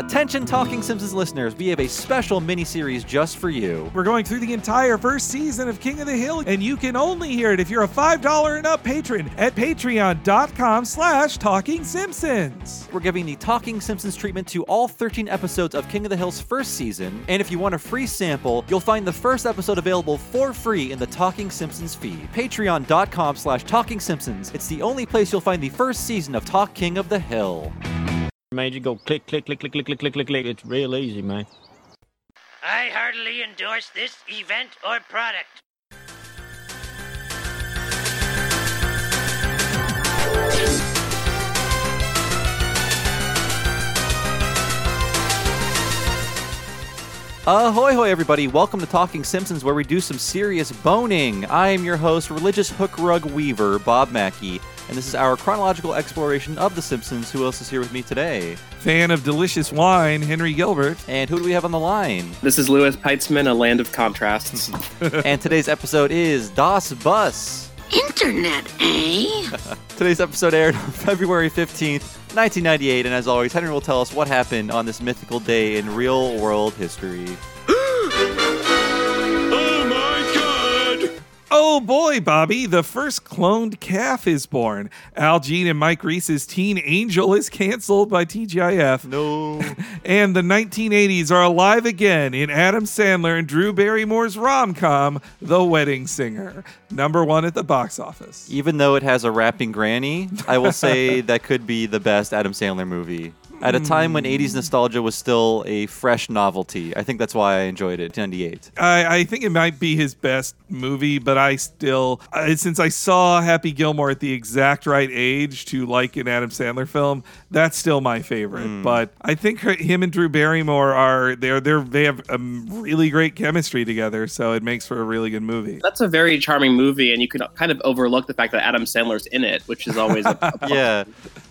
Attention, Talking Simpsons listeners, we have a special mini-series just for you. We're going through the entire first season of King of the Hill, and you can only hear it if you're a $5 and up patron at patreon.com slash talking simpsons. We're giving the Talking Simpsons treatment to all 13 episodes of King of the Hill's first season, and if you want a free sample, you'll find the first episode available for free in the Talking Simpsons feed. Patreon.com slash Talking Simpsons. It's the only place you'll find the first season of Talk King of the Hill. Made you go click, click, click, click, click, click, click, click, click. It's real easy, man. I heartily endorse this event or product. Ahoy, hoy, everybody. Welcome to Talking Simpsons, where we do some serious boning. I am your host, religious hook rug weaver, Bob Mackey, and this is our chronological exploration of The Simpsons. Who else is here with me today? Fan of delicious wine, Henry Gilbert. And who do we have on the line? This is Louis Peitzman, A Land of Contrasts. and today's episode is Das Bus. Internet, eh? Today's episode aired on February 15th, 1998, and as always, Henry will tell us what happened on this mythical day in real world history. Oh boy, Bobby, the first cloned calf is born. Al Jean and Mike Reiss's Teen Angel is canceled by TGIF. No. And the 1980s are alive again in Adam Sandler and Drew Barrymore's rom com, The Wedding Singer. Number one at the box office. Even though it has a rapping granny, I will say that could be the best Adam Sandler movie. At a time when 80s nostalgia was still a fresh novelty. I think that's why I enjoyed it, 98. I, I think it might be his best movie, but I still, uh, since I saw Happy Gilmore at the exact right age to like an Adam Sandler film, that's still my favorite. But I think her, him and Drew Barrymore are they're they're they have a really great chemistry together, so it makes for a really good movie. That's a very charming movie, and you can kind of overlook the fact that Adam Sandler's in it, which is always a, a. Yeah.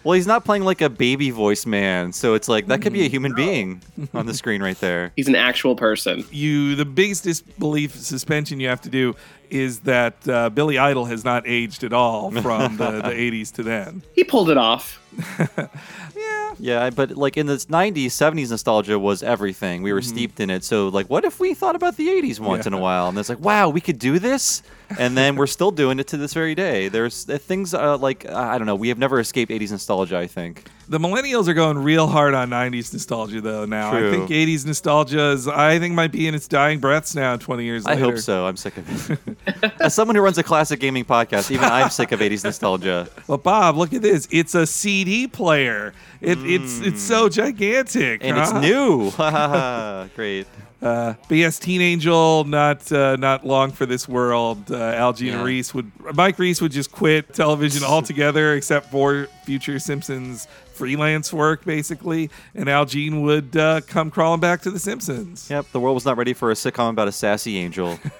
Well, he's not playing like a baby voice man, so it's like that could be a human being on the screen right there. He's an actual person. You the biggest disbelief suspension you have to do is that uh, Billy Idol has not aged at all from the, the 80s to then. He pulled it off. Yeah, Yeah, but like in the 90s, 70s nostalgia was everything. We were steeped in it. So, like, what if we thought about the 80s once in a while? And it's like, wow, we could do this? And then we're still doing it to this very day. There's uh, things uh, like, uh, I don't know, we have never escaped 80s nostalgia, I think. The millennials are going real hard on 90s nostalgia though now. I think 80s nostalgia is I think might be in its dying breaths now 20 years I later. hope so. I'm sick of it. As someone who runs a classic gaming podcast, even I'm sick of 80s nostalgia. But Bob, look at this. It's a CD player. It, It's it's so gigantic. And it's new. Great. Uh, but yes, Teen Angel, not uh, not long for this world. Uh, Al Jean Yeah. Reiss would Mike Reiss would just quit television altogether, except for future Simpsons freelance work, basically. And Al Jean would uh, come crawling back to the Simpsons. Yep, the world was not ready for a sitcom about a sassy angel.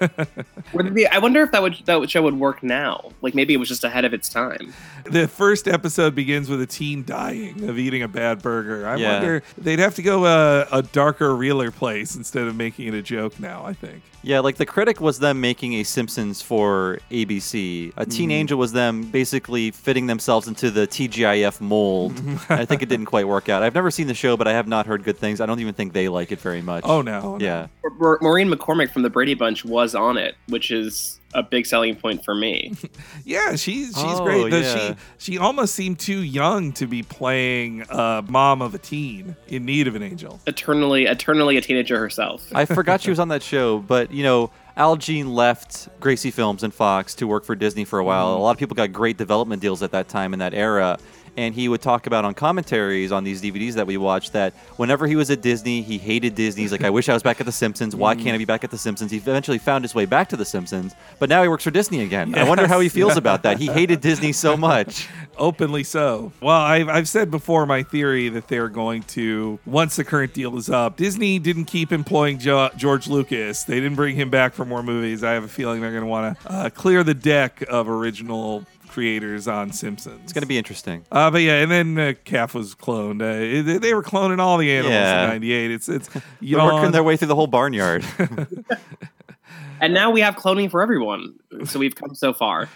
Would it be, I wonder if that would that show would work now. Like maybe it was just ahead of its time. The first episode begins with a teen dying of eating a bad burger. I Yeah. wonder they'd have to go uh, a darker, realer place instead of making it a joke now. I think. Yeah, like the critic was them making a Simpsons for ABC. A Teen Angel was them basically fitting themselves into the TGIF mold. I think it didn't quite work out. I've never seen the show, but I have not heard good things. I don't even think they like it very much. Oh no! no. Yeah. Ma- Maureen McCormick from the Brady Bunch was on it, which is a big selling point for me. Yeah, she's she's Oh, great. Though yeah. She she almost seemed too young to be playing a mom of a teen in need of an angel. eternally, eternally a teenager herself. I forgot she was on that show, but you know, Al Jean left Gracie Films and Fox to work for Disney for a while. Mm-hmm. A lot of people got great development deals at that time in that era. And he would talk about on commentaries on these DVDs that we watched that whenever he was at Disney, he hated Disney. He's like, I wish I was back at The Simpsons. Why can't I be back at The Simpsons? He eventually found his way back to The Simpsons, but now he works for Disney again. I wonder how he feels about that. He hated Disney so much. Openly so. Well, I've, I've said before my theory that they're going to, once the current deal is up, Disney didn't keep employing jo- George Lucas. They didn't bring him back for more movies. I have a feeling they're going to want to uh, clear the deck of original creators on Simpsons. It's going to be interesting. Uh, but yeah, and then uh, Calf was cloned. Uh, they, they were cloning all the animals Yeah. in '98. It's it's They're yawn. working their way through the whole barnyard. And now we have cloning for everyone. So we've come so far.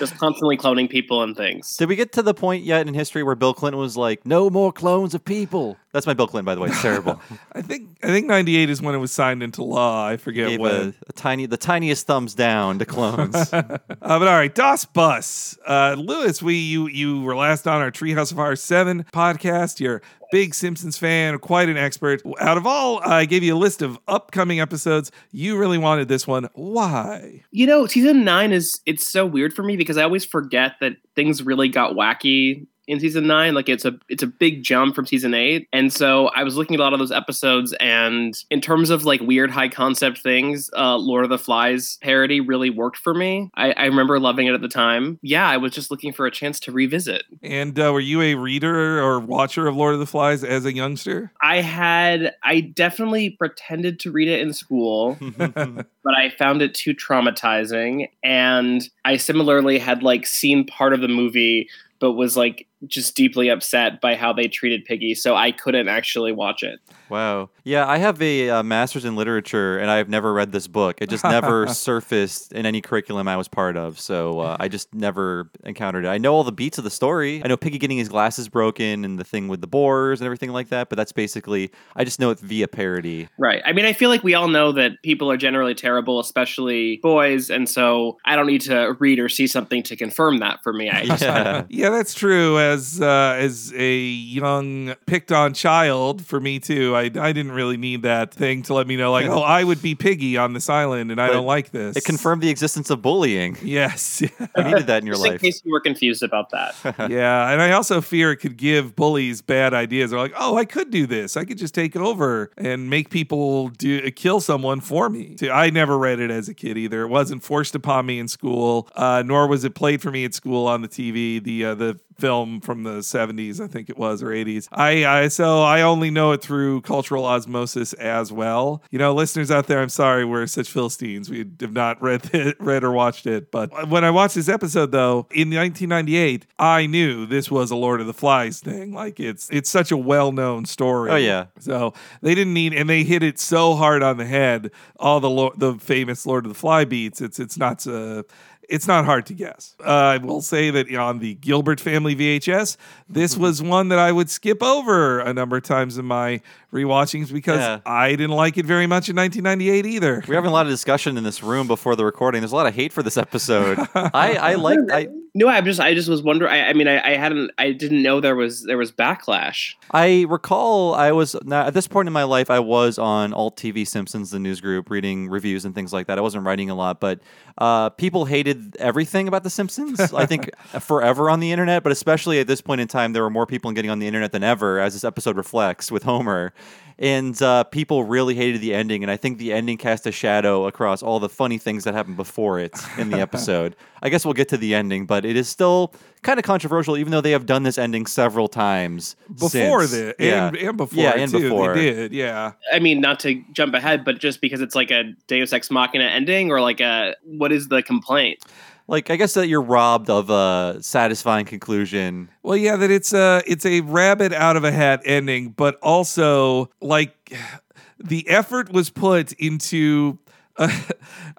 Just constantly cloning people and things. Did we get to the point yet in history where Bill Clinton was like, "No more clones of people"? That's my Bill Clinton, by the way. It's terrible. I think I think '98 is when it was signed into law. I forget Gave when. a, a tiny, the tiniest thumbs down to clones. Uh, but all right, Das Bus. Uh, Louis, we you you were last on our Treehouse of Horror Seven podcast. You're a big Simpsons fan, quite an expert. Out of all, I gave you a list of upcoming episodes. You really wanted this one. Why? You know, season nine is it's so weird for me because I always forget that things really got wacky in season nine. Like it's a it's a big jump from season eight. And so I was looking at a lot of those episodes and in terms of like weird high concept things, uh Lord of the Flies parody really worked for me. I, I remember loving it at the time. Yeah, I was just looking for a chance to revisit. And uh, were you a reader or watcher of Lord of the Flies as a youngster? I had I definitely pretended to read it in school. but I found it too traumatizing. And I similarly had like seen part of the movie, but was like just deeply upset by how they treated Piggy. So I couldn't actually watch it. Wow. Yeah, I have a uh, master's in literature, and I've never read this book. It just never surfaced in any curriculum I was part of, so uh, I just never encountered it. I know all the beats of the story. I know Piggy getting his glasses broken and the thing with the boars and everything like that, but that's basically I just know it via parody. Right. I mean, I feel like we all know that people are generally terrible, especially boys. And so I don't need to read or see something to confirm that for me. I just, Yeah. Yeah, that's true. As uh, as a young picked on child, for me too, I, I didn't really need that thing to let me know, like, oh, I would be Piggy on this island, and I But don't like this. It confirmed the existence of bullying. Yes. You needed that in your just in case you were confused about that. yeah, and I also fear it could give bullies bad ideas. They're like, "Oh, I could do this. I could just take over and make people do kill someone for me." I never read it as a kid either. It wasn't forced upon me in school, uh, nor was it played for me at school on the TV. The uh, the film from the 70s i think it was or 80s I, I so i only know it through cultural osmosis as well. You know listeners out there i'm sorry we're such philistines. We have not read it read or watched it. But when i watched this episode though in 1998 i knew this was a lord of the flies thing. Like it's it's such a well-known story. Oh, yeah. so they didn't need and they hit it so hard on the head all the lo- the famous lord of the fly beats. It's it's not uh it's not hard to guess. Uh, I will say that on the Gilbert Family VHS, this was one that I would skip over a number of times in my rewatchings because Yeah. I didn't like it very much in 1998 either. We're having a lot of discussion in this room before the recording. There's a lot of hate for this episode. I, I like I no, I just I just was wondering. I, I mean, I, I hadn't. I didn't know there was there was backlash. I recall I was now, at this point in my life I was on Alt TV Simpsons, the news group, reading reviews and things like that. I wasn't writing a lot, but uh, people hated everything about the Simpsons. I think forever on the internet, but especially at this point in time, there were more people getting on the internet than ever, as this episode reflects with Homer. And uh, people really hated the ending, and I think the ending cast a shadow across all the funny things that happened before it in the episode. I guess we'll get to the ending, but it is still kind of controversial, even though they have done this ending several times Before since. the yeah. and, and before yeah, and too, before they did, yeah. I mean, not to jump ahead, but just because it's like a Deus Ex Machina ending, or like a what is the complaint? Like, I guess that you're robbed of a satisfying conclusion. Well, yeah, that it's a it's a rabbit out of a hat ending, but also like the effort was put into uh,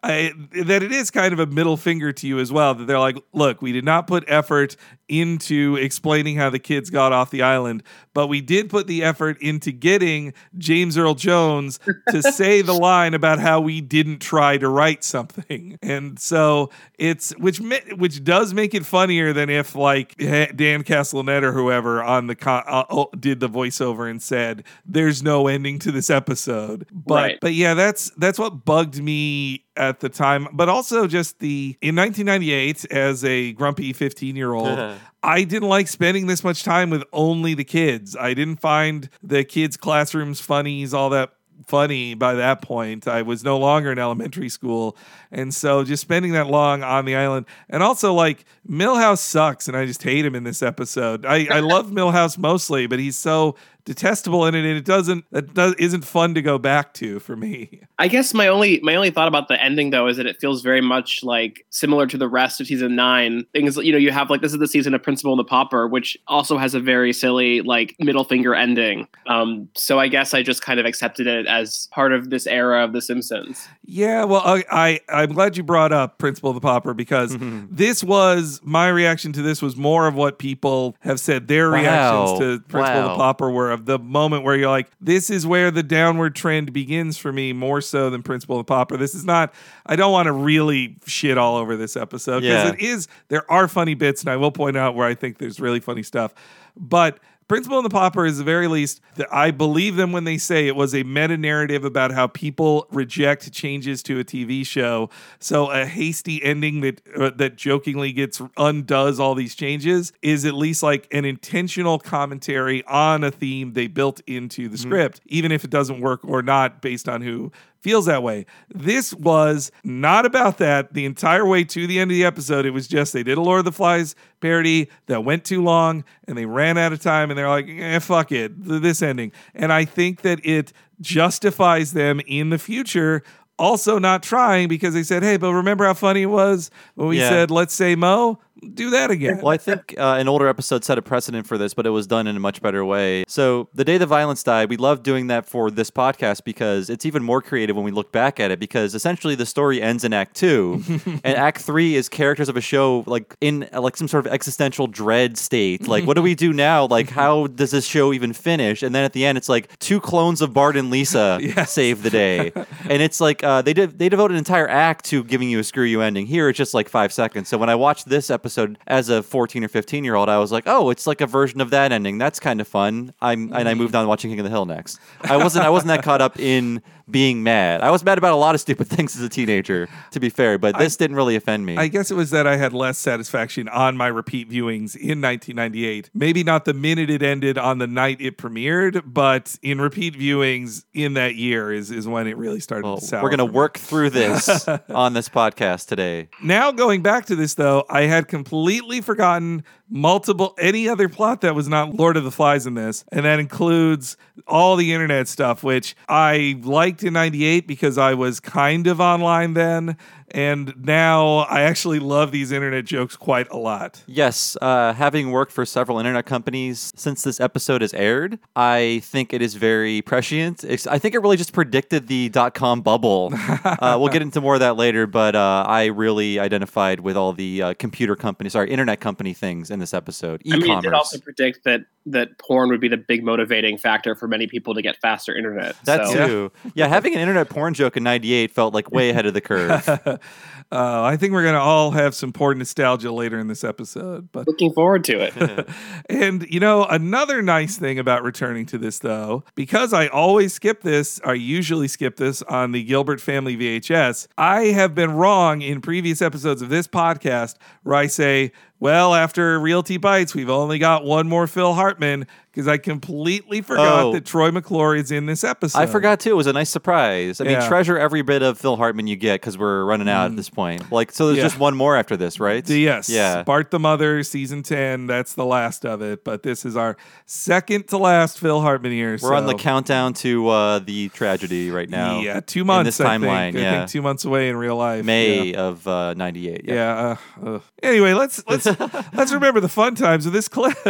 I, that it is kind of a middle finger to you as well. That they're like, look, we did not put effort into explaining how the kids got off the island, but we did put the effort into getting James Earl Jones to say the line about how we didn't try to write something, and so it's which which does make it funnier than if like Dan Castellaneta or whoever on the con- uh, oh, did the voiceover and said, "There's no ending to this episode," but Right. but yeah, that's that's what bugged me at the time, but also just the in 1998 as a grumpy 15 year old. I didn't like spending this much time with only the kids. I didn't find the kids' classrooms funnies all that funny by that point. I was no longer in elementary school. And so just spending that long on the island. And also, like, Milhouse sucks, and I just hate him in this episode. I, I love Milhouse mostly, but he's so detestable in it, and it doesn't, that does, isn't fun to go back to for me. I guess my only my only thought about the ending though is that it feels very much like similar to the rest of season nine. Things you know, you have like this is the season of Principal and the Pauper, which also has a very silly like middle finger ending. Um, so I guess I just kind of accepted it as part of this era of The Simpsons. Yeah, well, I, I I'm glad you brought up Principal of the Pauper because this was my reaction to this was more of what people have said their Wow. reactions to Principal of the Pauper were of the moment where you're like, this is where the downward trend begins for me more so than Principal and the Pauper. This is not. I don't want to really shit all over this episode because Yeah. it is. There are funny bits, and I will point out where I think there's really funny stuff, but. Principal and the Pauper is the very least that I believe them when they say it was a meta narrative about how people reject changes to a TV show. So a hasty ending that uh, that jokingly gets undoes all these changes is at least like an intentional commentary on a theme they built into the script, even if it doesn't work or not based on who feels that way. This was not about that the entire way to the end of the episode. It was just they did a Lord of the Flies parody that went too long and they ran out of time and they're like, eh, fuck it, this ending. And I think that it justifies them in the future. Also, not trying because they said, "Hey, but remember how funny it was when we Yeah. said let's say Mo, do that again." Well, I think uh, an older episode set a precedent for this, but it was done in a much better way. So, the day the violence died, we love doing that for this podcast because it's even more creative when we look back at it. Because essentially, the story ends in Act Two, and Act Three is characters of a show like in like some sort of existential dread state. Like, what do we do now? Like, how does this show even finish? And then at the end, it's like two clones of Bart and Lisa save the day, and it's like uh, they did they devote an entire act to giving you a screw you ending. Here, it's just like five seconds. So when I watched this episode as a 14 or 15 year old, I was like, oh, it's like a version of that ending. That's kind of fun. I'm and I mm-hmm. moved on watching King of the Hill next. I wasn't I wasn't that caught up in being mad. I was mad about a lot of stupid things as a teenager, to be fair, but this didn't really offend me. I guess it was that I had less satisfaction on my repeat viewings in 1998. Maybe not the minute it ended on the night it premiered, but in repeat viewings in that year is, is when it really started Well, to we're gonna work through this on this podcast today. Now going back to this though, I had completely forgotten multiple any other plot that was not Lord of the Flies in this, and that includes all the internet stuff, which I liked in '98 because I was kind of online then, and now I actually love these internet jokes quite a lot. Yes, uh, having worked for several internet companies since this episode has aired, I think it is very prescient. It's, I think it really just predicted the dot com bubble. uh, we'll get into more of that later, but uh, I really identified with all the uh, computer company, sorry, internet company things in this episode. I mean, it E-commerce. did also predict that that porn would be the big motivating factor for many people to get faster internet. that so. too. Yeah. having an internet porn joke in '98 felt like way ahead of the curve. Uh, I think we're gonna all have some porn nostalgia later in this episode, but Looking forward to it. And you know, another nice thing about returning to this though, because I always skip this, I usually skip this on the Gilbert Family VHS, I have been wrong in previous episodes of this podcast where I say, well, after Realty Bites, we've only got one more Phil Hartman because I completely forgot Oh. that Troy McClure is in this episode. I forgot too. It was a nice surprise. I mean, Yeah. Mm. treasure every bit of Phil Hartman you get because we're running out at this point. Like, so there's Yeah. just one more after this, right? The- Yes. Yeah. Bart the Mother, season 10. That's the last of it. But this is our second to last Phil Hartman year. We're on the countdown to uh, the tragedy right now. Yeah, two months. this I think. timeline, I yeah. think two months away in real life. May Yeah. of uh, '98. Yeah. Yeah. uh, uh. Anyway, let's let's let's remember the fun times of this clip.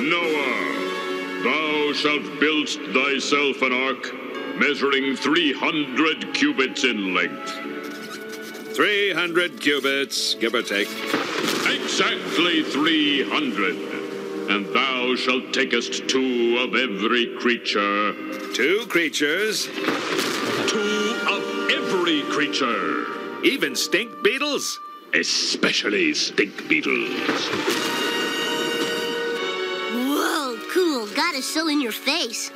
Noah, thou shalt build thyself an ark measuring 300 cubits in length. 300 cubits, give or take. Exactly 300. And thou shalt takest two of every creature. Two creatures, Two of every creature. even stink beetles. Especially stink beetles. Cool. God is so in your face.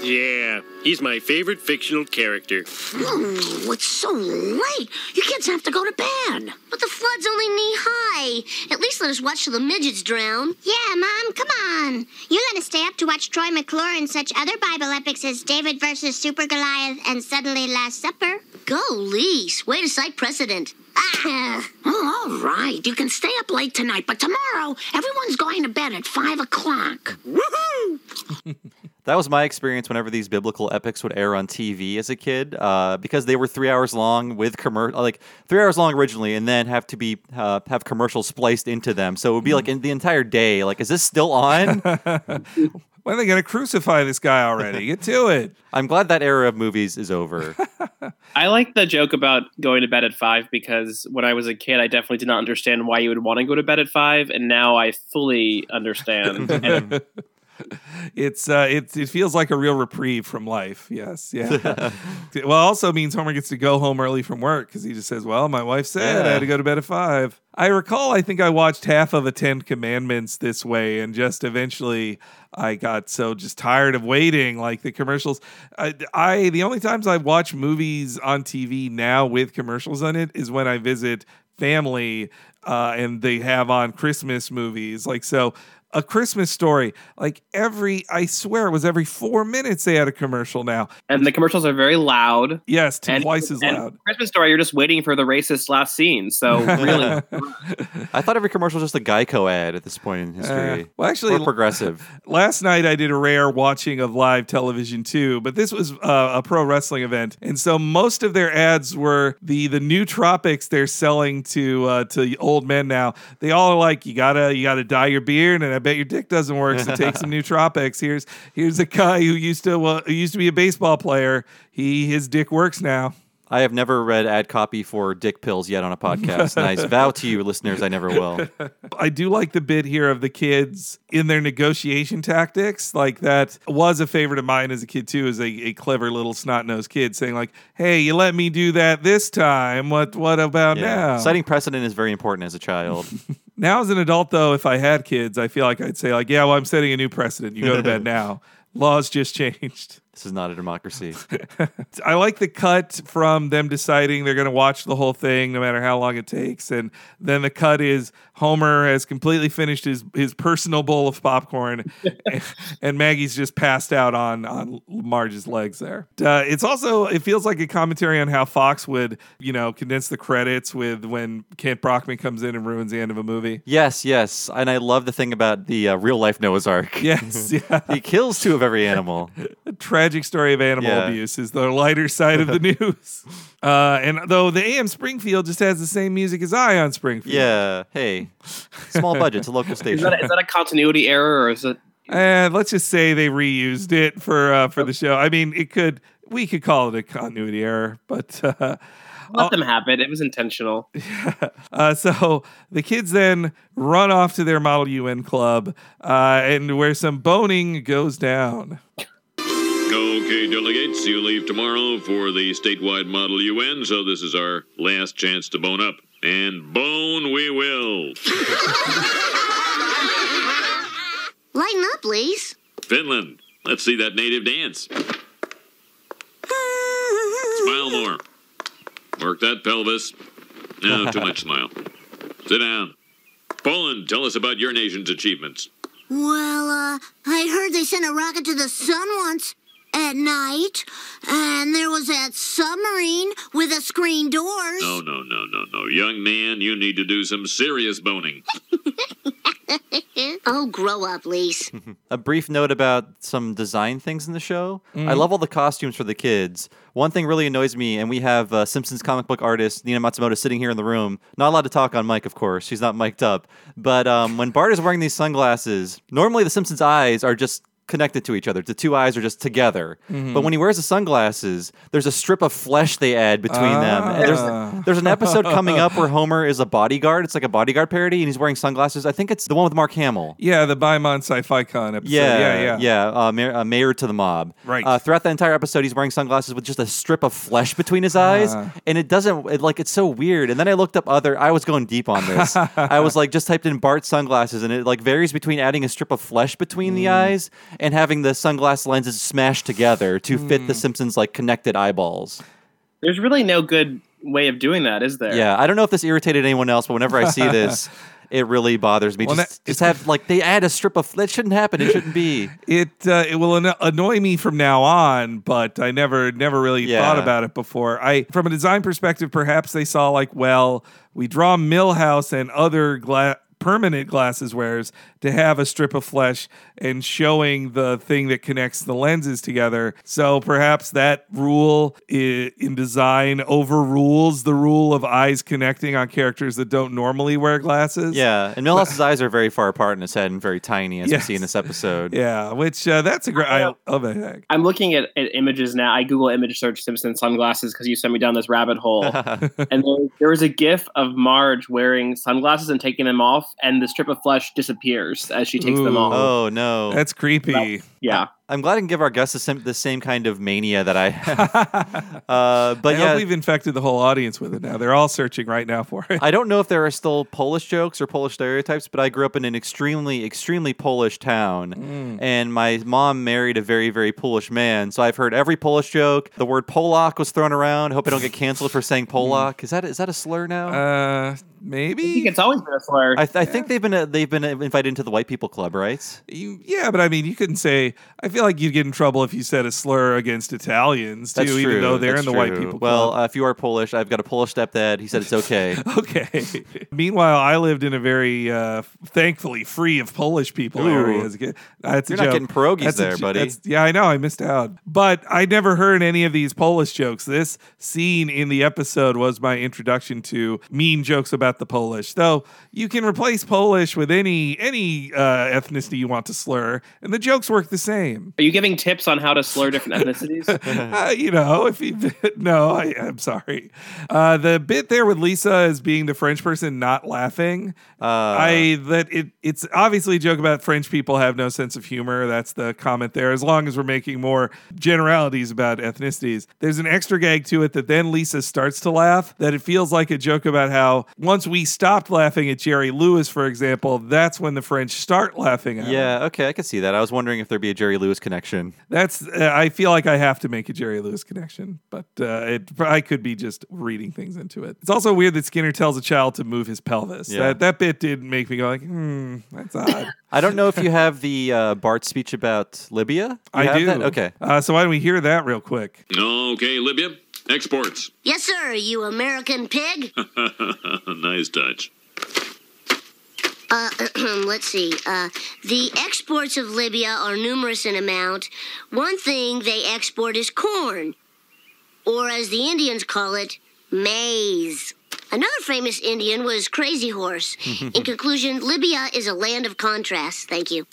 Yeah, he's my favorite fictional character. Hmm, what's so late? You kids have to go to bed. But the flood's only knee high. At least let us watch till the midgets drown. Yeah, Mom, come on. You're going to stay up to watch Troy McClure and such other Bible epics as David versus Super Goliath and Suddenly Last Supper. Go, Lise. Way to cite precedent. Ah, Oh, all right. You can stay up late tonight, but tomorrow everyone's going to bed at five o'clock. Woohoo! That was my experience whenever these biblical epics would air on TV as a kid, uh, because they were three hours long with commercial, like three hours long originally, and then have to be uh, have commercials spliced into them. So it would be like in the entire day. Like, is this still on? when are they going to crucify this guy already? Get to it. I'm glad that era of movies is over. I like the joke about going to bed at five because when I was a kid, I definitely did not understand why you would want to go to bed at five, and now I fully understand. it's uh, it it feels like a real reprieve from life. Yes, yeah. well, also means Homer gets to go home early from work because he just says, "Well, my wife said I had to go to bed at five. I recall, I think I watched half of the Ten Commandments this way, and just eventually I got so just tired of waiting. Like the commercials, I, I the only times I watch movies on TV now with commercials on it is when I visit family uh, and they have on Christmas movies. Like so, a Christmas story. Like every, I swear, it was every four minutes they had a commercial now. And the commercials are very loud. Yes, to And- twice as and loud. Christmas story, you're just waiting for the racist last scene. So really, I thought every commercial was just a Geico ad at this point in history. Uh, well, actually, or progressive. Last night I did a rare watching of live television too, but this was uh, a pro wrestling event, and so most of their ads were the the nootropics they're selling to uh, to old men now. They all are like, you gotta you gotta dye your beard, and I bet your dick doesn't work, so take some nootropics. Here's here's a guy who used to who used to be a baseball player. He his dick works now. I have never read ad copy for dick pills yet on a podcast, and I vow to you, listeners, I never will. I do like the bit here of the kids in their negotiation tactics. Like that was a favorite of mine as a kid too, as a, a clever little snot nosed kid saying like, "Hey, you let me do that this time. What what about now?" Citing precedent is very important as a child. Now as an adult though, if I had kids, I feel like I'd say like, "Yeah, well, I'm setting a new precedent. You go to bed now. Laws just changed." This is not a democracy. I like the cut from them deciding they're going to watch the whole thing no matter how long it takes. And then the cut is Homer has completely finished his, his personal bowl of popcorn and, and Maggie's just passed out on, on Marge's legs there. Uh, it's also, it feels like a commentary on how Fox would, you know, condense the credits with when Kent Brockman comes in and ruins the end of a movie. Yes, yes. And I love the thing about the uh, real life Noah's Ark. Yes, yeah. he kills two of every animal. Tragic story of animal Yeah. abuse is the lighter side of the news. Uh, and though the AM Springfield just has the same music as Eye on Springfield. Yeah. Hey, small budget. It's a local is station. is that a continuity error or is it? And let's just say they reused it for uh, for the show. I mean, it could we could call it a continuity error, but uh, Let them have it. It was intentional. uh, so the kids then run off to their Model UN club, uh, and where some boning goes down. Okay, delegates, you leave tomorrow for the statewide Model UN, so this is our last chance to bone up. And bone we will. Lighten up, please. Finland, let's see that native dance. Smile more. Work that pelvis. No, too much smile. Sit down. Poland, tell us about your nation's achievements. Well, uh, I heard they sent a rocket to the sun once at night, and there was that submarine with the screen doors. No, no, no, no, no. Young man, you need to do some serious boning. oh, grow up, Lise. a brief note about some design things in the show. I Mhm. love all the costumes for the kids. One thing really annoys me, and we have uh, Simpsons comic book artist Nina Matsumoto sitting here in the room. Not allowed to talk on mic, of course. She's not mic'd up. But um, when Bart is wearing these sunglasses, normally the Simpsons' eyes are just connected to each other. The two eyes are just together. Mhm. But when he wears the sunglasses, there's a strip of flesh they add between them. And Ah. there's there's an episode coming up where Homer is a bodyguard. It's like a bodyguard parody, and he's wearing sunglasses. I think it's the one with Mark Hamill. Yeah, the Bi-Mon-Sci-Fi-Con episode. Yeah, yeah, yeah. yeah. Uh, mayor, uh, mayor to the mob. Right. Uh, throughout the entire episode, he's wearing sunglasses with just a strip of flesh between his eyes, Ah. and it doesn't it, like it's so weird. And then I looked up other. I was going deep on this. I was like just typed in Bart sunglasses, and it like varies between adding a strip of flesh between the Mm. eyes and having the sunglass lenses smashed together to fit the Simpsons like connected eyeballs. There's really no good way of doing that, is there? Yeah, I don't know if this irritated anyone else, but whenever I see this. It really bothers me. Well, just, just have like they add a strip of that shouldn't happen. It shouldn't be. It uh, it will annoy me from now on, but I never never really Yeah. thought about it before. I from a design perspective, perhaps they saw like, well, we draw Milhouse and other gla- permanent glasses wearers to have a strip of flesh and showing the thing that connects the lenses together. So perhaps that rule in design overrules the rule of eyes connecting on characters that don't normally wear glasses. Yeah, and Milhouse's eyes are very far apart in his head and very tiny, as Yes. we see in this episode. Yeah, which uh, that's a great. I love it. heck. I'm looking at, at images now. I Google image search Simpson sunglasses because you sent me down this rabbit hole. and there, there was a GIF of Marge wearing sunglasses and taking them off off, and the strip of flesh disappears as she takes them Ooh. off. Oh no. That's creepy. Yeah. I'm glad I can give our guests the same, the same kind of mania that I have. uh, but I yeah, hope we've infected the whole audience with it now. They're all searching right now for it. I don't know if there are still Polish jokes or Polish stereotypes, but I grew up in an extremely, extremely Polish town, Mm. and my mom married a very, very Polish man. So I've heard every Polish joke. The word Polak was thrown around. I hope I don't get canceled for saying Polak. Is that is that a slur now? Uh, I think maybe. it's always been a slur. I, th- I think they've been uh, they've been invited into the White People Club, right? You, yeah, but I mean, you couldn't say. I feel like you'd get in trouble if you said a slur against Italians too, That's true. even though they're That's in the white true. people. Well, club. uh, if you are Polish, I've got a Polish stepdad. He said it's okay. Okay. Meanwhile, I lived in a very, uh, thankfully, free of Polish people Ooh. area. as a kid. That's You're not getting pierogies That's there, jo- buddy. yeah, I know. I missed out. But I never heard any of these Polish jokes. This scene in the episode was my introduction to mean jokes about the Polish. Though you can replace Polish with any any uh, ethnicity you want to slur, and the jokes work the same. Are you giving tips on how to slur different ethnicities? Uh, you know, if you no, I, I'm sorry. Uh, the bit there with Lisa as being the French person not laughing, Uh, I that it it's obviously a joke about French people have no sense of humor. That's the comment there. As long as we're making more generalities about ethnicities, there's an extra gag to it that then Lisa starts to laugh. That it feels like a joke about how once we stopped laughing at Jerry Lewis, for example, that's when the French start laughing at him. yeah, okay, I can see that. I was wondering if there'd be a Jerry Lewis connection. That's. Uh, I feel like I have to make a Jerry Lewis connection, but uh, it. I could be just reading things into it. It's also weird that Skinner tells a child to move his pelvis. Yeah. That that bit did make me go like, hmm, that's odd. I don't know if you have the uh, Bart speech about Libya. You I have do. that? Okay. Uh, so why don't we hear that real quick? Okay, Libya, exports. Yes, sir, you American pig. nice touch. Uh, let's see. Uh, the exports of Libya are numerous in amount. One thing they export is corn, or as the Indians call it, maize. Another famous Indian was Crazy Horse. in conclusion, Libya is a land of contrasts. Thank you.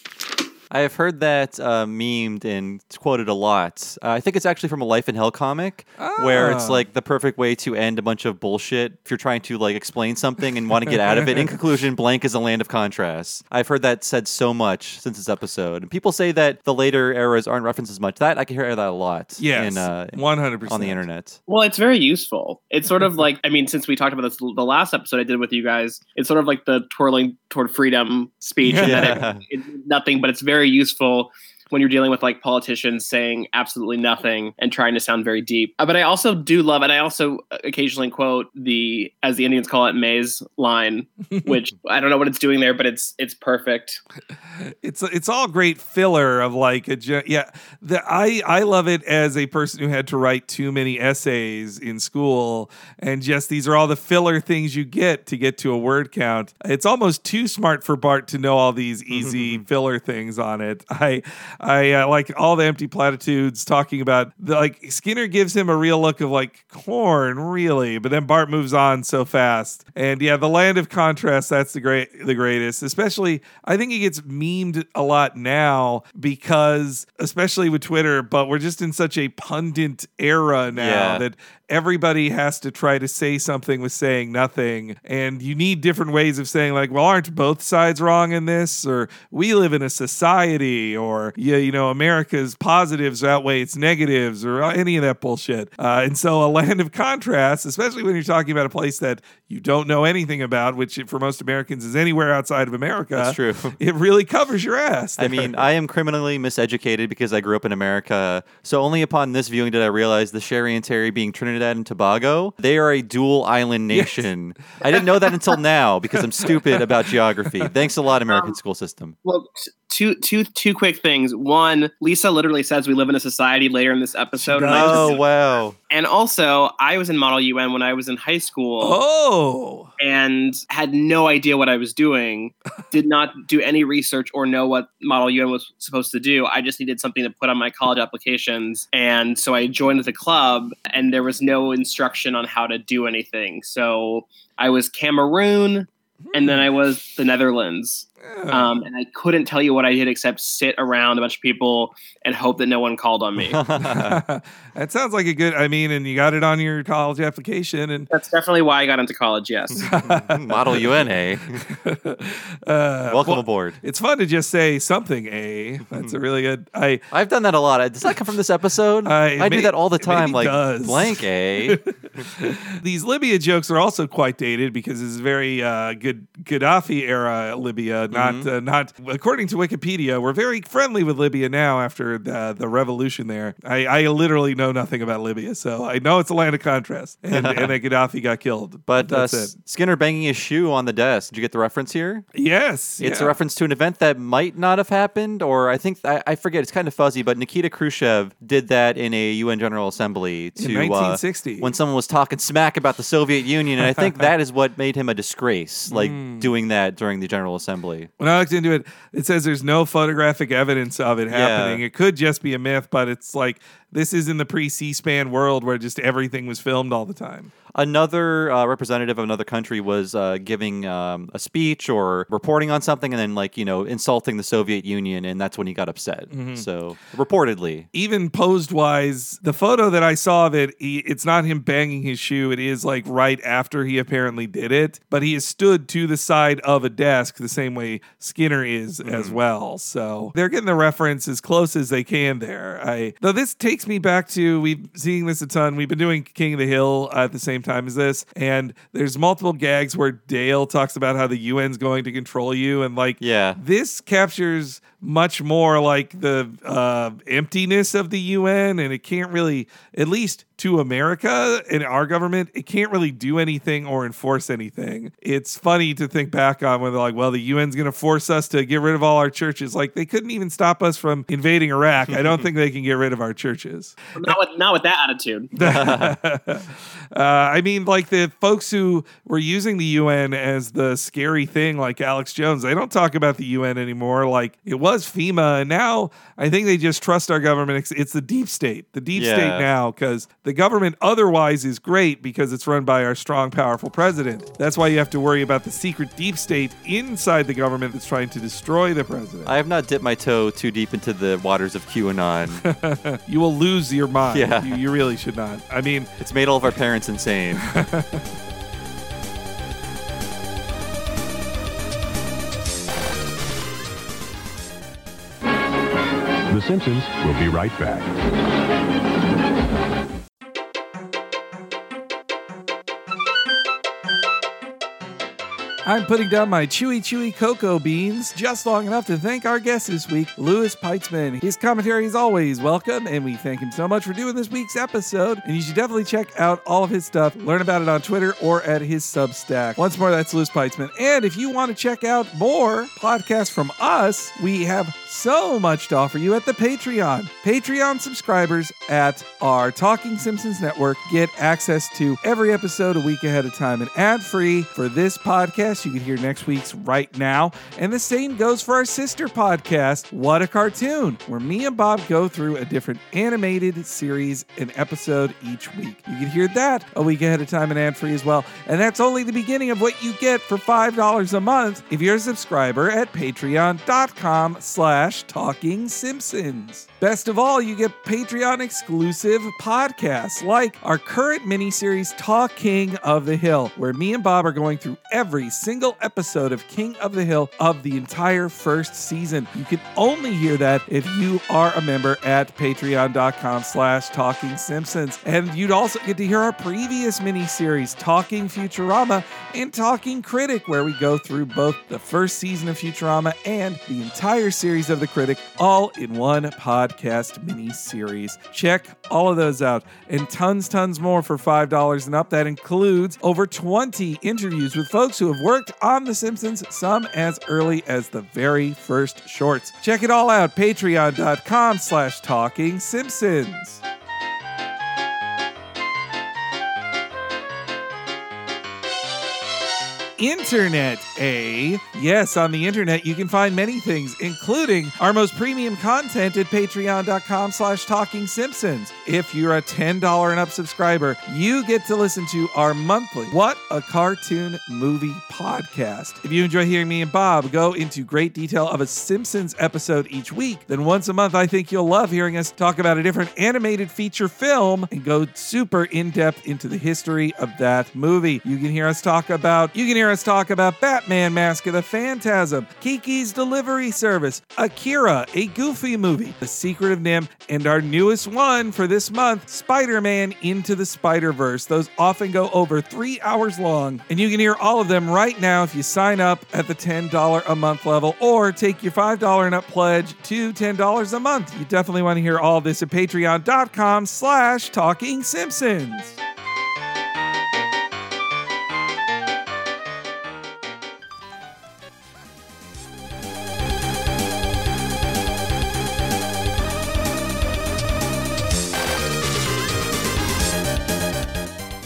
I have heard that uh, memed and quoted a lot. Uh, I think it's actually from a Life in Hell comic, where it's Ah. like the perfect way to end a bunch of bullshit if you're trying to like explain something and want to get out of it. In conclusion, blank is a land of contrasts. I've heard that said so much since this episode, and people say that the later eras aren't referenced as much. That I can hear that a lot. Yes, uh, one hundred percent on the internet. Well, it's very useful. It's sort of like, I mean, since we talked about this the last episode I did with you guys, it's sort of like the twirling toward freedom speech, and Yeah. that it, it's nothing, but it's very useful when you're dealing with like politicians saying absolutely nothing and trying to sound very deep. Uh, but I also do love, and I also occasionally quote the, as the Indians call it, maize line, which I don't know what it's doing there, but it's it's perfect. it's it's all great filler of like a yeah the, I I love it as a person who had to write too many essays in school and just these are all the filler things you get to get to a word count it's almost too smart for Bart to know all these easy filler things on it I I uh, like all the empty platitudes talking about the, like Skinner gives him a real look of like corn really but then Bart moves on so fast and yeah the land of contrast that's the great the greatest especially I think he gets memed a lot now because especially with Twitter but we're just in such a pundit era now Yeah. that everybody has to try to say something with saying nothing and you need different ways of saying like well aren't both sides wrong in this or we live in a society or yeah you know america's positives outweigh its negatives or any of that bullshit uh, and so a land of contrasts especially when you're talking about a place that you don't know anything about which for most americans is anywhere outside of america That's true. it really covers your ass I mean, I am criminally miseducated because I grew up in America. So only upon this viewing did I realize the Sherry and Terry being Trinidad and Tobago, they are a dual island nation. I didn't know that until now because I'm stupid about geography. Thanks a lot, American Um, school system. Well, two two two quick things. One, Lisa literally says we live in a society later in this episode. and Oh wow! And also, I was in Model UN when I was in high school. Oh. And had no idea what I was doing. Did not do any research or know what Model UN was supposed to do. I just needed something to put on my college applications. And so I joined the club, and there was no instruction on how to do anything. So I was Cameroon, and then hmm. I was the Netherlands. Um, and I couldn't tell you what I did except sit around a bunch of people and hope that no one called on me. that sounds like a good. I mean, and you got it on your college application, and That's definitely why I got into college. Yes. Model UNA. uh, Welcome well, aboard. It's fun to just say something. A that's a really good. I I've done that a lot. Does that come from this episode? It I do that all the time. Like does. blank A. these Libya jokes are also quite dated because it's very uh, good Gaddafi era Libya. Not Mm-hmm. uh, not according to Wikipedia. We're very friendly with Libya now after the, the revolution there. I, I literally know nothing about Libya, so I know it's a land of contrast, and, and that Gaddafi got killed. But uh, that's S- it. Skinner banging his shoe on the desk. Did you get the reference here? Yes, It's yeah. a reference to an event that might not have happened, or I think I, I forget. It's kind of fuzzy, but Nikita Khrushchev did that in a UN General Assembly to In 1960. Uh, when someone was talking smack about the Soviet Union, and I think that is what made him a disgrace, like Mm. doing that during the General Assembly. When I looked into it, it says there's no photographic evidence of it happening. It could just be a myth, but it's like this is in the pre C-SPAN world where just everything was filmed all the time. Another uh, representative of another country was uh, giving um, a speech or reporting on something, and then like you know insulting the Soviet Union, and that's when he got upset. Mhm. So reportedly, even posed wise, the photo that I saw of it, he, it's not him banging his shoe. It is like right after he apparently did it, but he is stood to the side of a desk the same way Skinner is as well. So they're getting the reference as close as they can there. I though this takes me back to we've seen this a ton. We've been doing King of the Hill at the same time as this, and there's multiple gags where Dale talks about how the UN's going to control you, and like yeah, this captures much more like the uh, emptiness of the UN, and it can't really, at least to America and our government, it can't really do anything or enforce anything. It's funny to think back on when they're like, well, the UN's going to force us to get rid of all our churches. Like, they couldn't even stop us from invading Iraq. I don't think they can get rid of our churches. not with not with that attitude. uh, I mean, like the folks who were using the UN as the scary thing, like Alex Jones, they don't talk about the UN anymore. Like it was FEMA, and now I think they just trust our government. It's, it's the deep state, the deep Yeah. state now, because the government otherwise is great because it's run by our strong, powerful president. That's why you have to worry about the secret deep state inside the government that's trying to destroy the president. I have not dipped my toe too deep into the waters of QAnon. you will lose your mind. Yeah. You, you really should not. I mean, it's made all of our parents insane. The Simpsons will be right back. I'm putting down my chewy, chewy cocoa beans just long enough to thank our guest this week, Louis Peitzman. His commentary is always welcome, and we thank him so much for doing this week's episode. And you should definitely check out all of his stuff, learn about it on Twitter or at his Substack. Once more, that's Louis Peitzman. And if you want to check out more podcasts from us, we have so much to offer you at the Patreon. Patreon subscribers at our Talking Simpsons network get access to every episode a week ahead of time and ad free for this podcast. You can hear next week's right now. And the same goes for our sister podcast, What a Cartoon, where me and Bob go through a different animated series and episode each week. You can hear that a week ahead of time and ad free as well. And that's only the beginning of what you get for $5 a month if you're a subscriber at patreon.com slash talking simpsons. Best of all, you get Patreon exclusive podcasts like our current miniseries Talk King of the Hill, where me and Bob are going through every single episode of King of the Hill of the entire first season. You can only hear that if you are a member at patreon.com slash talking simpsons. And you'd also get to hear our previous miniseries, Talking Futurama and Talking Critic, where we go through both the first season of Futurama and the entire series of The Critic, all in one podcast mini-series. Check all of those out and tons, tons more for $5 and up. That includes over 20 interviews with folks who have worked on The Simpsons, some as early as the very first shorts. Check it all out, patreon.com slash talking simpsons. Internet, eh? Yes, on the internet you can find many things, including our most premium content at patreon.com slash talking simpsons. If you're a $10 and up subscriber, you get to listen to our monthly What a Cartoon Movie podcast. If you enjoy hearing me and Bob go into great detail of a Simpsons episode each week, then once a month I think you'll love hearing us talk about a different animated feature film and go super in depth into the history of that movie. You can hear us talk about you can hear us talk about Batman Mask of the Phantasm, Kiki's Delivery Service, Akira, a Goofy movie, The Secret of NIMH, and our newest one for this month, Spider-Man Into the Spider-Verse. Those often go over three hours long, and you can hear all of them right now if you sign up at the $10 a month level or take your $5 and up pledge to $10 a month. You definitely want to hear all this at patreon.com slash talking simpsons.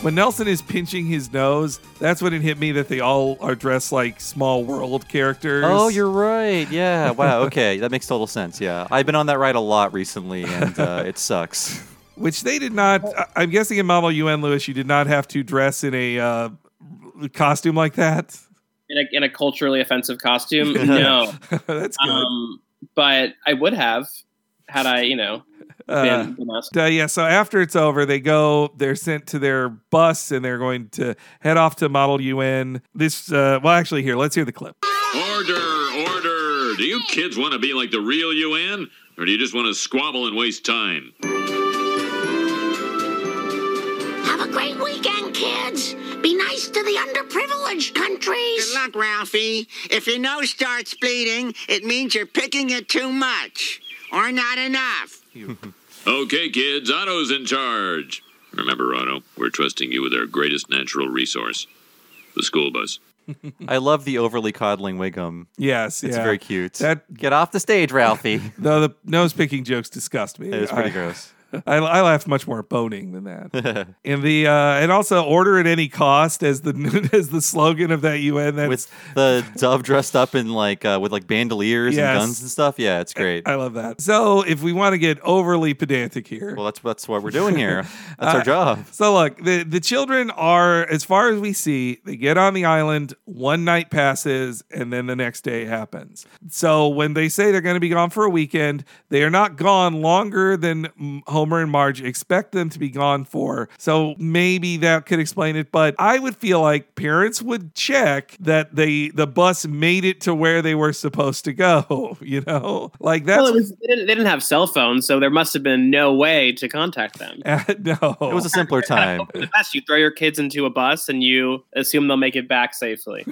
When Nelson is pinching his nose, that's when it hit me that they all are dressed like small world characters. Oh, you're right. Yeah. Wow. Okay. that makes total sense. Yeah. I've been on that ride a lot recently, and uh, it sucks. Which they did not. I- I'm guessing in Model UN, Lewis, you did not have to dress in a uh, costume like that. In a, in a culturally offensive costume, no. That's good. Um, but I would have had I, you know, Uh, been, been uh, yeah, so after it's over, they go, they're sent to their bus and they're going to head off to Model UN. This, uh, well, actually, here, let's hear the clip. Order, order. Do you kids want to be like the real UN? Or do you just want to squabble and waste time? Have a great weekend, kids. Be nice to the underprivileged countries. Good luck, Ralphie. If your nose starts bleeding, it means you're picking it too much or not enough. Okay, kids, Otto's in charge. Remember, Otto, we're trusting you with our greatest natural resource the school bus. I love the overly coddling Wiggum. Yes, It's yeah. very cute. That- Get off the stage, Ralphie. Though the nose picking jokes disgust me. It is pretty I- gross. I, I laughed much more at boning than that. and the uh, and also order at any cost as the as the slogan of that UN. That's with the dove dressed up in like uh, with like bandoliers Yes. and guns and stuff. Yeah, it's great. I love that. So if we want to get overly pedantic here, well, that's that's what we're doing here. That's our Uh, job. So look, the the children are, as far as we see, they get on the island. One night passes, and then the next day happens. So when they say they're going to be gone for a weekend, they are not gone longer than mm, Homer and Marge expect them to be gone for. So maybe that could explain it. But I would feel like parents would check that they the bus made it to where they were supposed to go. You know, like that. well, was, they, didn't, they didn't have cell phones, so there must have been no way to contact them. no, It was a simpler time. In the past, you throw your kids into a bus and you assume they'll make it back safely.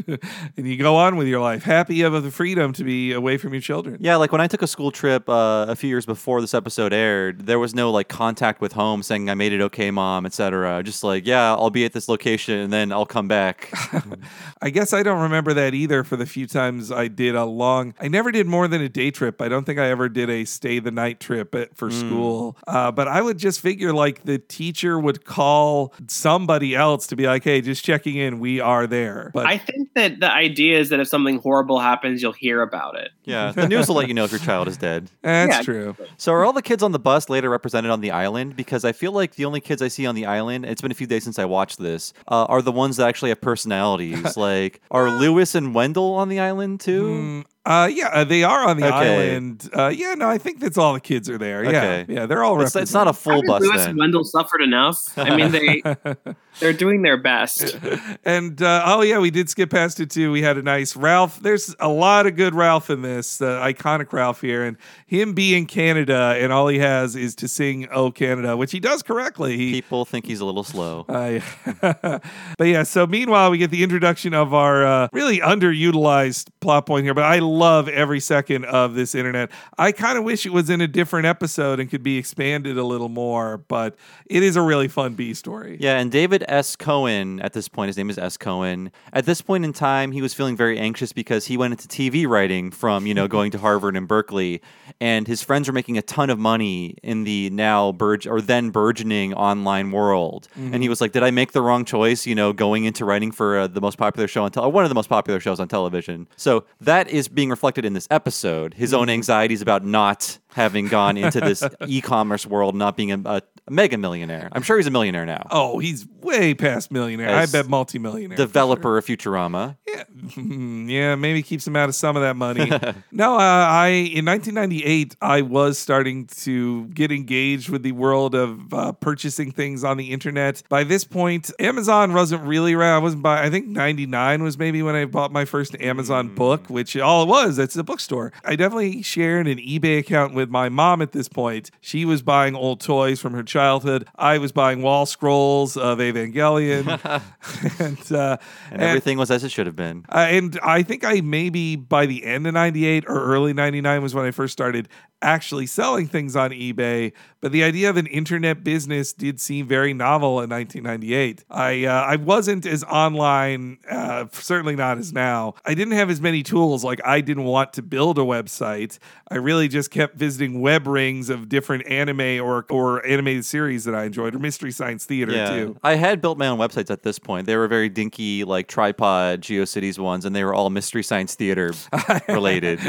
and you go on with your life, happy of the freedom to be away from your children. Yeah, like when I took a school trip uh, a few years before this episode aired, there was no like contact with home saying I made it okay, mom, etc. Just like, yeah, I'll be at this location and then I'll come back. I guess I don't remember that either for the few times I did a long I never did more than a day trip. I don't think I ever did a stay the night trip at, for school. Uh, but I would just figure like the teacher would call somebody else to be like, hey, just checking in, we are there. But I think that the idea is that if something horrible happens, you'll hear about it. yeah, the news will let you know if your child is dead. that's Yeah. true. So are all the kids on the bus later represented on the island? Because I feel like the only kids I see on the island, it's been a few days since I watched this, uh, are the ones that actually have personalities. like, are Lewis and Wendell on the island too? Mm, uh, yeah, uh, they are on the Okay. island. Uh, yeah, no, I think that's all the kids are there. Okay. Yeah, yeah, they're all. It's, it's not a full think bus Lewis then. and Wendell suffered enough. I mean, they they're doing their best. and uh, oh yeah, we did skip past it too. We had a nice Ralph. There's a lot of good Ralph in this, the iconic Ralph here, and him being Canada, and all he has is to sing "Oh Canada," which he does correctly. He, People think he's a little slow. uh, but yeah, so meanwhile, we get the introduction of our uh, really underutilized plot point here. But I love every second of this internet. I kind of wish it was in a different episode and could be expanded a little more, but it is a really fun B story. Yeah, and David S. Cohen, at this point, his name is S. Cohen. At this point in time, he was feeling very anxious because he went into TV writing from, you know, going to Harvard and Berkeley. And his friends were making a ton of money in the now burge or then burgeoning online world. And he was like, Did I make the wrong choice, you know, going into writing for uh, the most popular show on television, one of the most popular shows on television? So that is being reflected in this episode. His own anxieties about not having gone into this e-commerce world, not being a, a mega millionaire. I'm sure he's a millionaire now. Oh, he's way past millionaire. As I bet multimillionaire. Developer of Futurama. Hmm, yeah, maybe keeps him out of some of that money. no, uh, I in 1998 I was starting to get engaged with the world of uh, purchasing things on the internet. By this point, Amazon wasn't really around. I wasn't by. I think 99 was maybe when I bought my first Amazon book, which all was. It's a bookstore. I definitely shared an eBay account with my mom at this point. She was buying old toys from her childhood. I was buying wall scrolls of Evangelion, and, uh, And everything was as it should have been. uh, and I think I maybe by the end of 98 or early 99 was when I first started actually selling things on eBay. But the idea of an internet business did seem very novel in 1998. I, uh, I wasn't as online, uh, certainly not as now. I didn't have as many tools. Like, I didn't want to build a website. I really just kept visiting web rings of different anime or, or animated series that I enjoyed, or Mystery Science Theater, too. I had built my own websites at this point. They were very dinky, like tripod GeoCities ones, and they were all Mystery Science Theater related.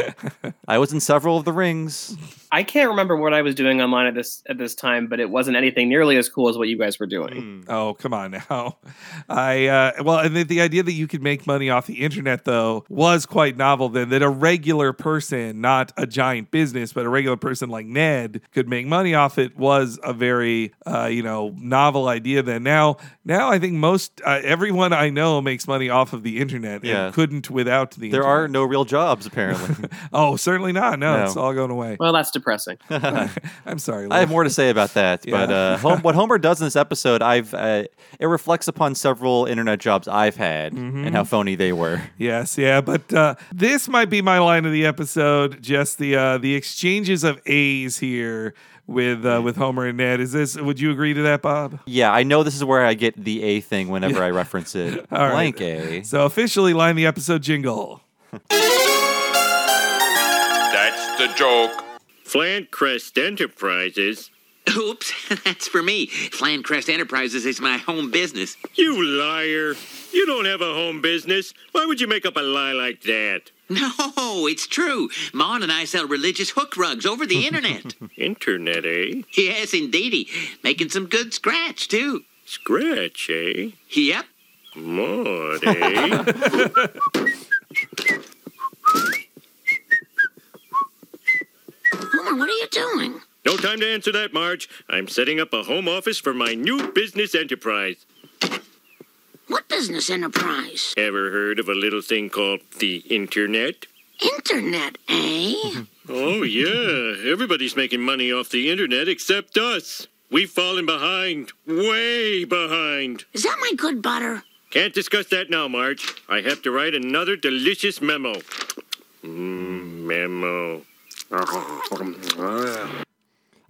I was in several of the rings. I can't remember what I was doing online at this at this time, but it wasn't anything nearly as cool as what you guys were doing. Oh, come on now. I uh well, and the, the idea that you could make money off the internet though was quite novel then that a regular person, not a giant business, but a regular person like Ned could make money off it was a very uh you know, novel idea then. Now, now I think most uh, everyone I know makes money off of the internet Yeah. couldn't without the There internet. are no real jobs, apparently. Oh, certainly not. No, No. it's all going away. Well, that's depressing. I'm sorry. I have more to say about that, but uh, Hom- what Homer does in this episode, I've uh, it reflects upon several internet jobs I've had Mm-hmm. and how phony they were. Yes, yeah, but uh, this might be my line of the episode. Just the uh, the exchanges of A's here with uh, with Homer and Ned. Is this? Would you agree to that, Bob? Yeah, I know this is where I get the A thing whenever I reference it. All right. Blank A. So officially, line the episode jingle. That's the joke. Flancrest Enterprises. Oops, that's for me. Flancrest Enterprises is my home business. You liar. You don't have a home business. Why would you make up a lie like that? No, it's true. Mon and I sell religious hook rugs over the internet. Internet, eh? yes, indeedy. Making some good scratch, too. Scratch, eh? Yep. Maude, eh? Homer, what are you doing? no time to answer that, Marge. I'm setting up a home office for my new business enterprise. What business enterprise? Ever heard of a little thing called the Internet? Internet, eh? Oh, yeah. Everybody's making money off the internet except us. We've fallen behind. Way behind. Is that my good butter? Can't discuss that now, Marge. I have to write another delicious memo. Mm, memo.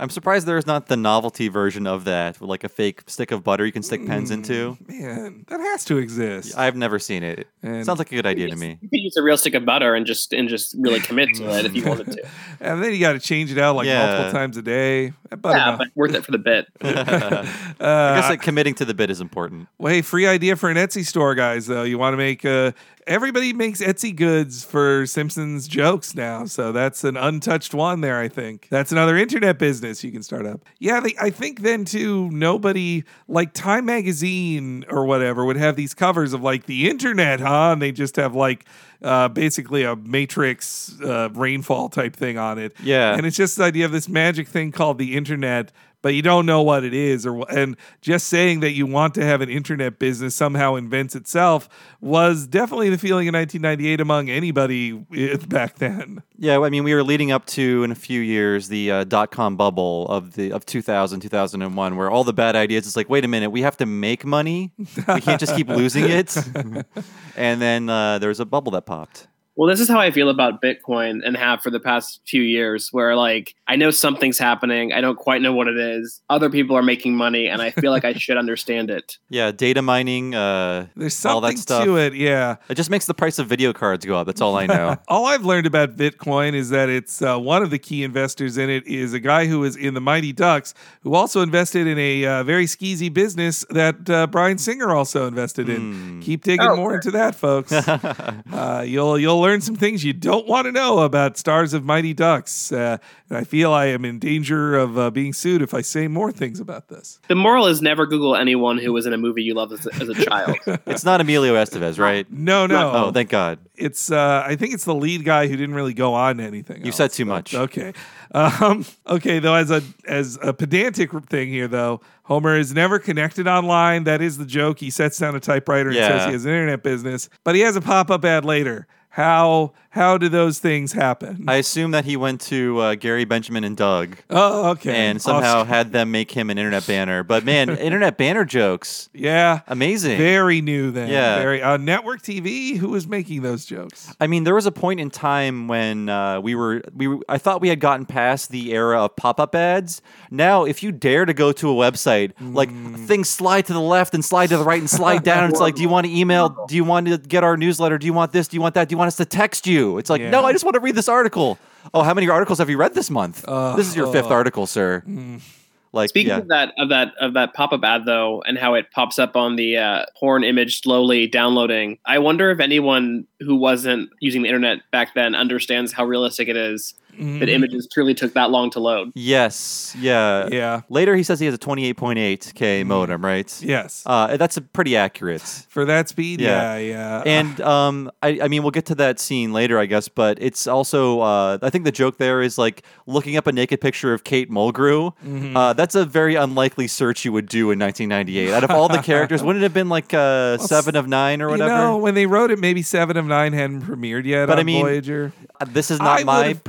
I'm surprised there's not the novelty version of that, like a fake stick of butter you can stick pens into. Man, that has to exist. I've never seen it. And- Sounds like a good idea to me. You could use a real stick of butter and just and just really commit to it if you wanted to. and then you got to change it out like Yeah. multiple times a day. That butter Yeah, not- but worth it for the bit. I guess Uh, like committing to the bit is important. Well, hey, free idea for an Etsy store, guys. Though you want to make uh, everybody makes Etsy goods for Simpsons jokes now, so that's an untouched one there. I think that's another internet business you can start up. Yeah, they, I think then too. Nobody like Time Magazine or whatever would have these covers of like the internet, huh? And they just have like. Uh, basically a matrix uh, rainfall type thing on it Yeah. and it's just the idea of this magic thing called the internet but you don't know what it is or and just saying that you want to have an internet business somehow invents itself was definitely the feeling in 1998 among anybody back then Yeah, I mean, we were leading up to in a few years the uh, dot com bubble of the of 2000, 2001, where all the bad ideas. It's like, wait a minute, we have to make money. We can't just keep losing it. and then uh, there was a bubble that popped. Well, this is how I feel about Bitcoin and have for the past few years, where like I know something's happening. I don't quite know what it is. Other people are making money, and I feel like I should understand it. Yeah, data mining, uh, There's all that something stuff. to it, yeah. It just makes the price of video cards go up. That's all I know. All I've learned about Bitcoin is that it's uh, one of the key investors in it is a guy who was in the Mighty Ducks, who also invested in a uh, very skeezy business that uh, Bryan Singer also invested in. Keep digging Oh, more into that, folks. uh, you'll you'll learn some things you don't want to know about stars of Mighty Ducks. Uh, and I feel I am in danger of uh, being sued if I say more things about this. The moral is never Google anyone who was in a movie you loved as a, as a child. it's not Emilio Estevez, right? No, no. Oh, thank God. it's uh I think it's the lead guy who didn't really go on to anything. You said too but- much. Okay. Um okay, though as a as a pedantic thing here though, Homer is never connected online. That is the joke. He sets down a typewriter and says he has an internet business, but he has a pop-up ad later. How how do those things happen? I assume that he went to uh, Gary Benjamin and Doug. Oh, okay. And somehow had them make him an internet banner. But man, internet banner jokes. yeah. Amazing. Very new then. Yeah. Very on network TV. Who was making those jokes? I mean, there was a point in time when uh, we were we were, I thought we had gotten past the era of pop-up ads. Now, if you dare to go to a website, like Mm. things slide to the left and slide to the right and slide down. It's like, do you want to email? Do you want to get our newsletter? Do you want this? Do you want that? Do you want us to text you? It's like, no, I just want to read this article. Oh, how many articles have you read this month? this is your fifth uh, article, sir. Like, Speaking yeah. of that of that of that pop up ad though, and how it pops up on the uh, porn image slowly downloading, I wonder if anyone who wasn't using the internet back then understands how realistic it is Mm-hmm. that images truly took that long to load. Yes. Yeah. Yeah. Later, he says he has a 28.8k modem, right? Yes. Uh, that's a pretty accurate. For that speed, Yeah. yeah, yeah. And um, I, I mean, we'll get to that scene later, I guess. But it's also, uh, I think the joke there is like looking up a naked picture of Kate Mulgrew. Mm-hmm. Uh, that's a very unlikely search you would do in 1998. Out of all the characters, wouldn't it have been like uh, seven of nine or You whatever? know, when they wrote it, maybe Seven of Nine hadn't premiered yet But on I mean, Voyager. Uh, This is not I my would've-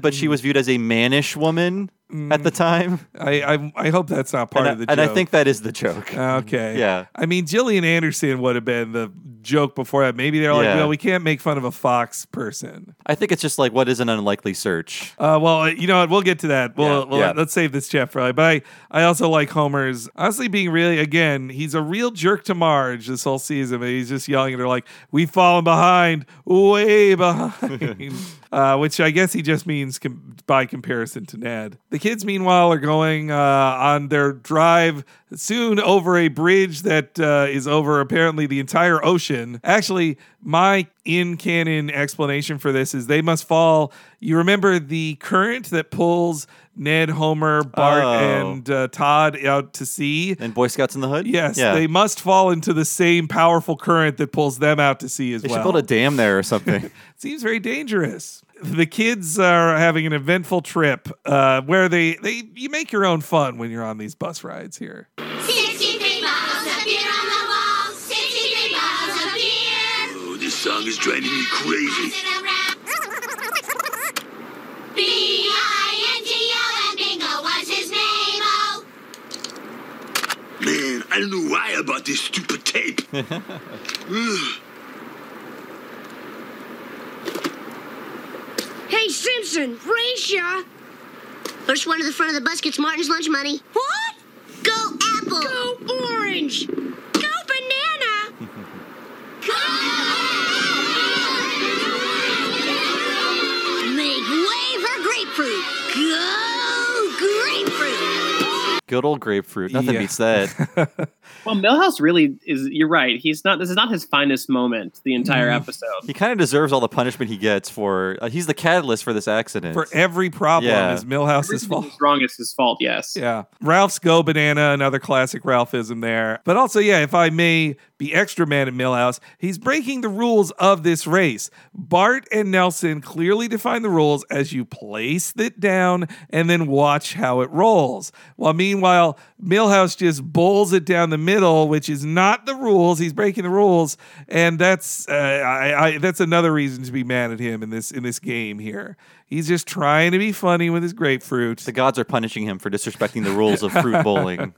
perspective, but she mm. was viewed as a mannish woman at the mm. time. I, I I hope that's not part and, of the I, and I think that is the joke. Okay. Yeah. I mean, Gillian Anderson would have been the joke before that. Maybe they're like, Yeah. well, we can't make fun of a Fox person. I think it's just like what is an unlikely search. Uh, well, uh, you know what? We'll get to that. We'll, Yeah, we'll yeah. let's save this chat for later. But I, I also like Homer's honestly being really again. He's a real jerk to Marge this whole season. But he's just yelling at her like, "We've fallen behind, way behind," uh, which I guess he just means com- by comparison to Ned. The kids, meanwhile, are going uh, on their drive soon over a bridge that uh, is over apparently the entire ocean. Actually, my in canon explanation for this is they must fall. You remember the current that pulls Ned, Homer, Bart, Oh. and uh, Todd out to sea? And Boy Scoutz 'n the Hood? Yes, Yeah. they must fall into the same powerful current that pulls them out to sea as They well. should build a dam there or something. Seems very dangerous. The kids are having an eventful trip uh, where they, they you make your own fun when you're on these bus rides here. 63 bottles of beer on the wall. 63 bottles of beer. Oh, this song is driving me crazy. B-I-N-G-O and bingo was his name. Oh, Man, I don't know why I bought this stupid tape. Ugh. Hey, Simpson, race ya! First one to the front of the bus gets Martin's lunch money. What? Go Apple! Go Orange! Go Banana! Go! Make way for grapefruit! Go grapefruit! Good old grapefruit. Nothing Yeah. beats that. Well, Milhouse really is. You're right. He's not. This is not his finest moment. The entire Mm. episode. he kind of deserves all the punishment he gets for. Uh, he's the catalyst for this accident. For every problem Yeah. is Milhouse's fault. is wrong is his fault. Yes. Yeah. Ralph's Go Banana, another classic Ralphism there. But also, yeah, if I may be extra man at Milhouse, he's breaking the rules of this race. Bart and Nelson clearly define the rules as you place it down and then watch how it rolls. While meanwhile, Milhouse just bowls it down the middle, which is not the rules. He's breaking the rules, and that's uh, I, I, that's another reason to be mad at him in this in this game here. He's just trying to be funny with his grapefruit. the gods are punishing him for disrespecting the rules of fruit bowling.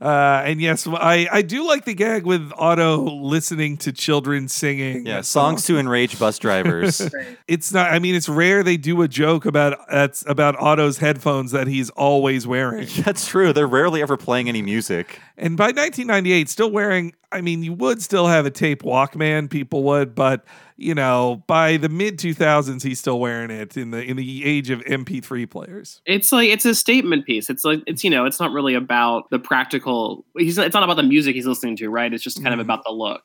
Uh, and yes, I, I do like the gag with Otto listening to children singing. Yeah, songs to enrage bus drivers. It's not. I mean, it's rare they do a joke about that's about Otto's headphones that he's always wearing. That's true. They're rarely ever playing any music. And by 1998, still wearing. I mean, you would still have a tape Walkman. People would, but you know, by the mid 2000s, he's still wearing it in the in the age of MP3 players. It's like it's a statement piece. It's like it's you know it's not really about the practical. He's it's not about the music he's listening to, right? It's just kind of Mm. about the look.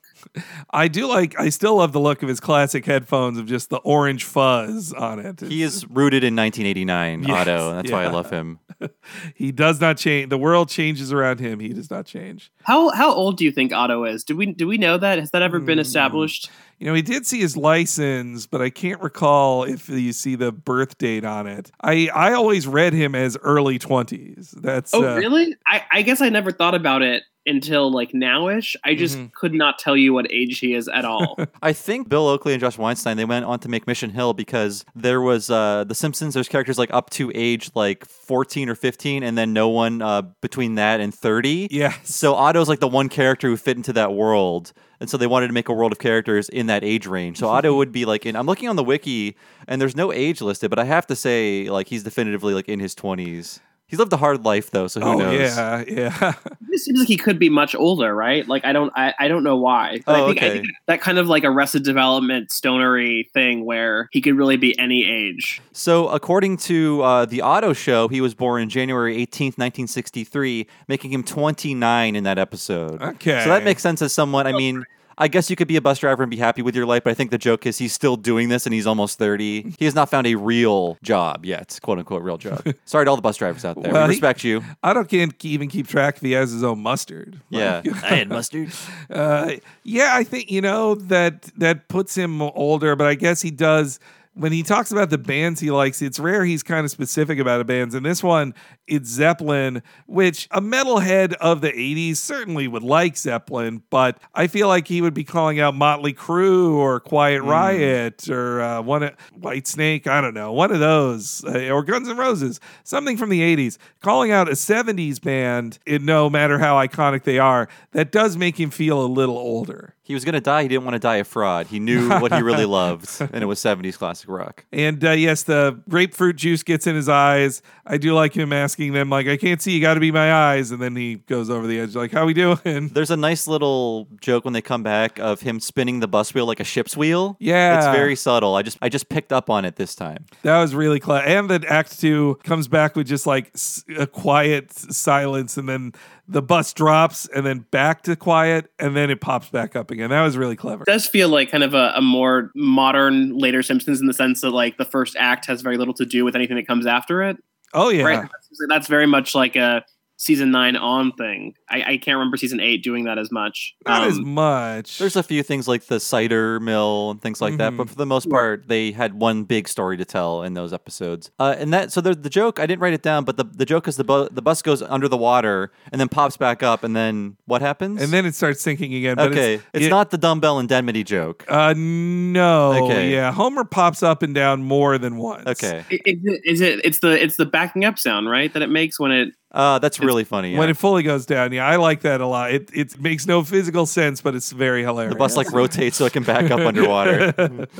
I do like. I still love the look of his classic headphones of just the orange fuzz on it. He is rooted in 1989, Yes, Otto. That's why I love him. he does not change. The world changes around him. He does not change. How how old do you think Otto is? Do we do we know that? Has that ever Hmm. been established? You know, he did see his license, but I can't recall if you see the birth date on it. I I always read him as early twenties. That's Oh, uh, really? I, I guess I never thought about it until like nowish. I just Mhm. could not tell you what age he is at all. I think Bill Oakley and Josh Weinstein they went on to make Mission Hill because there was uh, the Simpsons. There's characters like up to age like 14 or 15, and then no one uh, between that and 30. Yeah. So Otto's like the one character who fit into that world, and so they wanted to make a world of characters in that age range. So Otto would be like in. I'm looking on the wiki, and there's no age listed, but I have to say like he's definitively like in his 20s. He's lived a hard life though, so who oh knows? yeah, yeah. it seems like he could be much older, right? Like I don't I, I don't know why. But I Oh, think I okay. think that kind of like arrested development stonery thing where he could really be any age. So, according to uh, the Otto Show, he was born in January 18th, 1963, making him 29 in that episode. Okay. So that makes sense as someone, I mean, I guess you could be a bus driver and be happy with your life, but I think the joke is he's still doing this and he's almost 30. He has not found a real job yet, quote unquote, real job. Sorry to all the bus drivers out there. Well, we he- respect you. Otto can't even keep track if he has his own mustard. Yeah. I had mustard. Uh, yeah, I think you know that that puts him older, but I guess he does. When he talks about the bands he likes, it's rare he's kind of specific about a bands. And this one, it's Zeppelin, which a metalhead of the 80s certainly would like Zeppelin, but I feel like he would be calling out Motley Crue or Quiet Riot or uh, one Whitesnake, I don't know, one of those, uh, or Guns N' Roses, something from the 80s. Calling out a 70s band, it, no matter how iconic they are, that does make him feel a little older. He was going to die. He didn't want to die a fraud. He knew what he really loved, and it was 70s classic rock. And uh, yes, the grapefruit juice gets in his eyes. I do like him asking them, like, I can't see, you got to be my eyes. And then he goes over the edge, like, how we doing? There's a nice little joke when they come back of him spinning the bus wheel like a ship's wheel. Yeah. It's very subtle. I just I just picked up on it this time. That was really clever. And then Act Two comes back with just like a quiet silence, and then the bus drops, and then back to quiet, and then it pops back up again. That was really clever. It does feel like kind of a, a more modern later Simpsons in the sense that like the first act has very little to do with anything that comes after it. Oh yeah, Right. That's, that's very much like a season nine on thing. I, I can't remember season eight doing that as much. not as Um, much. There's a few things like the cider mill and things like that, but for the most part, they had one big story to tell in those episodes. Uh, and that so the, the joke I didn't write it down, but the, the joke is the bu- the bus goes under the water and then pops back up, and then what happens? and then it starts sinking again. But okay, it's, it's, it- not the dumbbell indemnity joke. Uh, no. Okay. Yeah, Homer pops up and down more than once. Okay, is it, is it? It's the it's the backing up sound, right? That it makes when it. Uh, that's really funny. When yeah. it fully goes down, yeah, I like that a lot. It it makes no physical sense, but it's very hilarious. the bus like rotates so it can back up underwater.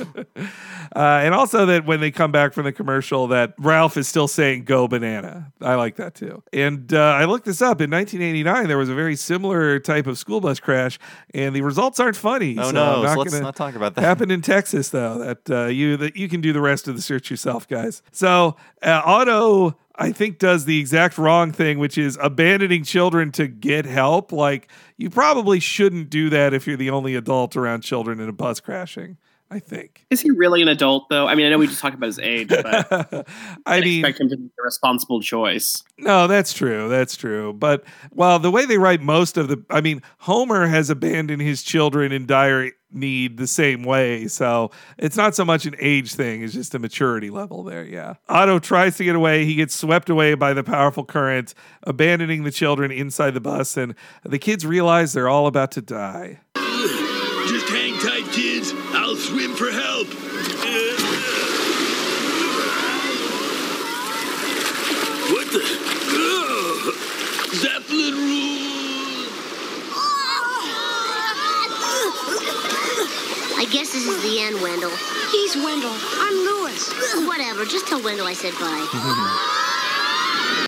Uh, and also that when they come back from the commercial, that Ralph is still saying "Go banana." I like that too. And uh, I looked this up in 1989. There was a very similar type of school bus crash, and the results aren't funny. Oh so no, I'm not so let's not talk about that. happened in Texas though. That uh, you that you can do the rest of the search yourself, guys. So uh, Otto, I think, does the exact wrong thing, which is abandoning children to get help. Like you probably shouldn't do that if you're the only adult around children in a bus crashing. I think. Is he really an adult though? I mean, I know we just talked about his age, but I mean, expect him to make a responsible choice. No, that's true. That's true. But well, the way they write most of the, I mean, Homer has abandoned his children in dire need the same way. So it's not so much an age thing, it's just a maturity level there. Yeah. Otto tries to get away. He gets swept away by the powerful current, abandoning the children inside the bus. And the kids realize they're all about to die. Just hang tight, kids. Swim for help! What the? Oh, Zeppelin! I guess this is the end, Wendell. He's Wendell. I'm Lewis. Whatever. Just tell Wendell I said bye.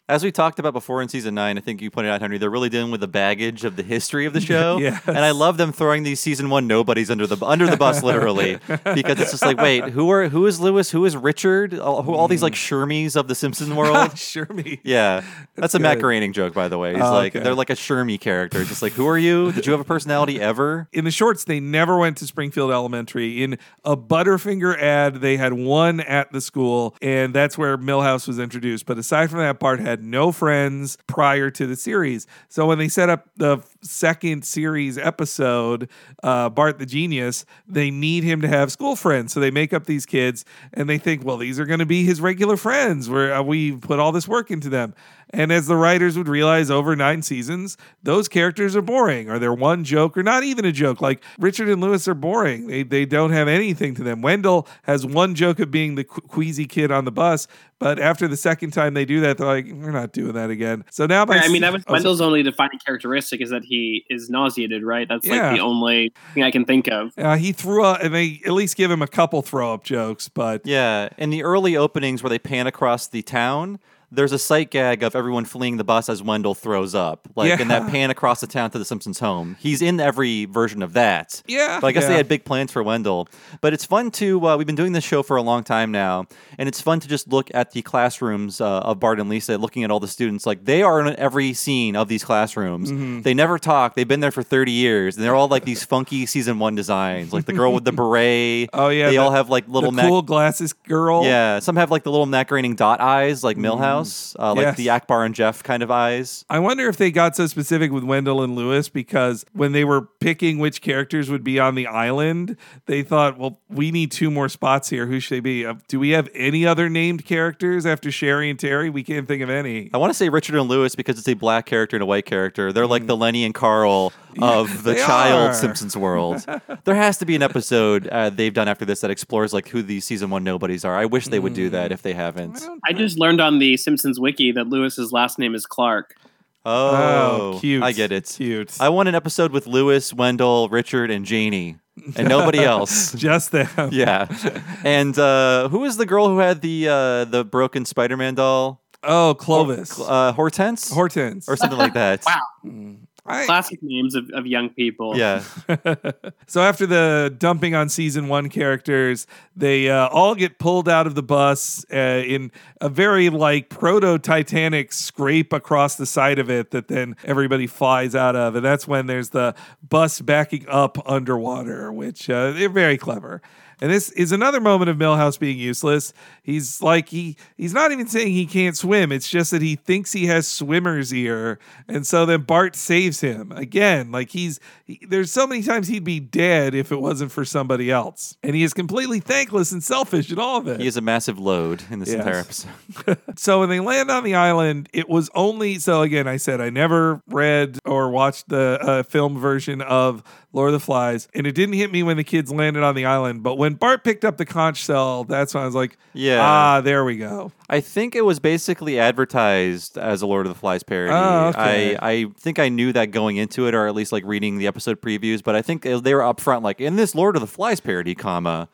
As we talked about before in season nine, I think you pointed out, Henry, they're really dealing with the baggage of the history of the show. Yes. And I love them throwing these season one nobodies under the under the bus, literally, because it's just like, wait, who are who is Lewis? Who is Richard? All, who, all these like mm. Shermies of the Simpson world. me. Yeah, that's, a Matt good. Joke, by the way. He's Oh, like, okay. they're like a Shermie character. It's just like, who are you? Did you have a personality ever? In the shorts, they never went to Springfield Elementary. In a Butterfinger ad, they had one at the school, and that's where Milhouse was introduced. But aside from that, Bart, had no friends prior to the series. So when they set up the second series episode, uh, Bart the Genius, they need him to have school friends. So they make up these kids, and they think, well, these are going to be his regular friends. Where uh, we put all this work into them. And as the writers would realize over nine seasons, those characters are boring. Are there one joke or not even a joke? Like Richard and Lewis are boring. They, they don't have anything to them. Wendell has one joke of being the queasy kid on the bus, but after the second time they do that, they're like, we're not doing that again. So now, by Right, I mean, that was oh, so- Wendell's only defining characteristic is that he is nauseated, right? That's Yeah. like the only thing I can think of. Uh, he threw up, and they at least give him a couple throw up jokes, but Yeah, in the early openings where they pan across the town, there's a sight gag of everyone fleeing the bus as Wendell throws up, like in that pan across the town to the Simpsons' home. He's in every version of that. Yeah, but I guess they had big plans for Wendell. But it's fun to. Uh, we've been doing this show for a long time now, and it's fun to just look at the classrooms uh, of Bart and Lisa, looking at all the students. Like they are in every scene of these classrooms. Mhm. They never talk. They've been there for 30 years, and they're all like these funky season one designs, like the girl with the beret. Oh yeah, they the- all have like little the Mac- cool glasses girl. yeah, some have like the little Matt Groening dot eyes, like Milhouse, uh, like Mm. Yes. the Akbar and Jeff kind of eyes. I wonder if they got so specific with Wendell and Lewis because when they were picking which characters would be on the island, they thought, well, we need two more spots here. Who should they be? Uh, Do we have any other named characters after Sherri and Terri? We can't think of any. I want to say Richard and Lewis because it's a black character and a white character. They're like the Lenny and Carl of the Mm. child are. Simpsons world. there has to be an episode uh, they've done after this that explores like who these season one nobodies are. I wish they would do Mm. that if they haven't. I just learned on the Simpsons wiki that Lewis's last name is Clark. Oh, Oh, cute. I get it. Cute. I want an episode with Lewis, Wendell, Richard, and Janie, and nobody else. Just them. yeah. And uh, who was the girl who had the uh, the broken Spider-Man doll? Oh, Clovis. Uh, Hortense? Hortense. or something like that. wow. Classic names of, of young people. Yeah. so after the dumping on season one characters, they uh, all get pulled out of the bus uh, in a very like proto Titanic scrape across the side of it that then everybody flies out of, and that's when there's the bus backing up underwater, which uh, they're very clever. And this is another moment of Milhouse being useless. He's like he he's not even saying he can't swim. It's just that he thinks he has swimmer's ear, and so then Bart saves him again. Like he's he, there's so many times he'd be dead if it wasn't for somebody else, and he is completely thankless and selfish in all of it. He has a massive load in this Yes. entire episode. so when they land on the island, it was only so again. I said I never read or watched the uh, film version of Lord of the Flies, and it didn't hit me when the kids landed on the island. But when Bart picked up the conch shell, that's when I was like, Yeah. ah, there we go. I think it was basically advertised as a Lord of the Flies parody. Oh, okay. I, I think I knew that going into it, or at least like reading the episode previews. But I think they were upfront, like in this Lord of the Flies parody, comma.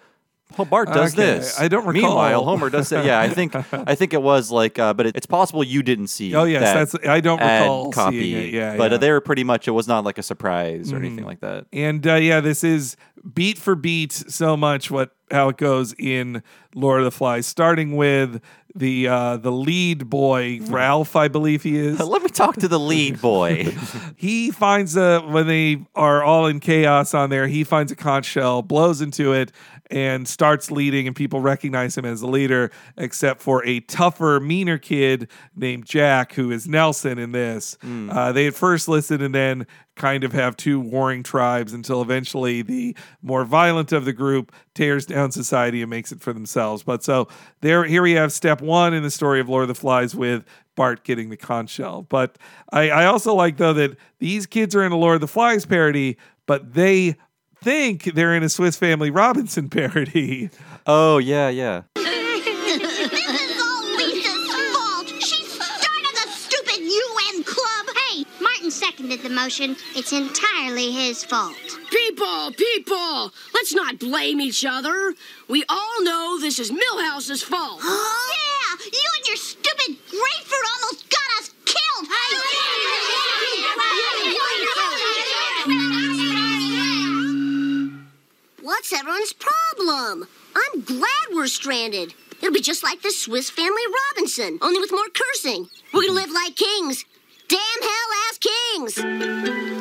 Bart does Okay, this. I don't recall. Meanwhile, Homer does that. Yeah, I think I think it was like, uh, but it, it's possible you didn't see. Oh, yes, that that's- I don't recall copy. seeing it. Yeah, but yeah. Uh, they were pretty much. It was not like a surprise or anything Mhm. like that. And uh, yeah, this is beat for beat so much what how it goes in Lord of the Flies, starting with the uh, the lead boy Ralph, I believe he is. Let me talk to the lead boy. he finds a when they are all in chaos on there. He finds a conch shell, blows into it, and starts leading. And people recognize him as the leader, except for a tougher, meaner kid named Jack, who is Nelson in this. Uh, they at first listen and then kind of have two warring tribes until eventually the more violent of the group tears down society and makes it for themselves. But so there, here we have step one in the story of Lord of the Flies with Bart getting the conch shell. But I, I also like though that these kids are in a Lord of the Flies parody, but they think they're in a Swiss Family Robinson parody. Oh yeah, yeah. this is all Lisa's fault. She started the stupid UN club. Hey, Martin seconded the motion. It's entirely his fault. People, people, let's not blame each other. We all know this is Milhouse's fault. Yeah, you and your stupid What's everyone's problem? I'm glad we're stranded. It'll be just like the Swiss Family Robinson, only with more cursing. We're gonna live like kings. Damn hell ass kings.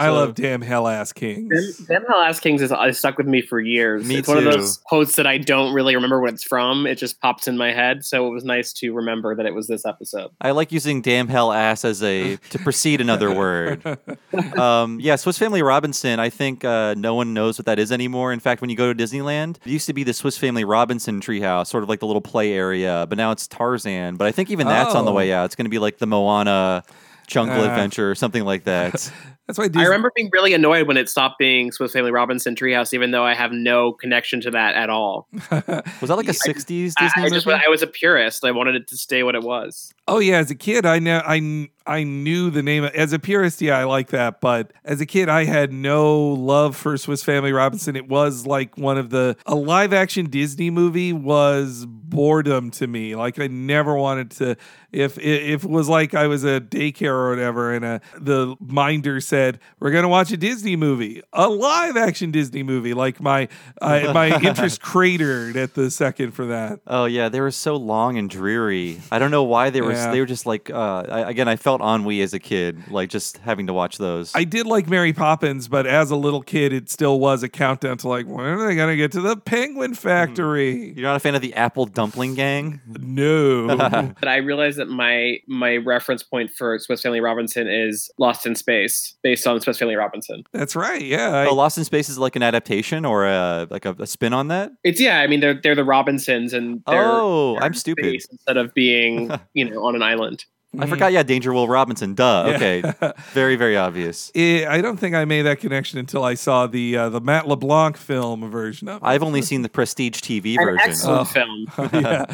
I love damn hell ass kings. Damn Hell Ass Kings is, is stuck with me for years. Me it's one of those quotes that I don't really remember what it's from. It just pops in my head. So it was nice to remember that it was this episode. I like using damn hell ass as a to precede another word. Um, yeah, Swiss Family Robinson. I think uh, no one knows what that is anymore. In fact, when you go to Disneyland, it used to be the Swiss Family Robinson treehouse, sort of like the little play area, but now it's Tarzan. But I think even that's on the Oh. way out. It's going to be like the Moana Jungle Ah. Adventure or something like that. That's why I remember being really annoyed when it stopped being Swiss Family Robinson Treehouse, even though I have no connection to that at all. Was that like a '60s Disney I, I just movie? I was a purist. I wanted it to stay what it was. Oh yeah, as a kid, I know I kn- I knew the name. As a purist, yeah, I like that. But as a kid, I had no love for Swiss Family Robinson. It was like one of the a live action Disney movie was boredom to me. Like I never wanted to. If if it was like I was a daycare or whatever, and a, the minder said we're gonna watch a Disney movie, a live action Disney movie, like my I my interest cratered at the second for that. Oh yeah, they were so long and dreary. I don't know why they were. Yeah. They were just like uh, I, again. I felt ennui as a kid, like just having to watch those. I did like Mary Poppins, but as a little kid, it still was a countdown to like, when are they going to get to the Penguin mm-hmm. Factory? You're not a fan of the Apple Dumpling Gang? No. But I realized that my my reference point for Swiss Family Robinson is Lost in Space, based on Swiss Family Robinson. That's right. Yeah. oh, Lost in Space is like an adaptation or a like a, a spin on that. It's yeah. I mean, they're they're the Robinsons, and they're, Oh, they're I'm stupid. space instead of being you know on an island. I forgot. Yeah, Danger Will Robinson. Duh. Yeah. Okay. very very obvious. Eh, I don't think I made that connection until I saw the uh, the Matt LeBlanc film version of it. I've only seen the Prestige TV An version. excellent film. yeah.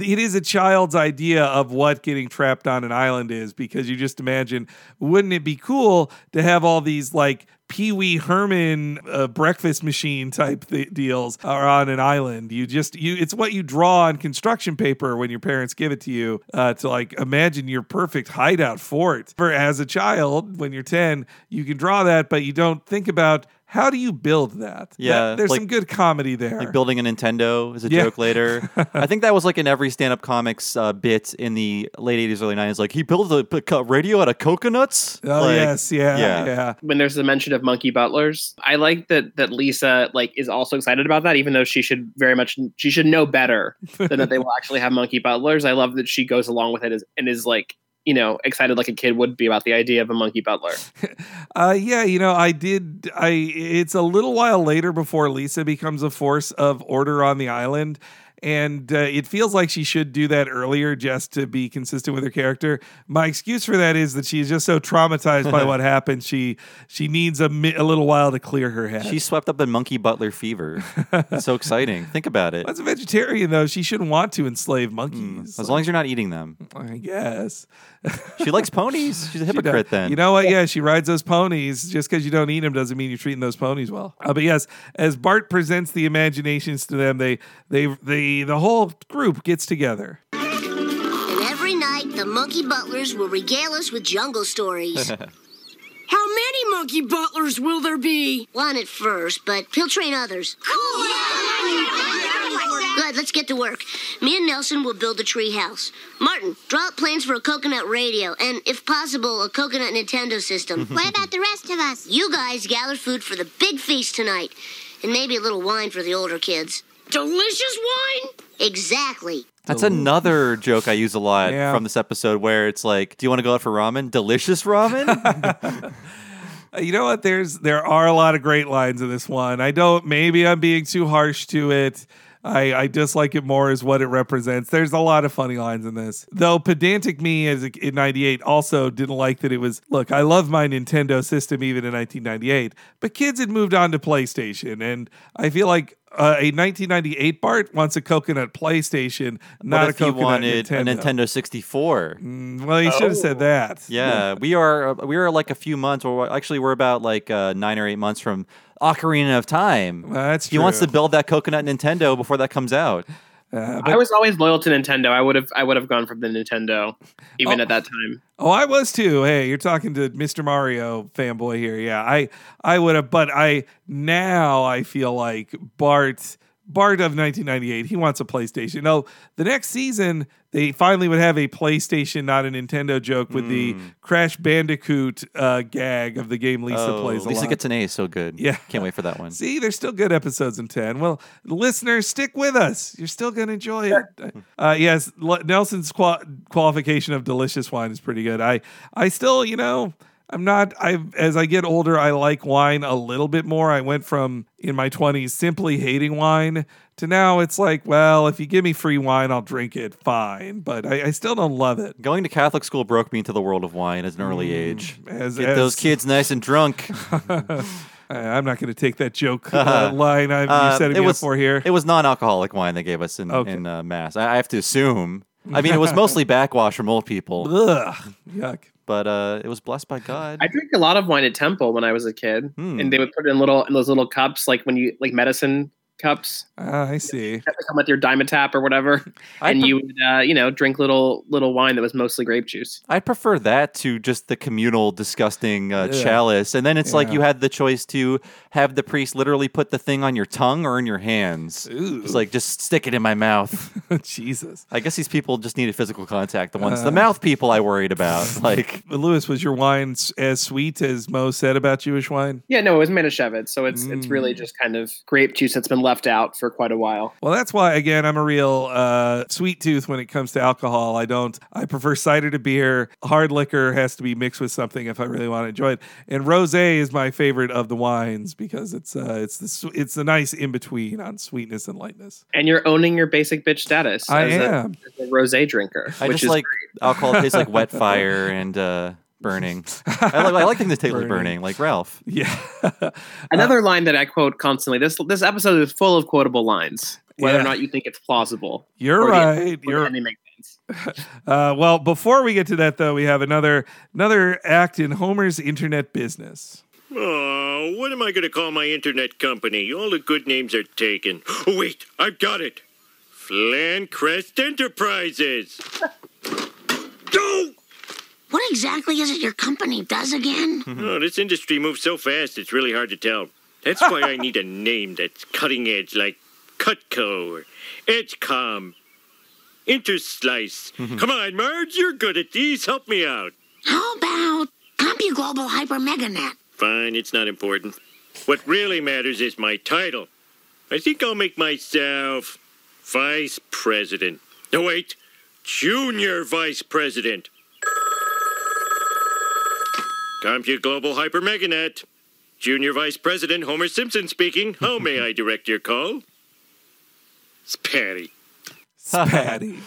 It is a child's idea of what getting trapped on an island is because you just imagine, wouldn't it be cool to have all these like Pee Wee Herman uh, breakfast machine type th- deals are on an island? You just you it's what you draw on construction paper when your parents give it to you uh, to like imagine your perfect hideout fort. For as a child, when you're ten, you can draw that, but you don't think about. How do you build that? Yeah, That- there's like- some good comedy there. Like building a Nintendo is a Yeah. joke later. I think that was like in every stand-up comics uh, bit in the late '80s, early '90s. Like he built a co- radio out of coconuts. Oh Like, yes, yeah, yeah. yeah. when there's the mention of monkey butlers i like that that lisa like is also excited about that even though she should very much she should know better than that they will actually have monkey butlers i love that she goes along with it as, and is like you know excited like a kid would be about the idea of a monkey butler Uh, yeah, you know, I did. I it's a little while later before Lisa becomes a force of order on the island, and uh, it feels like she should do that earlier just to be consistent with her character. My excuse for that is that she's just so traumatized by what happened. She she needs a, mi- a little while to clear her head. She swept up in monkey butler fever. It's so exciting. Think about it. as a vegetarian, though, she shouldn't want to enslave monkeys. As long as you're not eating them. I guess. She likes ponies. She's a hypocrite does. then. You know what? Yeah, she rides those ponies. Just because you don't eat them doesn't mean you're treating those ponies well. Uh, but yes, as Bart presents the imaginations to them, they they they the whole group gets together. And every night, the monkey butlers will regale us with jungle stories. How many monkey butlers will there be? One at first, but he'll train others. Good, let's get to work. Me and Nelson will build a tree house. Martin, draw up plans for a coconut radio and, if possible, a coconut Nintendo system. What about the rest of us? You guys gather food for the big feast tonight, and maybe a little wine for the older kids. Delicious wine? Exactly. That's another joke I use a lot Yeah. from this episode where it's like, do you want to go out for ramen? Delicious ramen? Uh, You know what? There's there are a lot of great lines in this one. I don't. Maybe I'm being too harsh to it. I, I dislike it more as what it represents. There's a lot of funny lines in this. Though pedantic me as a, in 98 also didn't like that it was, look, I love my Nintendo system even in 1998, but kids had moved on to PlayStation. And I feel like uh, a 1998 Bart wants a coconut PlayStation, not what a if he coconut wanted Nintendo. a Nintendo 64? Well, he should have said that. Yeah, we are we are like a few months, or actually we're about like uh, nine or eight months from Ocarina of Time. that's true. He wants to build that coconut Nintendo before that comes out. Uh, I was always loyal to Nintendo. I would have I would have gone for the Nintendo even Oh. at that time. Oh, I was too. Hey, you're talking to Mr. Mario fanboy here. Yeah, I I would have, but I now I feel like Bart Bart of 1998. He wants a PlayStation. No, the next season they finally would have a PlayStation, not a Nintendo joke with the Crash Bandicoot uh, gag of the game Lisa Hmm. oh, plays. A Lisa lot. gets an A, so good. Yeah. can't wait for that one. See, there's still good episodes in 10. Well, listeners, stick with us. You're still going to enjoy it. Uh, yes, L- Nelson's qual- qualification of delicious wine is pretty good. I, I still, you know, I'm not, I, as I get older, I like wine a little bit more. I went from in my 20s simply hating wine to now it's like, well, if you give me free wine, I'll drink it fine. But I, I still don't love it. Going to Catholic school broke me into the world of wine at an early age. Mm, as- Get those kids nice and drunk. Uh, I'm not going to take that joke uh, line I'm, Uh, it me was, up for here. It was non-alcoholic wine they gave us in, Okay. in uh, mass. I, I have to assume. I mean, it was mostly backwash from old people, Ugh, yuck. But uh, it was blessed by God. I drank a lot of wine at Temple when I was a kid, Hmm. and they would put it in little in those little cups, like when you like medicine cups. Ah, I see. that come with your Dimetapp or whatever, I and pre- you would uh, you know drink little little wine that was mostly grape juice. I prefer that to just the communal, disgusting uh, Ugh. chalice. And then it's like you had the choice to have the priest literally put the thing on your tongue or in your hands. It's like, just stick it in my mouth. Jesus. I guess these people just needed physical contact. The ones, Uh. the mouth people I worried about. Like, But Louis, was your wine as sweet as Mo said about Jewish wine? Yeah, no, it was Manischewitz, so it's it's really just kind of grape juice that's been left out for quite a while. Well, that's why again I'm a real uh, sweet tooth when it comes to alcohol. I don't. I prefer cider to beer. Hard liquor has to be mixed with something if I really want to enjoy it. And rosé is my favorite of the wines because it's uh, it's the sw- it's the nice in between on sweetness and lightness. And you're owning your basic bitch status. I as a- am. as a rosé drinker, I which just is like alcohol tastes like wet fire and uh, burning. I like, I like things that taste like Burning. burning, like Ralph. Yeah. Another line that I quote constantly. This this episode is full of quotable lines, whether Yeah. or not you think it's plausible. You're right. the You're ending makes sense. Uh, well, before we get to that, though, we have another another act in Homer's internet business. Oh, what am I going to call my internet company? All the good names are taken. Oh, wait, I've got it. Flancrest Enterprises. What exactly is it your company does again? oh, this industry moves so fast, it's really hard to tell. That's why I need a name that's cutting edge, like Cutco or Edgecom, Interslice. Mm-hmm. Come on, Marge, you're good at these. Help me out. How about CompuGlobal Hyper Meganet? Fine, it's not important. What really matters is my title. I think I'll make myself Vice President. No, wait, Junior Vice President. CompuGlobal Hyper Meganet. Junior Vice President Homer Simpson speaking. How may I direct your call? Spatty. Spatty.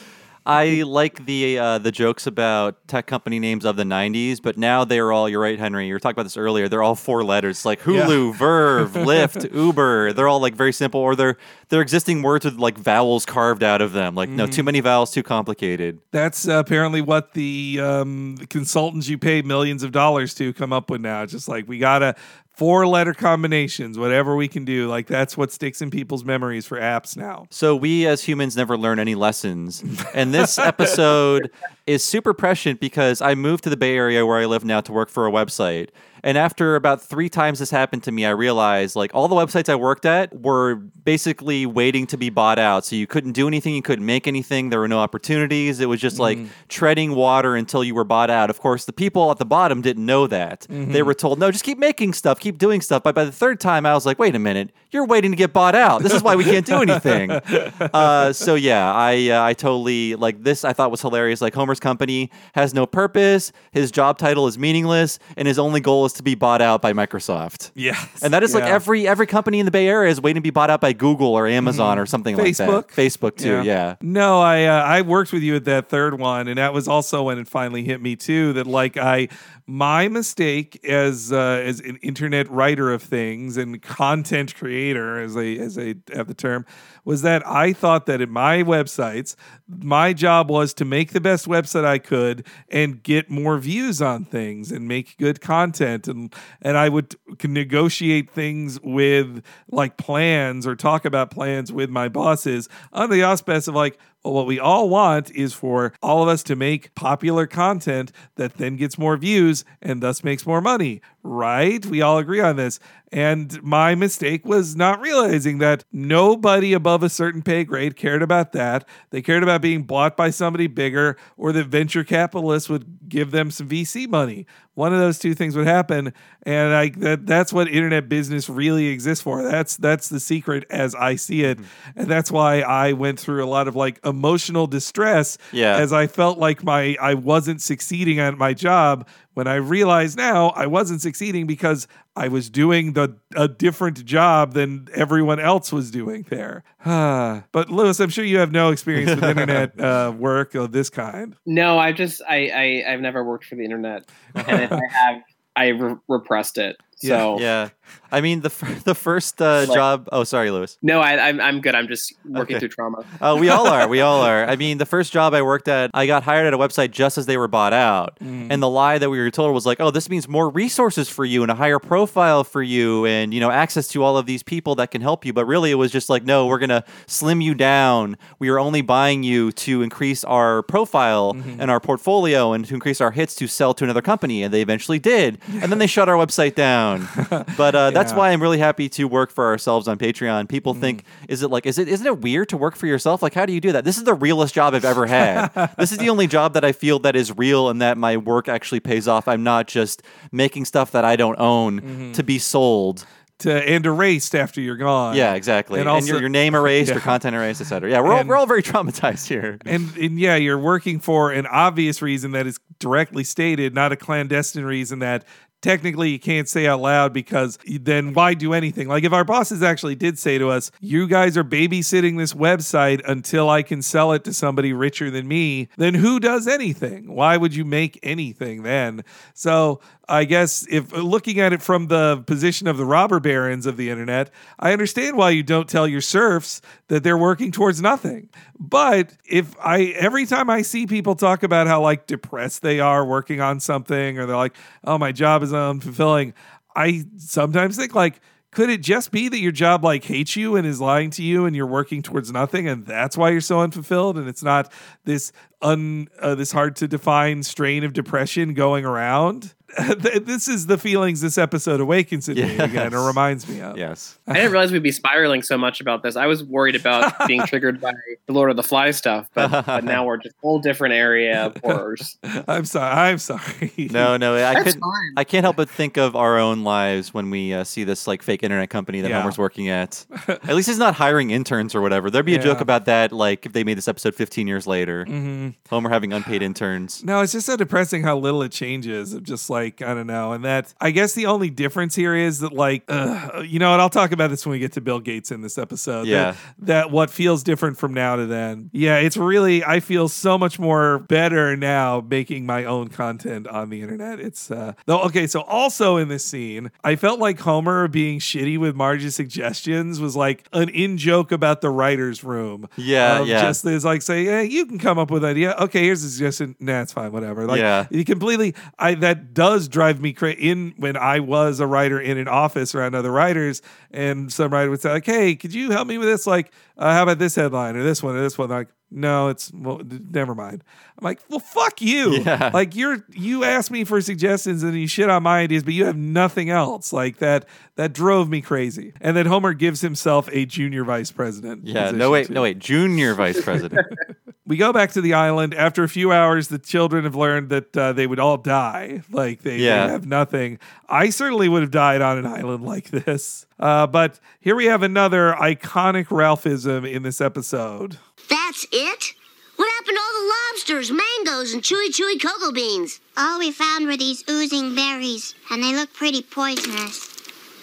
I like the uh, the jokes about tech company names of the '90s, but now they're all. You're right, Henry. You were talking about this earlier. They're all four letters, like Hulu, Verve, Lyft, Uber. They're all like very simple, or they're they're existing words with like vowels carved out of them. Like no, Mhm. too many vowels, too complicated. That's uh, apparently what the, um, consultants you pay millions of dollars to come up with now. Just like we gotta four letter combinations, whatever we can do. Like that's what sticks in people's memories for apps now. So we as humans never learn any lessons. And this episode is super prescient because I moved to the Bay Area where I live now to work for a website. And after about three times this happened to me, I realized like all the websites I worked at were basically waiting to be bought out. So you couldn't do anything, you couldn't make anything, there were no opportunities. It was just like treading water until you were bought out. Of course, the people at the bottom didn't know that. They Mhm. were told, no, just keep making stuff, keep doing stuff. But by the third time, I was like, wait a minute, you're waiting to get bought out. This is why we can't do anything. uh, so yeah, I uh, I totally like this. I thought was hilarious. Like Homer his company has no purpose, his job title is meaningless, and his only goal is to be bought out by Microsoft. Yes. And that is like every every company in the Bay Area is waiting to be bought out by Google or Amazon or something like Mm-hmm. Facebook. that. Facebook too, yeah. No, I uh, I worked with you at that third one, and that was also when it finally hit me too. That like I my mistake as uh, as an internet writer of things and content creator, as they as they have the term, was that I thought that in my websites, my job was to make the best website I could and get more views on things and make good content. And and I would negotiate things with like plans or talk about plans with my bosses under the auspice of like what we all want is for all of us to make popular content that then gets more views and thus makes more money, right? We all agree on this. And my mistake was not realizing that nobody above a certain pay grade cared about that. They cared about being bought by somebody bigger or that venture capitalists would give them some VC money. One of those two things would happen. And I that that's what internet business really exists for. That's that's the secret as I see it. Hmm. And that's why I went through a lot of like emotional distress Yeah. as I felt like my I wasn't succeeding at my job when I realized now I wasn't succeeding because I was doing the a different job than everyone else was doing there. but Louis, I'm sure you have no experience with internet uh, work of this kind. No, I just I, I I've never worked for the internet, and if I have, I re- repressed it. So yeah. I mean the fir- the first uh, Like- job. Oh, sorry, Louis. no, I, I'm I'm good. I'm just working Okay. through trauma. Oh, we all are. We all are. I mean, the first job I worked at, I got hired at a website just as they were bought out. Mm. And the lie that we were told was like, oh, this means more resources for you and a higher profile for you and, you know, access to all of these people that can help you. But really, it was just like, no, we're going to slim you down. We are only buying you to increase our profile Mm-hmm. and our portfolio and to increase our hits to sell to another company. And they eventually did. And then they shut our website down. but uh, that's Yeah. why I'm really happy to work for ourselves on Patreon. People Mm-hmm. think, is it like, is it, isn't it weird to work for yourself? Like, how do you do that? This is the realest job I've ever had. this is the only job that I feel that is real and that my work actually pays off. I'm not just making stuff that I don't own Mm-hmm. to be sold. To and erased after you're gone. Yeah, exactly. And, also- your, your name erased, Yeah. your content erased, etc. Yeah, we're all, And- we're all very traumatized here. and, and yeah, you're working for an obvious reason that is directly stated, not a clandestine reason that technically you can't say out loud because then why do anything? Like if our bosses actually did say to us, "You guys are babysitting this website until I can sell it to somebody richer than me," then who does anything? Why would you make anything then? So I guess if looking at it from the position of the robber barons of the internet, I understand why you don't tell your serfs that they're working towards nothing. But if I every time I see people talk about how like depressed they are working on something or they're like, "Oh, my job is unfulfilling," I sometimes think like could it just be that your job like hates you and is lying to you and you're working towards nothing and that's why you're so unfulfilled and it's not this un uh, this hard to define strain of depression going around this is the feelings this episode awakens in me again or reminds me of Yes. I didn't realize we'd be spiraling so much about this. I was worried about being triggered by the Lord of the Fly stuff, but, but now we're just a whole different area of horrors. i'm sorry i'm sorry No, no, I That's could. fine. I can't help but think of our own lives when we uh, see this like fake internet company that Yeah. Homer's working at. at least he's not hiring interns or whatever. There'd be a joke about that, like if they made this episode 15 years later. Mhm. Homer having unpaid interns. No, it's just so depressing how little it changes. Of just like I don't know, and that I guess the only difference here is that like ugh, you know, and I'll talk about this when we get to Bill Gates in this episode. Yeah. that, that what feels different from now to then. Yeah, it's really I feel so much more better now making my own content on the internet. It's uh though okay. So also in this scene, I felt like Homer being shitty with Marge's suggestions was like an in joke about the writer's room. Yeah, Of yeah. Just is like say, hey, you can come up with an idea. Okay, here's a suggestion. Nah, it's fine, whatever. Like, Yeah. you completely. I that does drive me crazy. In when I was a writer in an office around other writers, and some writer would say like, "Hey, could you help me with this? Like, uh, how about this headline or this one or this one?" Like, no, it's well, never mind. I'm like, well, fuck you. Yeah. Like you're you asked me for suggestions and you shit on my ideas, but you have nothing else. Like that that drove me crazy. And then Homer gives himself a junior vice president. Yeah. No wait. too. No wait. Junior vice president. We go back to the island. After a few hours, the children have learned that uh, they would all die. Like they, they have nothing. I certainly would have died on an island like this. Uh, but here we have another iconic Ralphism in this episode. That's it? What happened to all the lobsters, mangoes, and chewy, chewy cocoa beans. All we found were these oozing berries, and they look pretty poisonous.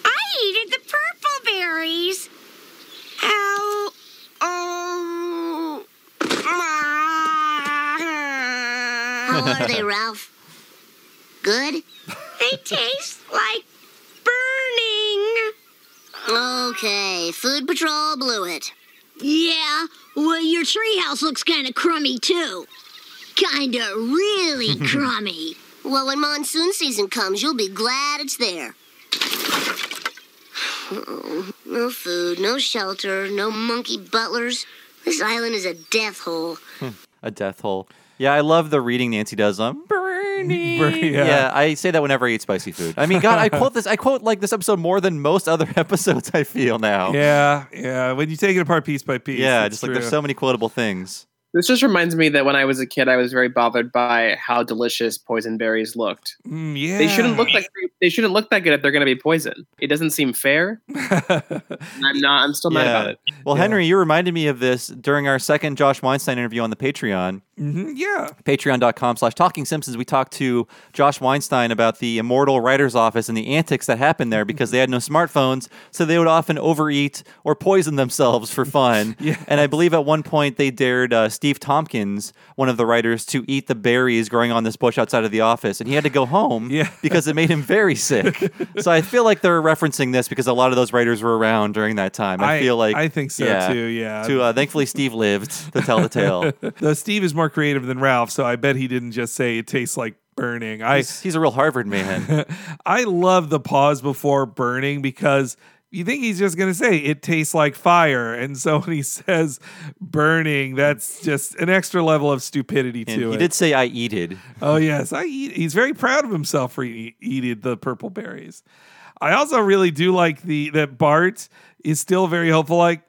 I eated the purple berries. Ow. Oh. How are they, Ralph? Good? They taste like burning. Okay, Food Patrol blew it. Yeah, well, your treehouse looks kind of crummy, too. Kinda really crummy. Well, when monsoon season comes, you'll be glad it's there. Uh-oh. No food, no shelter, no monkey butlers. This island is a death hole. a death hole. Yeah, I love the reading Nancy does. Um, Bernie. yeah. yeah. I say that whenever I eat spicy food. I mean, God, I quote this. I quote like this episode more than most other episodes. I feel now. Yeah, yeah. When you take it apart piece by piece. Yeah, that's just like true. there's so many quotable things. This just reminds me that when I was a kid, I was very bothered by how delicious poison berries looked. Mm, yeah. They shouldn't look like they shouldn't look that good if they're going to be poison. It doesn't seem fair. I'm not. I'm still mad about it. Well, Henry, you reminded me of this during our second Josh Weinstein interview on the Patreon. Hmm yeah. Patreon.com slash Talking Simpsons. We talked to Josh Weinstein about the immortal writer's office and the antics that happened there because they had no smartphones, so they would often overeat or poison themselves for fun. yeah. And I believe at one point they dared uh, Steve Tompkins, one of the writers, to eat the berries growing on this bush outside of the office, and he had to go home yeah. because it made him very sick. so I feel like they're referencing this because a lot of those writers were around during that time. I, I- feel like I think so, too, yeah. To uh, thankfully Steve lived to tell the tale. Though Steve is more creative than Ralph, so I bet he didn't just say it tastes like burning. I He's, he's a real Harvard man. I love the pause before burning because you think he's just going to say it tastes like fire. And so when he says burning, that's just an extra level of stupidity And to he it. did say I eated. Oh yes, I eat. He's very proud of himself for eat, eating the purple berries. I also really do like the that Bart is still very hopeful. Like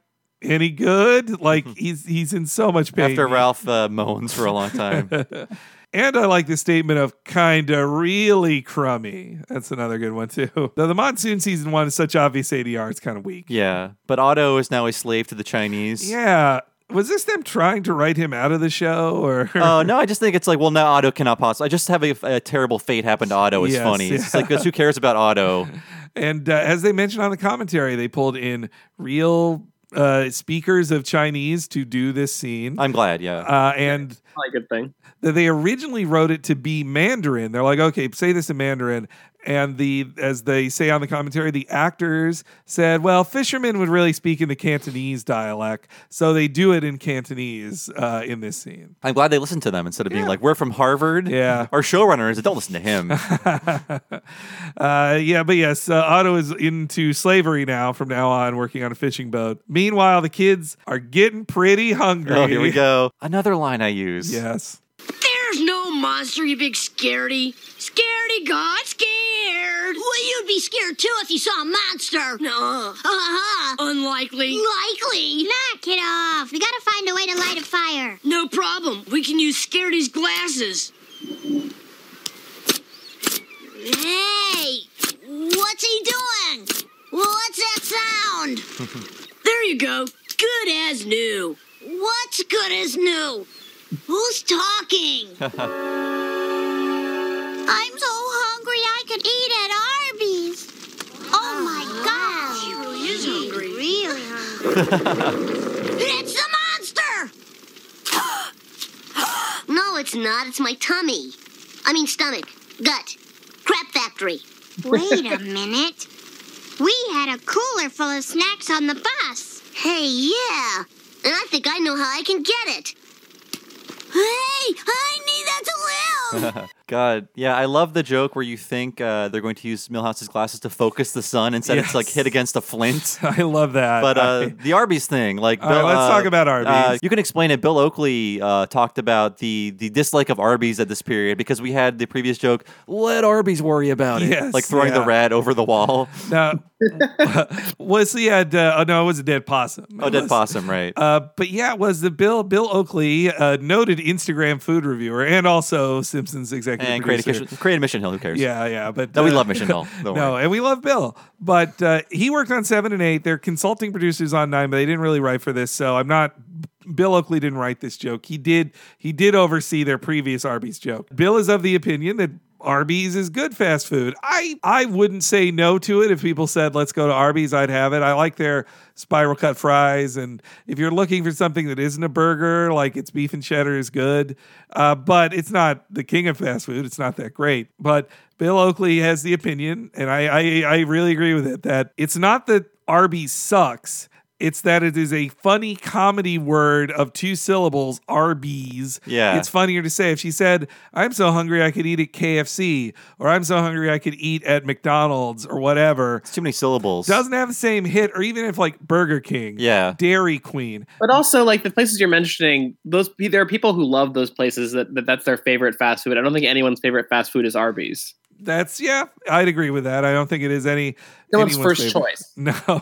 any good? Like he's he's in so much pain After Ralph uh, moans for a long time. And I like the statement of kinda really crummy. That's another good one too. Though the monsoon season one is such obvious ADR, it's kind of weak. yeah, but Otto is now a slave to the Chinese. Yeah. Was this them trying to write him out of the show or Oh no! I just think it's like, well, now Otto cannot possibly. I just have a, a terrible fate happen to Otto. Is Yes, funny. It's yeah. like, 'cause who cares about Otto? And uh, as they mentioned on the commentary, they pulled in real uh, speakers of Chinese to do this scene. I'm glad. Yeah. Uh, and Probably a good thing. that they originally wrote it to be Mandarin. They're like, okay, say this in Mandarin. And the as they say on the commentary, the actors said, well, fishermen would really speak in the Cantonese dialect, so they do it in Cantonese uh, in this scene. I'm glad they listened to them instead of being like, "We're from Harvard." Yeah. Our showrunners don't listen to him. Uh, yeah, but yes, uh, Otto is into slavery now from now on, working on a fishing boat. Meanwhile, the kids are getting pretty hungry. oh, here we go. Another line I use. Yes. There's no monster, you big scaredy. Scaredy got scared. Well, you'd be scared too if you saw a monster. No. Uh-huh. Unlikely. Likely. Knock it off. We gotta find a way to light a fire. No problem. We can use Scaredy's glasses. Hey, what's he doing? What's that sound? There you go. Good as new. What's good as new? Who's talking? I'm so hungry I could eat at Arby's. Oh my oh, gosh. She really is hungry. Really hungry. it's the monster! No, it's not. It's my tummy. I mean, stomach, gut, crap factory. Wait a minute. We had a cooler full of snacks on the bus. Hey, yeah. And I think I know how I can get it. Hey, I need that to live. God, yeah, I love the joke where you think uh, they're going to use Milhouse's glasses to focus the sun instead of it's like hit against a flint. I love that. But uh, I- the Arby's thing, like, All right, let's uh, talk about Arby's. uh, you can explain it. Bill Oakley uh, talked about the the dislike of Arby's at this period because we had the previous joke, "Let Arby's worry about it," Yes, like throwing the rat over the wall. now, was he had? Uh, oh no, it was a dead possum. Oh, dead was- possum, right? Uh, but yeah, it was the Bill Bill Oakley, uh, noted Instagram food reviewer and also Simpsons executive executive And created, producer. Mission- created Mission Hill. Who cares? Yeah, yeah, but No, we uh, love Mission Hill. No, worry. and we love Bill, but uh, he worked on seven and eight. They're consulting producers on nine, but they didn't really write for this, so I'm not. Bill Oakley didn't write this joke. He did. He did oversee their previous Arby's joke. Bill is of the opinion that Arby's is good fast food. I I wouldn't say no to it if people said let's go to Arby's. I'd have it. I like their spiral cut fries, and if you're looking for something that isn't a burger, like it's beef and cheddar is good, uh, but it's not the king of fast food. It's not that great. But Bill Oakley has the opinion, and I I, I really agree with it that it's not that Arby's sucks. It's that it is a funny comedy word of two syllables, Arby's. Yeah. It's funnier to say if she said, I'm so hungry I could eat at KFC, or I'm so hungry I could eat at McDonald's, or whatever. It's too many syllables. Doesn't have the same hit, or even if like Burger King, Yeah. Dairy Queen. But also, like the places you're mentioning, those there are people who love those places that, that that's their favorite fast food. I don't think anyone's favorite fast food is Arby's. That's yeah, I'd agree with that. I don't think it is any No one's anyone's first favorite. choice.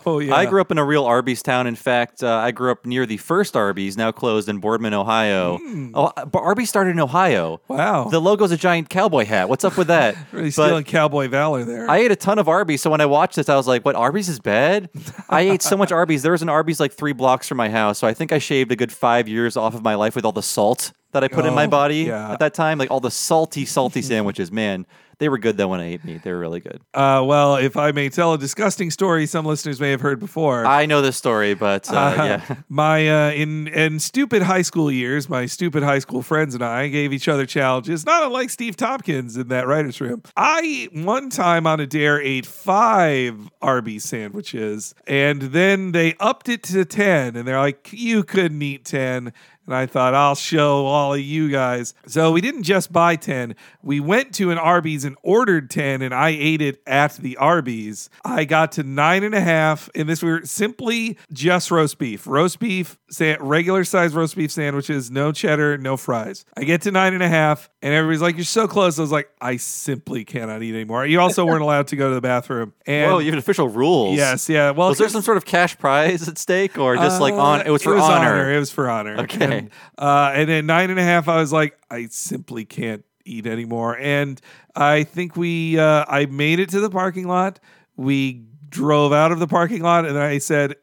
No, yeah. I grew up in a real Arby's town. In fact, uh, I grew up near the first Arby's, now closed in Boardman, Ohio. Oh, but Arby's started in Ohio. Wow. The logo's a giant cowboy hat. What's up with that? really But stealing cowboy valor there. I ate a ton of Arby's, so when I watched this, I was like, "What? Arby's is bad." I ate so much Arby's. There was an Arby's like three blocks from my house, so I think I shaved a good five years off of my life with all the salt that I put in my Oh, body yeah. at that time. Like all the salty, salty sandwiches. Man, they were good though when I ate meat. They were really good. uh, well, if I may tell a disgusting story, some listeners may have heard before. I know this story, but uh, Uh, yeah. my uh, in in stupid high school years, my stupid high school friends and I gave each other challenges, not unlike Steve Tompkins in that writers' room. I one time on a dare ate five Arby's sandwiches, and then they upped it to ten, and they're like, "You couldn't eat 10. And I thought, I'll show all of you guys. So we didn't just buy 10. We went to an Arby's and ordered 10, and I ate it at the Arby's. I got to nine and a half, and this we were simply just roast beef. Roast beef, regular size roast beef sandwiches, no cheddar, no fries. I get to nine and a half, and everybody's like, You're so close. I was like, I simply cannot eat anymore. You also weren't allowed to go to the bathroom. And Whoa, you have official rules. Yes, yeah. Well, was there some sort of cash prize at stake, or just like uh, on? It was for honor. It was for honor. Okay. And, uh, and then nine and a half, I was like, I simply can't eat anymore. And I think we, uh, I made it to the parking lot. We drove out of the parking lot, and I said,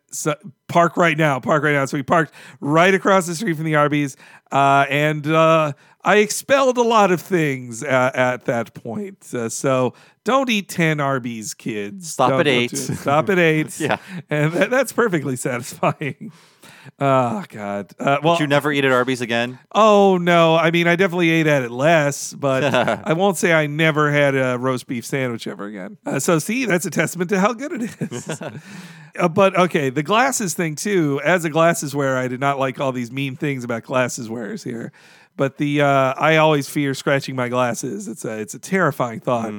"Park right now, park right now." So we parked right across the street from the Arby's, uh, and uh, I expelled a lot of things at, at that point. Uh, so don't eat ten Arby's, kids. Stop Don't- at don't eight. Stop at eight. Yeah. and that, that's perfectly satisfying. Oh God. Uh, well, Did you never eat at Arby's again? Oh no! I mean, I definitely ate at it less, but I won't say I never had a roast beef sandwich ever again. Uh, so, see, that's a testament to how good it is. Uh, but okay, the glasses thing too. As a glasses wearer, I did not like all these mean things about glasses wearers here. But the uh, I always fear scratching my glasses. It's a it's a terrifying thought.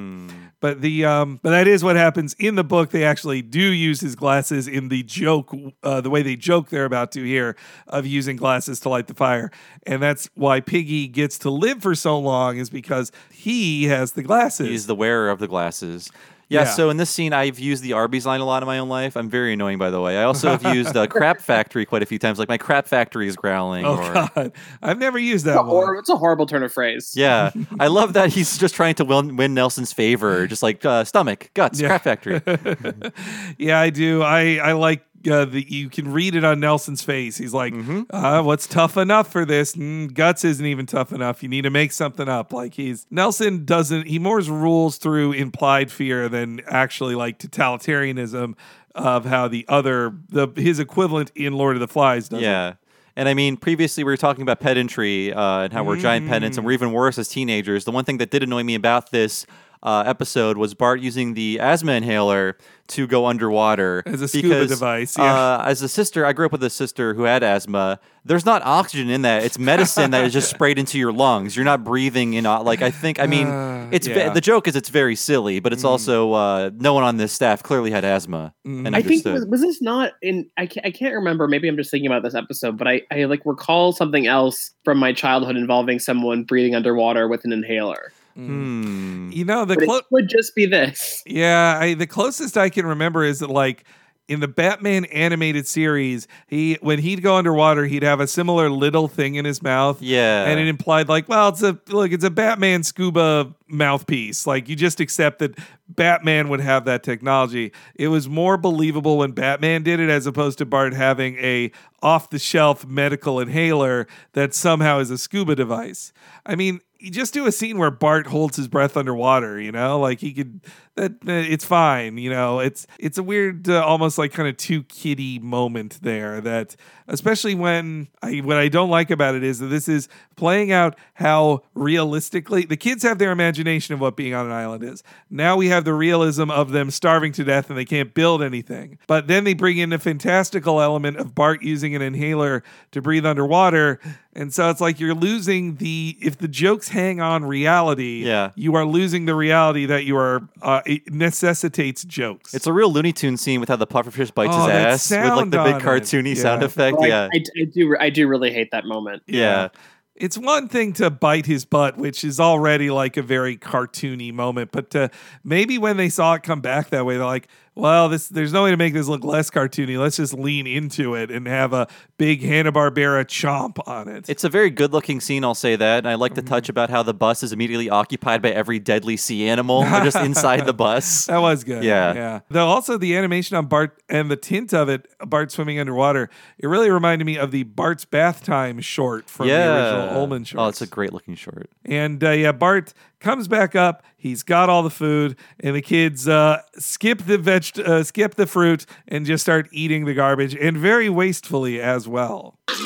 But the um, but that is what happens in the book. They actually do use his glasses in the joke, uh, the way they joke they're about to here of using glasses to light the fire, and that's why Piggy gets to live for so long is because he has the glasses. He's the wearer of the glasses. Yeah, Yeah. so in this scene, I've used the Arby's line a lot in my own life. I'm very annoying, by the way. I also have used uh, Crap Factory quite a few times. Like my Crap Factory is growling. oh or, God, I've never used that a, one. hor- it's a horrible turn of phrase. Yeah, I love that he's just trying to win, win Nelson's favor, just like uh, stomach, guts, Yeah. Crap Factory. yeah, I do. I I like uh, the you can read it on Nelson's face. He's like, Mm-hmm. uh, "What's tough enough for this? Mm, guts isn't even tough enough. You need to make something up." Like he's Nelson doesn't. He more rules through implied fear than actually like totalitarianism of how the other the his equivalent in Lord of the Flies does. it. Yeah. And I mean, previously we were talking about pedantry uh, and how we're giant pedants and we're even worse as teenagers. The one thing that did annoy me about this uh, episode was Bart using the asthma inhaler to go underwater As a scuba device, yeah. Uh, as a sister, I grew up with a sister who had asthma. There's not oxygen in that; it's medicine that is just sprayed into your lungs. You're not breathing in. o- Like I think, I mean, Uh, it's yeah. Mm. the joke is it's very silly, but it's also uh, no one on this staff clearly had asthma and I think understood. was, was this not in I can't, I can't remember maybe I'm just thinking about this episode but I, I like recall something else from my childhood involving someone breathing underwater with an inhaler Hmm. You know the clo- it would just be this Yeah, I, the closest I can remember is that like in the Batman animated series, he when he'd go underwater, he'd have a similar little thing in his mouth. Yeah. And it implied like, well, it's a look, it's a Batman scuba mouthpiece. Like you just accept that Batman would have that technology. It was more believable when Batman did it as opposed to Bart having a off the shelf medical inhaler that somehow is a scuba device. I mean, you just do a scene where Bart holds his breath underwater, you know? Like he could that, that it's fine, you know. It's it's a weird uh, almost like kind of too kiddie moment there that especially when I what I don't like about it is that this is playing out how realistically the kids have their imagination of what being on an island is. Now we have the realism of them starving to death and they can't build anything. But then they bring in the fantastical element of Bart using an inhaler to breathe underwater. And so it's like you're losing the if the jokes hang on reality, Yeah. you are losing the reality that you are uh, Uh, it necessitates jokes. It's a real Looney Tune scene with how the pufferfish bites Oh, his ass with like the big on it. cartoony sound effect. Like, yeah. I, I do. I do really hate that moment. yeah. It's one thing to bite his butt, which is already like a very cartoony moment, but to maybe when they saw it come back that way, they're like, well, this there's no way to make this look less cartoony. Let's just lean into it and have a big Hanna Barbera chomp on it. It's a very good looking scene, I'll say that. And I like the touch Mm-hmm. about how the bus is immediately occupied by every deadly sea animal just inside the bus. That was good. Yeah. Yeah. Though also the animation on Bart and the tint of it, Bart swimming underwater, it really reminded me of the Bart's Bath Time short from the original Ullman short. Oh, it's a great looking short. And uh, yeah, Bart comes back up. He's got all the food, and the kids uh, skip the veg, uh, skip the fruit, and just start eating the garbage, and very wastefully as well. Stop!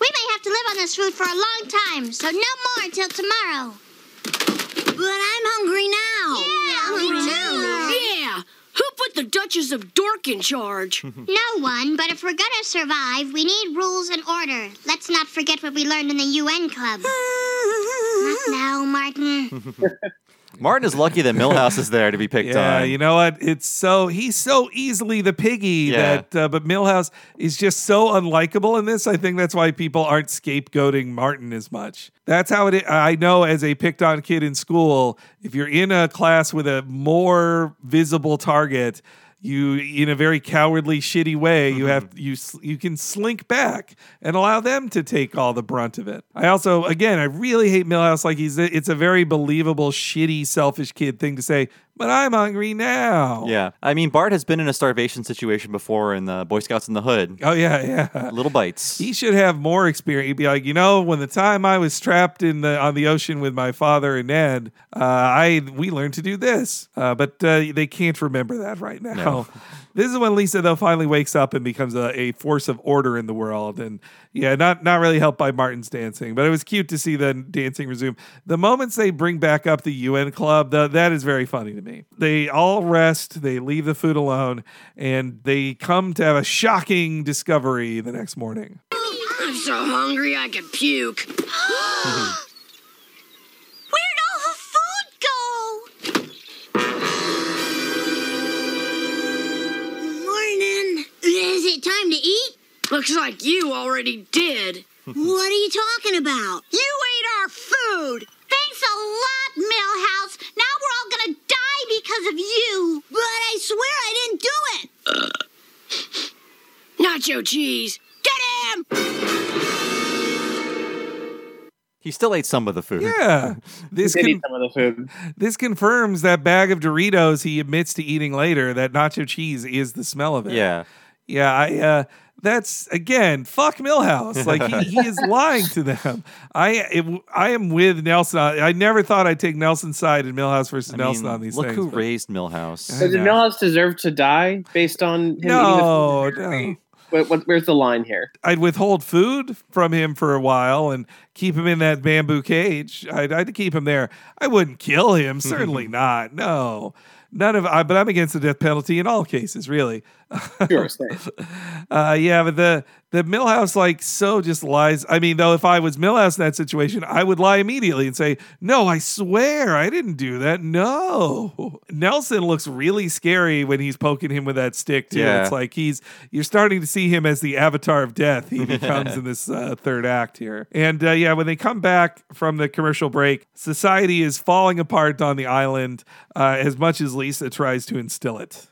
We may have to live on this food for a long time, so no more until tomorrow. But I'm hungry now. Yeah, me too. Yeah. Who put the Duchess of Dork in charge? No one, but if we're gonna survive, we need rules and order. Let's not forget what we learned in the UN Club. not now, Martin. Martin is lucky that Milhouse is there to be picked on. Yeah, on. you know what? It's so he's so easily the piggy Yeah. that, uh, but Milhouse is just so unlikable in this. I think that's why people aren't scapegoating Martin as much. That's how it. I I know as a picked on kid in school, if you're in a class with a more visible target. You, in a very cowardly, shitty way, you mm-hmm. have you you can slink back and allow them to take all the brunt of it. I also, again, I really hate Milhouse. Like he's, it's a very believable, shitty, selfish kid thing to say. But I'm hungry now. Yeah. I mean, Bart has been in a starvation situation before in the Boy Scoutz 'n the Hood. Oh yeah, yeah. Little bites. He should have more experience. He'd be like, you know, when the time I was trapped in the on the ocean with my father and Ned, uh, I we learned to do this, uh, but uh, they can't remember that right now. This is when Lisa though finally wakes up and becomes a, a force of order in the world, and yeah, not not really helped by Martin's dancing, but it was cute to see the dancing resume. The moments they bring back up the UN club, the, that is very funny to me. They all rest, they leave the food alone, and they come to have a shocking discovery the next morning. I'm so hungry I could puke. Where'd all the food go? Morning. Is it time to eat? Looks like you already did. what are you talking about? You ate our food. Thanks a lot, Milhouse. Now we're all gonna die because of you. But I swear I didn't do it. Nacho cheese. Get him! He still ate some of the food. Yeah, this Did con- eat some of the food. this confirms that bag of Doritos he admits to eating later. That nacho cheese is the smell of it. Yeah. yeah. I uh, that's again fuck Milhouse. Like he, he is lying to them. I it, I am with Nelson. I, I never thought I'd take Nelson's side in Milhouse versus I Nelson mean, on these things. look things. who but- raised Milhouse. I Does. Milhouse deserve to die based on him No, eating the food? no. What, what, where's the line here? I'd withhold food from him for a while and keep him in that bamboo cage. I'd, I'd keep him there. I wouldn't kill him. Certainly not. No. None of I, but I'm against the death penalty in all cases, really. Sure. Uh, yeah, but the the Milhouse like so just lies. I mean, though, if I was Milhouse in that situation, I would lie immediately and say, "No, I swear, I didn't do that." No, Nelson looks really scary when he's poking him with that stick too. Yeah. It's like he's you're starting to see him as the avatar of death. He becomes in this uh, third act here. And uh, yeah, when they come back from the commercial break, society is falling apart on the island. Uh, as much as Lisa tries to instill it.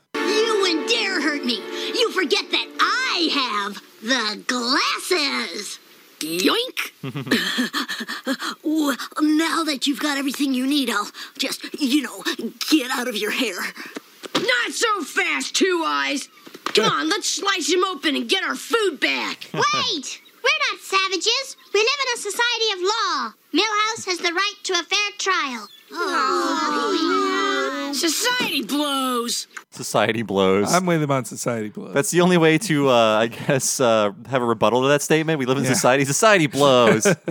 I have the glasses. Yoink! now that you've got everything you need, I'll just, you know, get out of your hair. Not so fast, Two Eyes. Come on, let's slice him open and get our food back. Wait! We're not savages. We live in a society of law. Millhouse has the right to a fair trial. Society blows. Society blows. I'm with him on society blows. That's the only way to, uh, I guess, uh, have a rebuttal to that statement. We live in Yeah. society. Society blows.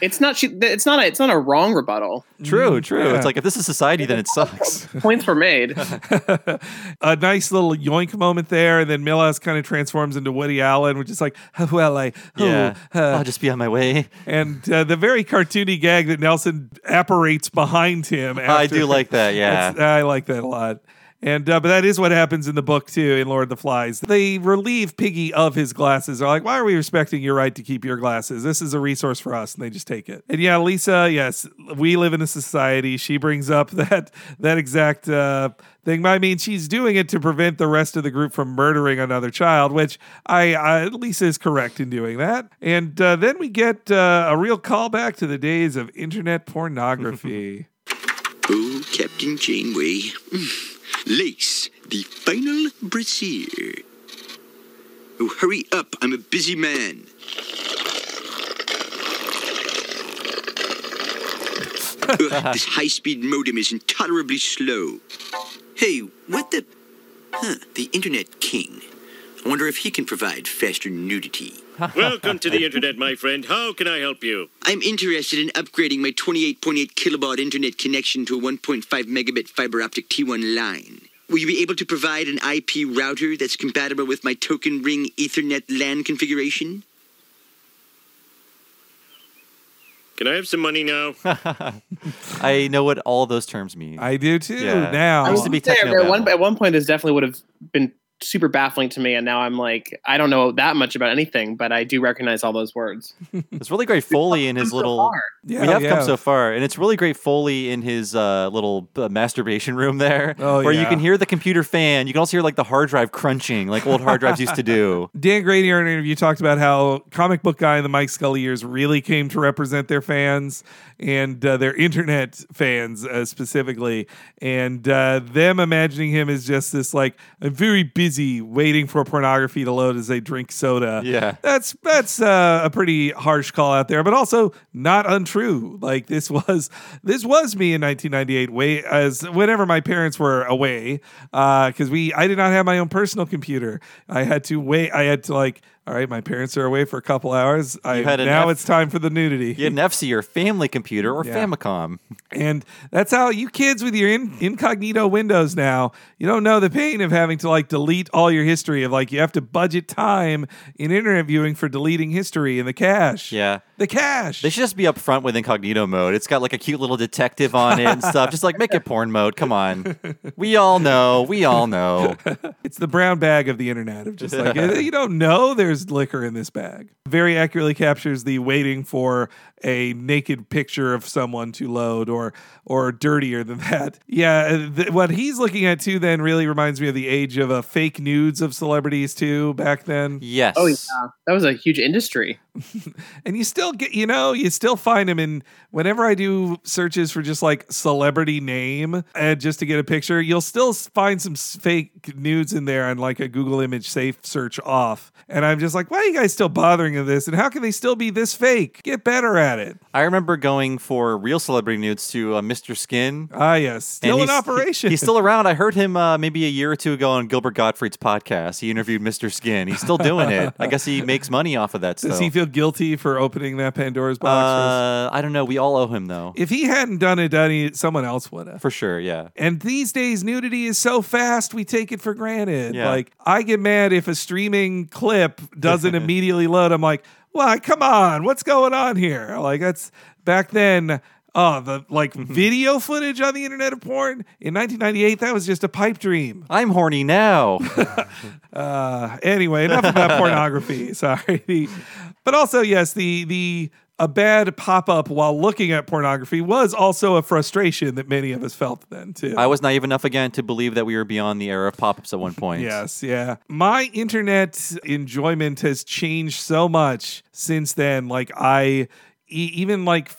It's not. she- It's not. A, it's not a wrong rebuttal. true, true. Yeah. It's like if this is society, then it sucks. Points were made. a nice little yoink moment there, and then Milhouse kind of transforms into Woody Allen, which is like, well, I, oh, Yeah. uh," I'll just be on my way. and uh, the very cartoony gag that Nelson apparates behind him. I do like that, yeah. I like that a lot. And uh, but that is what happens in the book too in Lord of the Flies. They relieve Piggy of his glasses. They're like, "Why are we respecting your right to keep your glasses? This is a resource for us." And they just take it. And yeah, Lisa, yes, we live in a society. She brings up that that exact uh, thing. I mean, she's doing it to prevent the rest of the group from murdering another child, which I, I Lisa is correct in doing that. And uh, then we get uh, a real callback to the days of internet pornography. Captain Janeway. Mm. Lace, the final brassiere. Oh, hurry up. I'm a busy man. Ugh, this high speed modem is intolerably slow. Hey, what the. Huh, the Internet King. I wonder if he can provide faster nudity. Welcome to the internet, my friend. How can I help you? I'm interested in upgrading my 28.8 kilobaud internet connection to a 1.5 megabit fiber optic T1 line. Will you be able to provide an IP router that's compatible with my token ring Ethernet LAN configuration? Can I have some money now? I know what all those terms mean. I do too. Yeah. Now I used to be There, techno at one at one point, this definitely would have been super baffling to me, and now I'm like, I don't know that much about anything, but I do recognize all those words. It's really great Foley in his so little. far. Yeah, we have yeah. come so far, and it's really great Foley in his uh, little uh, masturbation room there, Oh, where you can hear the computer fan. You can also hear like the hard drive crunching, like old hard drives used to do. Dan Grady in an interview talked about how comic book guy in the Mike Scully years really came to represent their fans and uh, their internet fans uh, specifically, and uh, them imagining him as just this like I'm very busy waiting for pornography to load as they drink soda. Yeah. that's that's uh, a pretty harsh call out there, but also not untrue. Like this was this was me in 1998. Way as whenever my parents were away, because we I did not have my own personal computer. I had to wait. I had to like. All right, my parents are away for a couple hours. I, now F- it's time for the nudity. You had an FC or family computer or Yeah. Famicom. And that's how you kids with your in, incognito windows now, you don't know the pain of having to like delete all your history of like you have to budget time in internet viewing for deleting history in the cache. Yeah. The cash. They should just be up front with incognito mode. It's got like a cute little detective on it and stuff. Just like make it porn mode. Come on. We all know. We all know. It's the brown bag of the internet of just like you don't know there's liquor in this bag. Very accurately captures the waiting for a naked picture of someone to load or or dirtier than that. Yeah, th- what he's looking at too then really reminds me of the age of uh, fake nudes of celebrities too back then. Yes. Oh yeah, that was a huge industry. and you still get you know you still find them in whenever i do searches for just like celebrity name and just to get a picture you'll still find some fake nudes in there on like a google image safe search off and i'm just like why are you guys still bothering with this and how can they still be this fake get better at it I remember going for real celebrity nudes to uh, Mr. Skin. ah yes still in operation He's still around. I heard him uh, maybe a year or two ago on Gilbert Gottfried's podcast. He interviewed Mr. Skin. He's still doing it. I guess he makes money off of that stuff. does he feel guilty for opening that pandora's box uh, I don't know. We all owe him though. if he hadn't done it Danny, someone else would have For sure, yeah. And these days, nudity is so fast, we take it for granted. Yeah. Like, I get mad if a streaming clip doesn't immediately load. I'm like, well, come on, what's going on here? Like, that's back then. Oh, the like video footage on the internet of porn in 1998, that was just a pipe dream. I'm horny now. Uh, anyway, enough about pornography. Sorry. The- but also, yes, the the a bad pop up while looking at pornography was also a frustration that many of us felt then too. I was naive enough again to believe that we were beyond the era of pop-ups at one point. Yes, yeah. My internet enjoyment has changed so much since then. Like I e- even like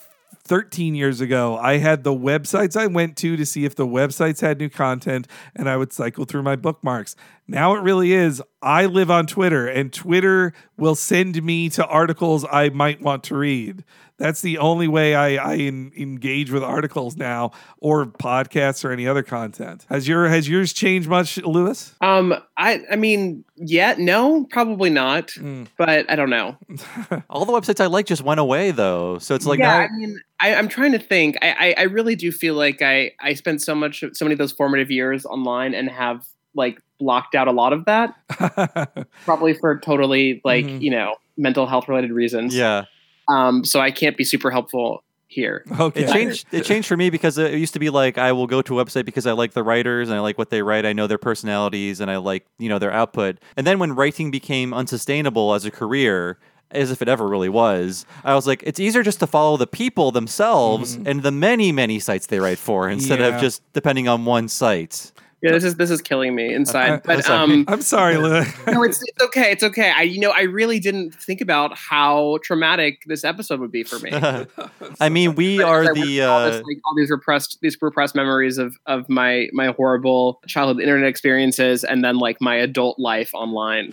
13 years ago, I had the websites I went to to see if the websites had new content and I would cycle through my bookmarks. Now it really is I live on Twitter and Twitter will send me to articles I might want to read. That's the only way I, I en- engage with articles now or podcasts or any other content. Has your has yours changed much, Louis? Um, I I mean, yeah, no, probably not. Hmm. But I don't know. All the websites I like just went away though. So it's like yeah, now I mean, I, I'm trying to think. I, I I really do feel like I I spent so much so many of those formative years online and have like blocked out a lot of that, probably for totally like Mhm. you know mental health related reasons. Yeah. Um. So I can't be super helpful here. Okay. It changed. It changed for me because it used to be like I will go to a website because I like the writers and I like what they write. I know their personalities and I like you know their output. And then when writing became unsustainable as a career, as if it ever really was, I was like, it's easier just to follow the people themselves and the many many sites they write for instead. Yeah. of just depending on one site. Yeah, this is this is killing me inside. I'm but sorry. um, I'm sorry, Louis. no, it's, it's okay. It's okay. I you know I really didn't think about how traumatic this episode would be for me. I mean, we But are as I went the. through all, Uh, this, like, all these repressed these repressed memories of of my my horrible childhood internet experiences and then like my adult life online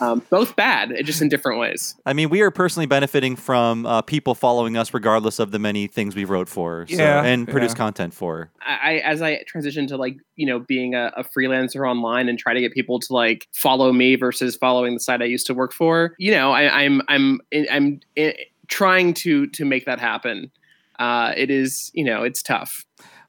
um, both bad just in different ways I mean, we are personally benefiting from uh, people following us, regardless of the many things we wrote for, so, Yeah, and produce yeah. content for. I, I as i transition to like you know being a, a freelancer online and try to get people to like follow me versus following the site i used to work for you know I, i'm i'm i'm i trying to to make that happen. Uh it is you know it's tough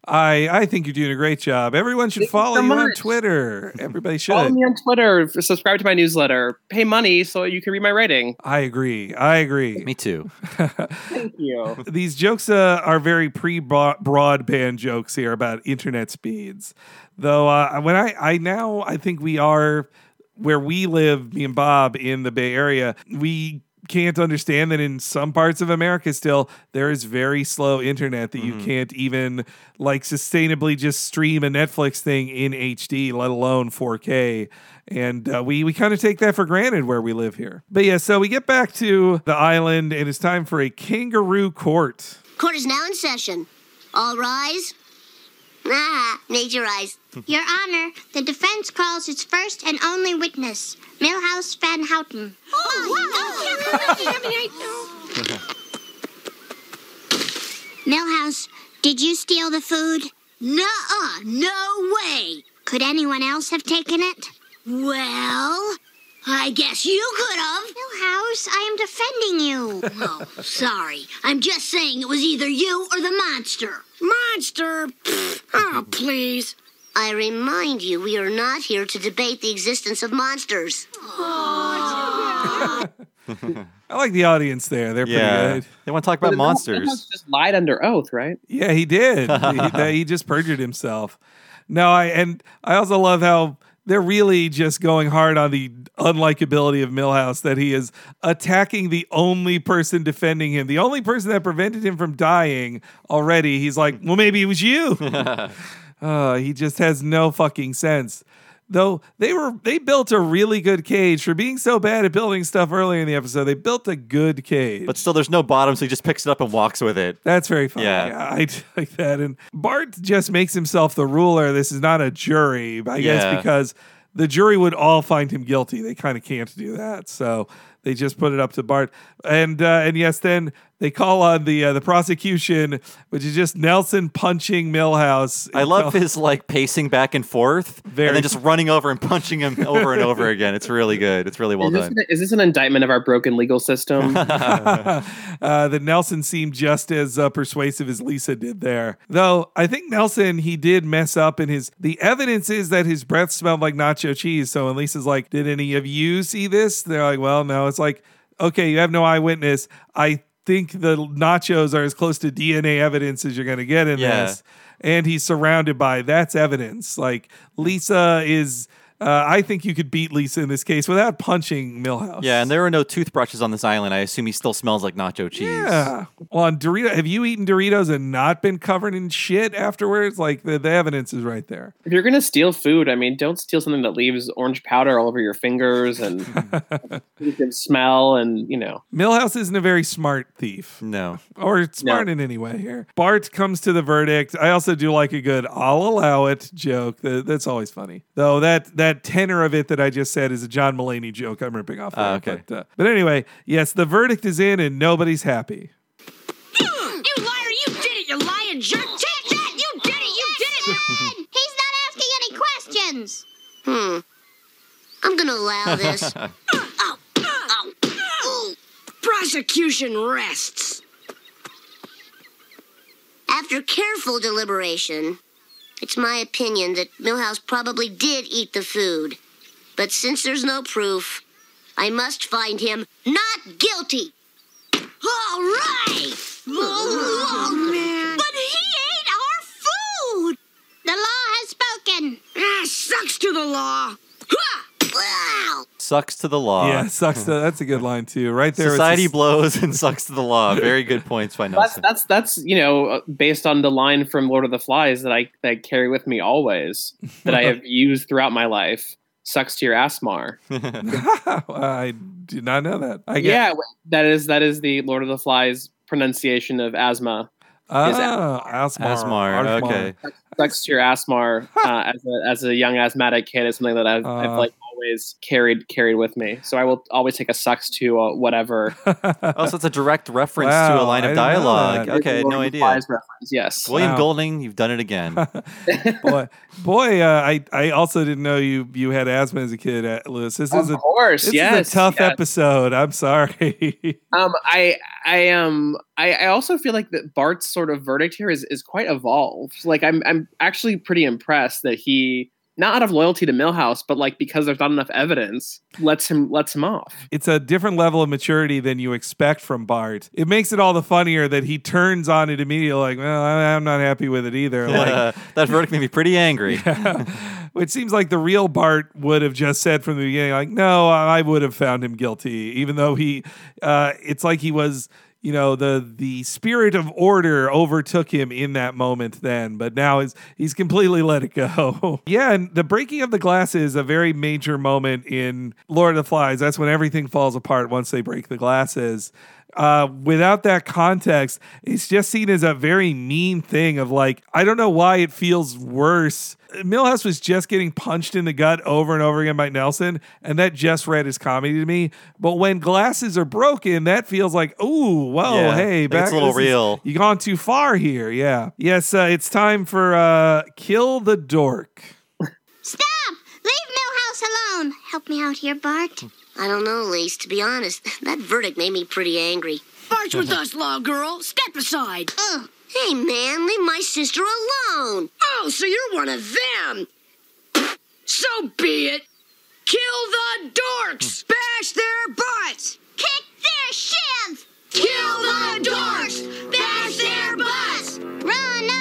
I I think you're doing a great job. Everyone should Thank you follow so you on. Twitter. Everybody should follow me on twitter subscribe to my newsletter pay money so you can read my writing I agree. I agree. Me too. thank you These jokes uh, are very pre-broadband jokes here about internet speeds. Though uh, when I I now I think we are where we live, me and Bob in the Bay Area, we can't understand that in some parts of America still there is very slow internet that you can't even like sustainably just stream a Netflix thing in HD, let alone 4K. And uh, we we kind of take that for granted where we live here. But yeah, so we get back to the island, and it's time for a kangaroo court. Court is now in session. All rise. Ah, nature eyes. Your Honor, the defense calls its first and only witness, Milhouse Van Houten. Milhouse, did you steal the food? Nuh-uh, no way. Could anyone else have taken it? Well, I guess you could have. Milhouse, I am defending you. Oh, sorry. I'm just saying it was either you or the monster. Monster? Pfft. Oh, please. I remind you, we are not here to debate the existence of monsters. I like the audience there. They're Yeah, pretty good. they want to talk about the monsters. Milhouse just lied under oath right Yeah, he did. he, he just perjured himself. No, I and I also love how they're really just going hard on the unlikability of Milhouse that he is attacking the only person defending him, the only person that prevented him from dying already. He's like, well, maybe it was you. Uh, he just has no fucking sense. Though they were they built a really good cage for being so bad at building stuff earlier in the episode. They built a good cage. But still, there's no bottom, so he just picks it up and walks with it. That's very funny. Yeah. Yeah, I like that. And Bart just makes himself the ruler. This is not a jury, I Yeah. guess, because the jury would all find him guilty. They kind of can't do that, so they just put it up to Bart. And uh, and yes, then they call on the uh, the prosecution, which is just Nelson punching Milhouse. I love his like pacing back and forth, Very and then just running over and punching him over and over again. It's really good. It's really well is, this done. an, is this an indictment of our broken legal system uh, that Nelson seemed just as uh, persuasive as Lisa did there. Though I think Nelson he did mess up in his. The evidence is that his breath smelled like nacho cheese. So when Lisa's like, "Did any of you see this?" They're like, "Well, no." It's like, okay, you have no eyewitness. I think the nachos are as close to DNA evidence as you're going to get in Yeah. this. And he's surrounded by that's evidence. Like Lisa is uh, I think you could beat Lisa in this case without punching Milhouse. Yeah, and there are no toothbrushes on this island. I assume he still smells like nacho cheese. Yeah. Well, on Dorito, have you eaten Doritos and not been covered in shit afterwards? Like the, the evidence is right there. If you're gonna steal food, I mean, don't steal something that leaves orange powder all over your fingers and you can smell and you know. Milhouse isn't a very smart thief. No. Or smart in any way here. Bart comes to the verdict. I also do like a good I'll allow it joke. That, that's always funny. Though that that tenor of it that I just said is a John Mulaney joke I'm ripping off. There. okay. But, uh, but anyway, yes, the verdict is in and nobody's happy. You liar! You did it! You lying jerk! Take that! You did it! You did it! He's not asking any questions. Hmm. I'm gonna allow this. Oh! Oh! Oh! Prosecution rests. After careful deliberation, it's my opinion that Milhouse probably did eat the food. But since there's no proof, I must find him not guilty. All right. Oh, man. But he ate our food. The law has spoken. Ah, sucks to the law. Wow. Sucks to the law. Yeah, sucks. To, that's a good line too. Right there. Society just- blows and sucks to the law. Very good points by That's Nelson. that's that's you know uh, based on the line from Lord of the Flies that I that I carry with me always that I have used throughout my life. Sucks to your asmar. I did not know that. I guess. yeah, that is that is the Lord of the Flies pronunciation of asthma. is Ah, Asmar. Asmar, Asmar. okay. Sucks to your asmar uh, as a as a young asthmatic kid is something that I've, I've Uh. like always carried carried with me. So I will always take a sucks to uh, whatever. oh, so it's a direct reference to a line of dialogue. Okay, no idea. Reference. Yes. William Wow. Golding, you've done it again. boy, boy, uh, I I also didn't know you you had asthma as a kid, uh, Louis. This Of is a course, this yes, is a tough yes. episode. I'm sorry. Um, I, I um, I, I also feel like that Bart's sort of verdict here is is quite evolved. Like, I'm, I'm actually pretty impressed that he, not out of loyalty to Milhouse, but like because there's not enough evidence, lets him lets him off. it's a different level of maturity than you expect from Bart. It makes it all the funnier that he turns on it immediately, like, well, I- I'm not happy with it either. Like, Uh, that verdict made me pretty angry. Which seems like the real Bart would have just said from the beginning, like, no, I would have found him guilty, even though he, uh, it's like he was, you know, the the spirit of order overtook him in that moment then, but now he's he's completely let it go. yeah, and the breaking of the glass is a very major moment in Lord of the Flies. That's when everything falls apart once they break the glasses uh, without that context, it's just seen as a very mean thing of like, I don't know why it feels worse. Milhouse was just getting punched in the gut over and over again by Nelson, and that just read as comedy to me. But when glasses are broken, that feels like, oh, whoa, Yeah, hey, like it's a little this is- real. you gone too far here, yeah. Yes, uh, it's time for uh, Kill the Dork. Stop! Leave Milhouse alone. Help me out here, Bart. I don't know, Lise. To be honest, that verdict made me pretty angry. March with us, law girl. Step aside. Ugh. Hey, man, leave my sister alone. Oh, so you're one of them. So be it. Kill the dorks. Hmm. Bash their butts. Kick their shins. Kill the dorks. Bash their butts. Run away.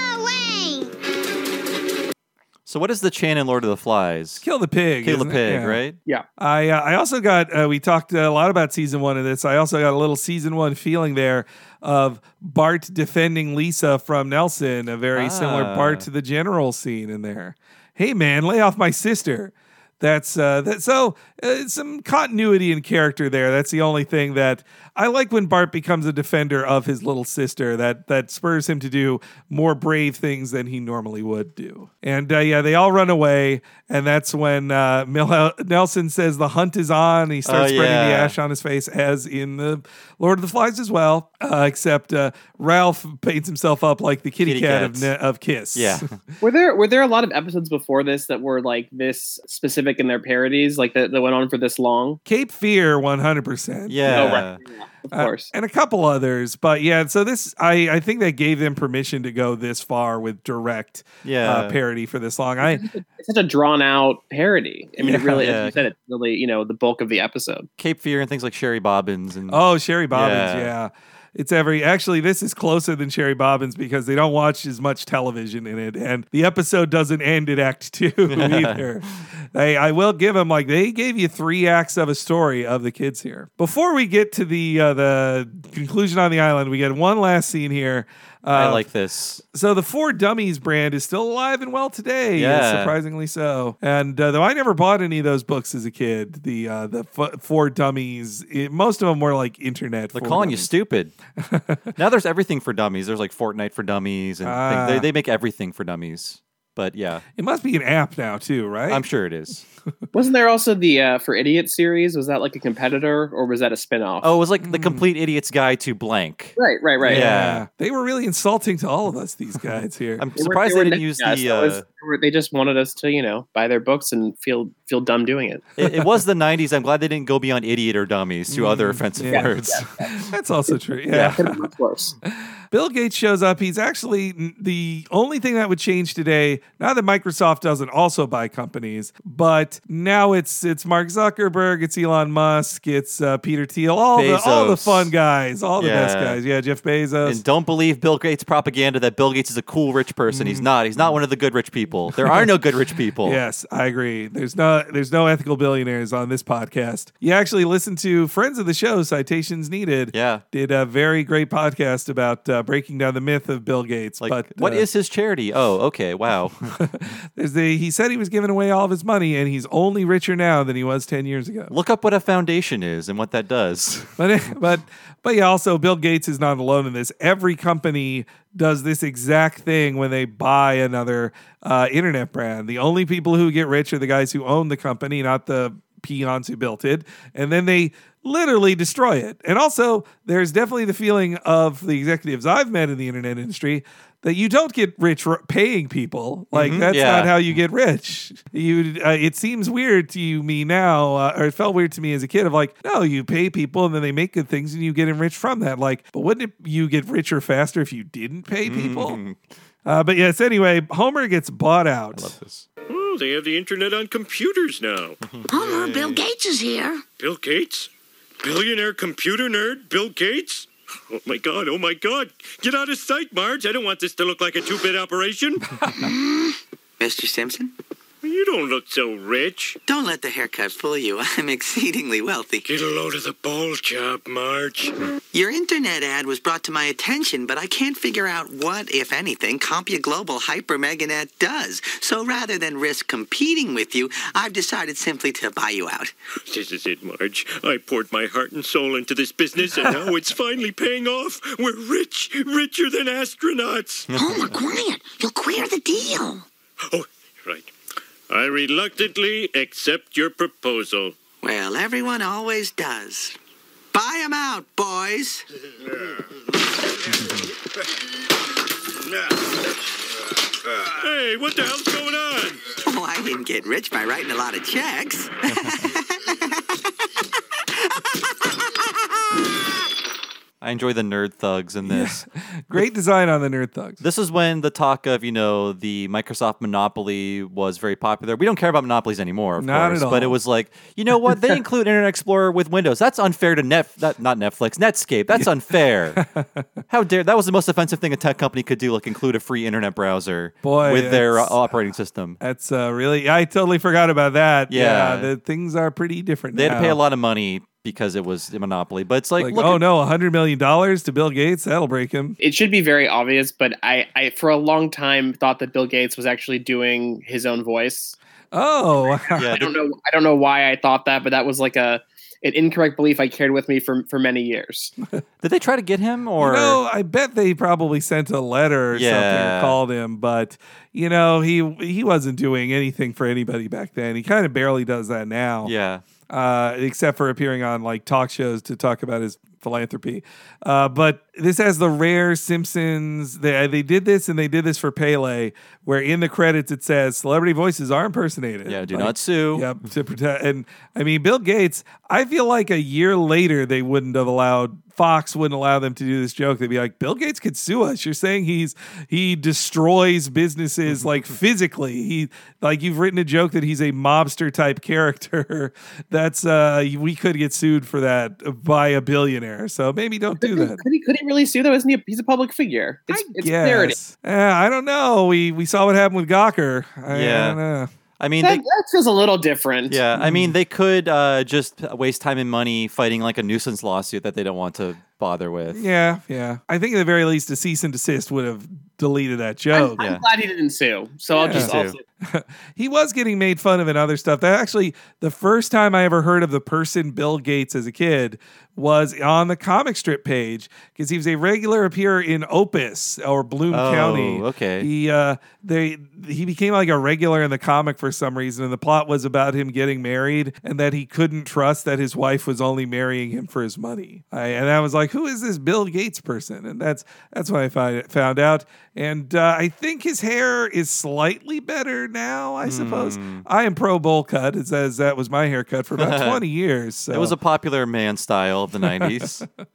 So what is the chant in Lord of the Flies? Kill the pig. Kill the pig, Yeah. right? Yeah. I uh, I also got uh, we talked a lot about season one of this. I also got a little season one feeling there of Bart defending Lisa from Nelson, a very similar Ah. Bart to the general scene in there. Hey man, lay off my sister. That's uh, that. So uh, some continuity in character there. That's the only thing that I like when Bart becomes a defender of his little sister. That that spurs him to do more brave things than he normally would do. And uh, yeah, they all run away, and that's when uh, Mil- Nelson says the hunt is on. He starts Oh, spreading the ash on his face, as in the Lord of the Flies as well. Uh, except uh, Ralph paints himself up like the kitty, Kitty cat of, of Kiss. Yeah. Were there were there a lot of episodes before this that were like this specific in their parodies, like that, that went on for this long? Cape Fear, one hundred percent. Yeah. Oh, right. Yeah, of Uh, course. and a couple others, but yeah. So this, I, I think that gave them permission to go this far with direct Yeah. uh, parody for this long. I it's such a drawn out parody. I mean, it really, Yeah. as you said, it's really you know the bulk of the episode. Cape Fear and things like Shary Bobbins and oh Shary Bobbins, Yeah. It's every. Actually, this is closer than Shary Bobbins because they don't watch as much television in it, and the episode doesn't end at Act Two either. I, I will give them like they gave you three acts of a story of the kids here. Before we get to the uh, the conclusion on the island, we get one last scene here. I Uh, like this. so the For Dummies brand is still alive and well today. Yeah. surprisingly so. And uh, though I never bought any of those books as a kid, the uh, the f- For Dummies, it, most of them were like internet. They're calling you stupid. now there's everything for dummies. There's like Fortnite for dummies, and Ah. They, they make everything for dummies. But yeah, It must be an app now too, right? I'm sure it is. Wasn't there also the uh, for idiot series? Was that like a competitor or was that a spin-off? Oh, it was like the complete idiot's guide to blank. right, right, right. Yeah. They were really insulting to all of us, these guys here. I'm They surprised were they didn't use to us. the. That was- Uh, they were- they just wanted us to, you know, buy their books and feel feel dumb doing it. it, it was the '90s. I'm glad they didn't go beyond idiot or dummies to other Mm, offensive yeah. words. That's also true. Yeah. Could have been much worse. Bill Gates shows up. He's actually the only thing that would change today. Now that Microsoft doesn't also buy companies, but now it's it's Mark Zuckerberg, it's Elon Musk, it's uh, Peter Thiel, all the all the fun guys, all the best guys. Yeah, Jeff Bezos. And don't believe Bill Gates' propaganda that Bill Gates is a cool rich person. He's not. He's not one of the good rich people. There are no good rich people. Yes, I agree. There's no there's no ethical billionaires on this podcast. You actually listen to friends of the show, Citations Needed. Yeah. Did a very great podcast about uh, breaking down the myth of Bill Gates. Like, but what uh, is his charity? Oh, okay. Wow. there's the he said he was giving away all of his money and he's only richer now than he was 10 years ago. Look up what a foundation is and what that does. But but but yeah, also Bill Gates is not alone in this. Every company does this exact thing when they buy another uh, internet brand. The only people who get rich are the guys who own the company, not the peons who built it. And then they literally destroy it. And also, there's definitely the feeling of the executives I've met in the internet industry that you don't get rich r- paying people. Like Mhm, that's yeah. not how you get rich. You, uh, it seems weird to you, me now, uh, or it felt weird to me as a kid. Of like, no, you pay people and then they make good things and you get enriched from that. Like, but wouldn't it, you get richer faster if you didn't pay people? Mhm. Uh, but yes, anyway, Homer gets bought out. Oh, they have the internet on computers now. Homer, Bill Gates is here. Bill Gates? Billionaire computer nerd Bill Gates? Oh my god, oh my god. Get out of sight, Marge. I don't want this to look like a two bit operation. Mr. Simpson? You don't look so rich. Don't let the haircut fool you. I'm exceedingly wealthy. Get a load of the ball job, Marge. Your internet ad was brought to my attention, but I can't figure out what, if anything, CompuGlobalHyperMegaNet does. So rather than risk competing with you, I've decided simply to buy you out. This is it, Marge. I poured my heart and soul into this business, and now it's finally paying off. We're rich, richer than astronauts. Homer, quiet. You'll queer the deal. Oh, right. I reluctantly accept your proposal. Well, everyone always does. Buy 'em out, boys. Hey, what the hell's going on? Oh, I didn't get rich by writing a lot of checks. I enjoy the nerd thugs in this. Great design on the Nerd Thugs. This is when the talk of, you know, the Microsoft monopoly was very popular. We don't care about monopolies anymore, of Not course. at But it was like, you know what? They include Internet Explorer with Windows. That's unfair to Net, that, not Netflix, Netscape. That's unfair. How dare that was the most offensive thing a tech company could do, like include a free internet browser Boy, with their uh, operating system. That's uh, really, I totally forgot about that. Yeah. the things are pretty different now. They had to pay a lot of money because it was a monopoly. But it's like, Like, look oh at- no, $100 million to Bill Gates? That'll break him. It should be very obvious, but I, I for a long time thought that Bill Gates was actually doing his own voice. Oh, I don't know. I don't know why I thought that, but that was like a an incorrect belief I carried with me for for many years. Did they try to get him or You know, I bet they probably sent a letter or something Yeah. or called him, but you know, he he wasn't doing anything for anybody back then. He kind of barely does that now. Yeah. Uh, except for appearing on like talk shows to talk about his philanthropy. Uh, but this has the rare Simpsons. They they did this and they did this for Pele, where in the credits it says celebrity voices are impersonated. Yeah, do not sue. Yep, to protect. And I mean, Bill Gates. I feel like a year later they wouldn't have allowed Fox wouldn't allow them to do this joke. They'd be like, Bill Gates could sue us. You're saying he's he destroys businesses like physically. He like you've written a joke that he's a mobster type character. That's uh we could get sued for that by a billionaire. Billionaire. So maybe don't do that. Could he, could he really sue though? Isn't he? A, he's a public figure. It's, it's narrative. Yes. Uh, I don't know. We we saw what happened with Gawker. I, Yeah. I don't know. I mean, That, they, that feels a little different. yeah, I mean, they could uh, just waste time and money fighting like a nuisance lawsuit that they don't want to bother with. Yeah, yeah. I think at the very least, a cease and desist would have deleted that I'm, joke. I'm glad he didn't sue. So I'll Yeah. just I'll too. say- he was getting made fun of and other stuff. That actually, the first time I ever heard of the person Bill Gates as a kid was on the comic strip page because he was a regular appearer in Opus or Bloom Oh, County. okay. He uh, they he became like a regular in the comic for some reason, and the plot was about him getting married and that he couldn't trust that his wife was only marrying him for his money. I, and I was like, who is this Bill Gates person? And that's that's when I find, found out. And uh, I think his hair is slightly better now. I suppose Hmm. I am pro bowl cut, as, as that was my haircut for about twenty years. So It was a popular man style of the 90s.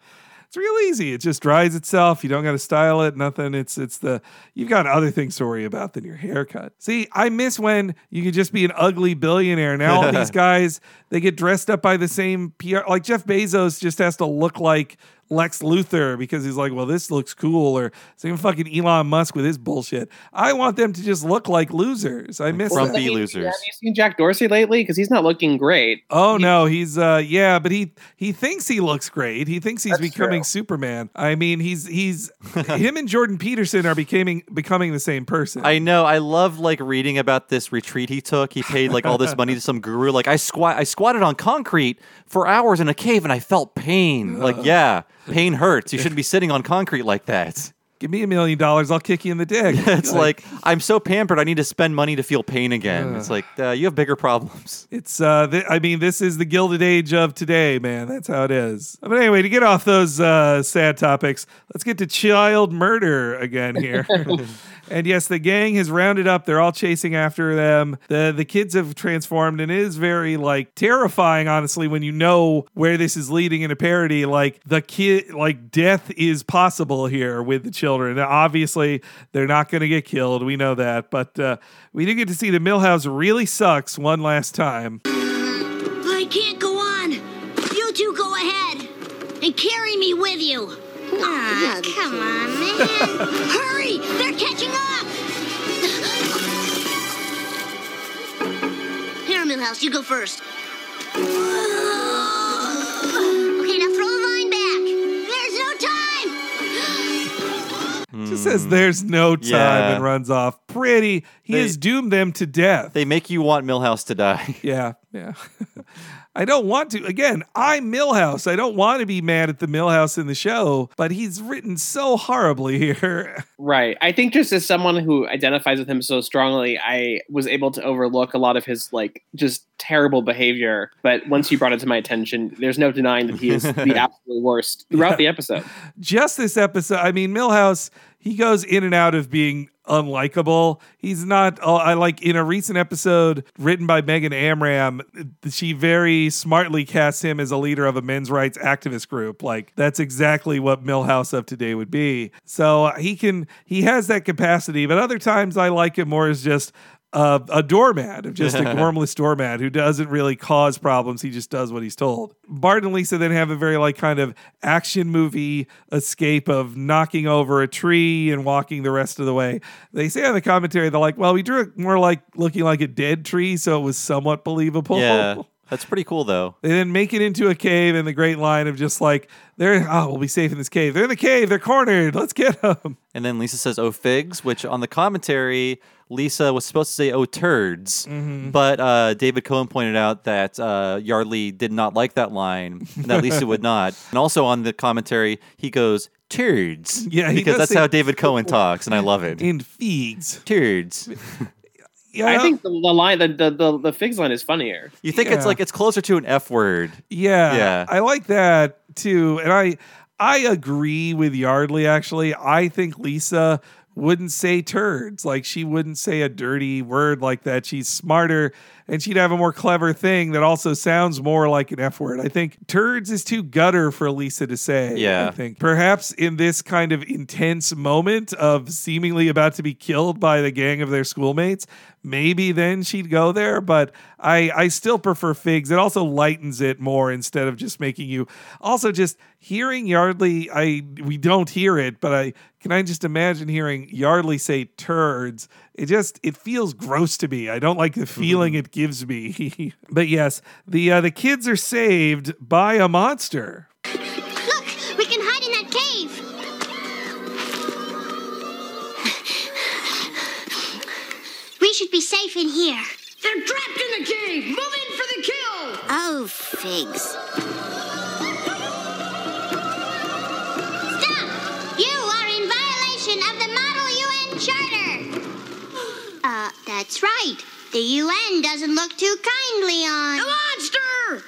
it's real easy. It just dries itself. You don't got to style it. Nothing. It's it's the you've got other things to worry about than your haircut. See, I miss when you could just be an ugly billionaire. Now all these guys they get dressed up by the same PR. Like Jeff Bezos just has to look like Lex Luthor because he's like, well, this looks cool, or same fucking Elon Musk with his bullshit. I want them to just look like losers. I miss Grumpy that. Have losers. you seen Jack Dorsey lately? Because he's not looking great. Oh no, he's uh yeah, but he he thinks he looks great. He thinks he's That's becoming true. Superman. I mean, he's he's him and Jordan Peterson are becoming becoming the same person. I know. I love like reading about this retreat he took. He paid like all this money to some guru. Like I squat, I squatted on concrete for hours in a cave, and I felt pain. Like yeah, pain hurts. You shouldn't be sitting on concrete like that. Give me a million dollars, I'll kick you in the dick. It's like I'm so pampered. I need to spend money to feel pain again. It's like uh, you have bigger problems. It's uh th- I mean this is the gilded age of today, man. That's how it is. But anyway, to get off those uh sad topics, let's get to child murder again here. and yes, the gang has rounded up. They're all chasing after them. The the kids have transformed and it is very like terrifying honestly when you know where this is leading in a parody like the kid like death is possible here with the children. Now, obviously, they're not going to get killed. We know that, but uh we do get to see the Milhouse really sucks one last time. I can't go on. You two go ahead and carry me with you. Ah, Aw, come on, man. Hurry! They're catching up! Here, Milhouse, you go first. Okay, now throw the line back. There's no time! Just says there's no time Yeah. and runs off. Pretty. He They- has doomed them to death. They make you want Milhouse to die. yeah, yeah. I don't want to. Again, I'm Milhouse. I don't want to be mad at the Milhouse in the show, but he's written so horribly here. Right. I think just as someone who identifies with him so strongly, I was able to overlook a lot of his like just terrible behavior. But once you brought it to my attention, there's no denying that he is the absolute worst throughout Yeah. the episode. Just this episode, I mean, Milhouse, he goes in and out of being unlikable. He's not, oh, I like in a recent episode written by Megan Amram, she very smartly casts him as a leader of a men's rights activist group. Like, that's exactly what Milhouse of today would be. So he can, he has that capacity, but other times I like him more as just uh, a doormat, just a gormless doormat who doesn't really cause problems. He just does what he's told. Bart and Lisa then have a very like kind of action movie escape of knocking over a tree and walking the rest of the way. They say on the commentary, they're like, well, we drew it more like looking like a dead tree, so it was somewhat believable. Yeah, that's pretty cool though. They then make it into a cave, and the great line of just like, they're, oh, we'll be safe in this cave. They're in the cave. They're cornered. Let's get them. And then Lisa says, "Oh figs," which on the commentary, Lisa was supposed to say, "Oh turds," Mhm. but uh, David Cohen pointed out that uh, Yeardley did not like that line, and that Lisa would not. And also on the commentary, he goes, "Turds," Yeah, he because that's how David Cohen talks, and I love it. In figs, turds. I think the, the line, the, the the the figs line is funnier. You think it's like it's closer to an F word? Yeah, Yeah. I like that too, and I I agree with Yeardley. Actually, I think Lisa wouldn't say turds. Like she wouldn't say a dirty word like that. She's smarter, and she'd have a more clever thing that also sounds more like an F word. I think turds is too gutter for Lisa to say. Yeah. I think perhaps in this kind of intense moment of seemingly about to be killed by the gang of their schoolmates, maybe then she'd go there. But I I still prefer figs. It also lightens it more instead of just making you. Also, just hearing Yeardley, I we don't hear it, but I can I just imagine hearing Yeardley say turds. It just it feels gross to me. I don't like the feeling mm-hmm. it gives me. but yes, the uh, the kids are saved by a monster. Look, we can hide in that cave. we should be safe in here. They're trapped in the cave. Move in for the kill. Oh, figs. Stop! You are in violation of the Model UN Charter. Uh, that's right. The UN doesn't look too kindly on. The monster!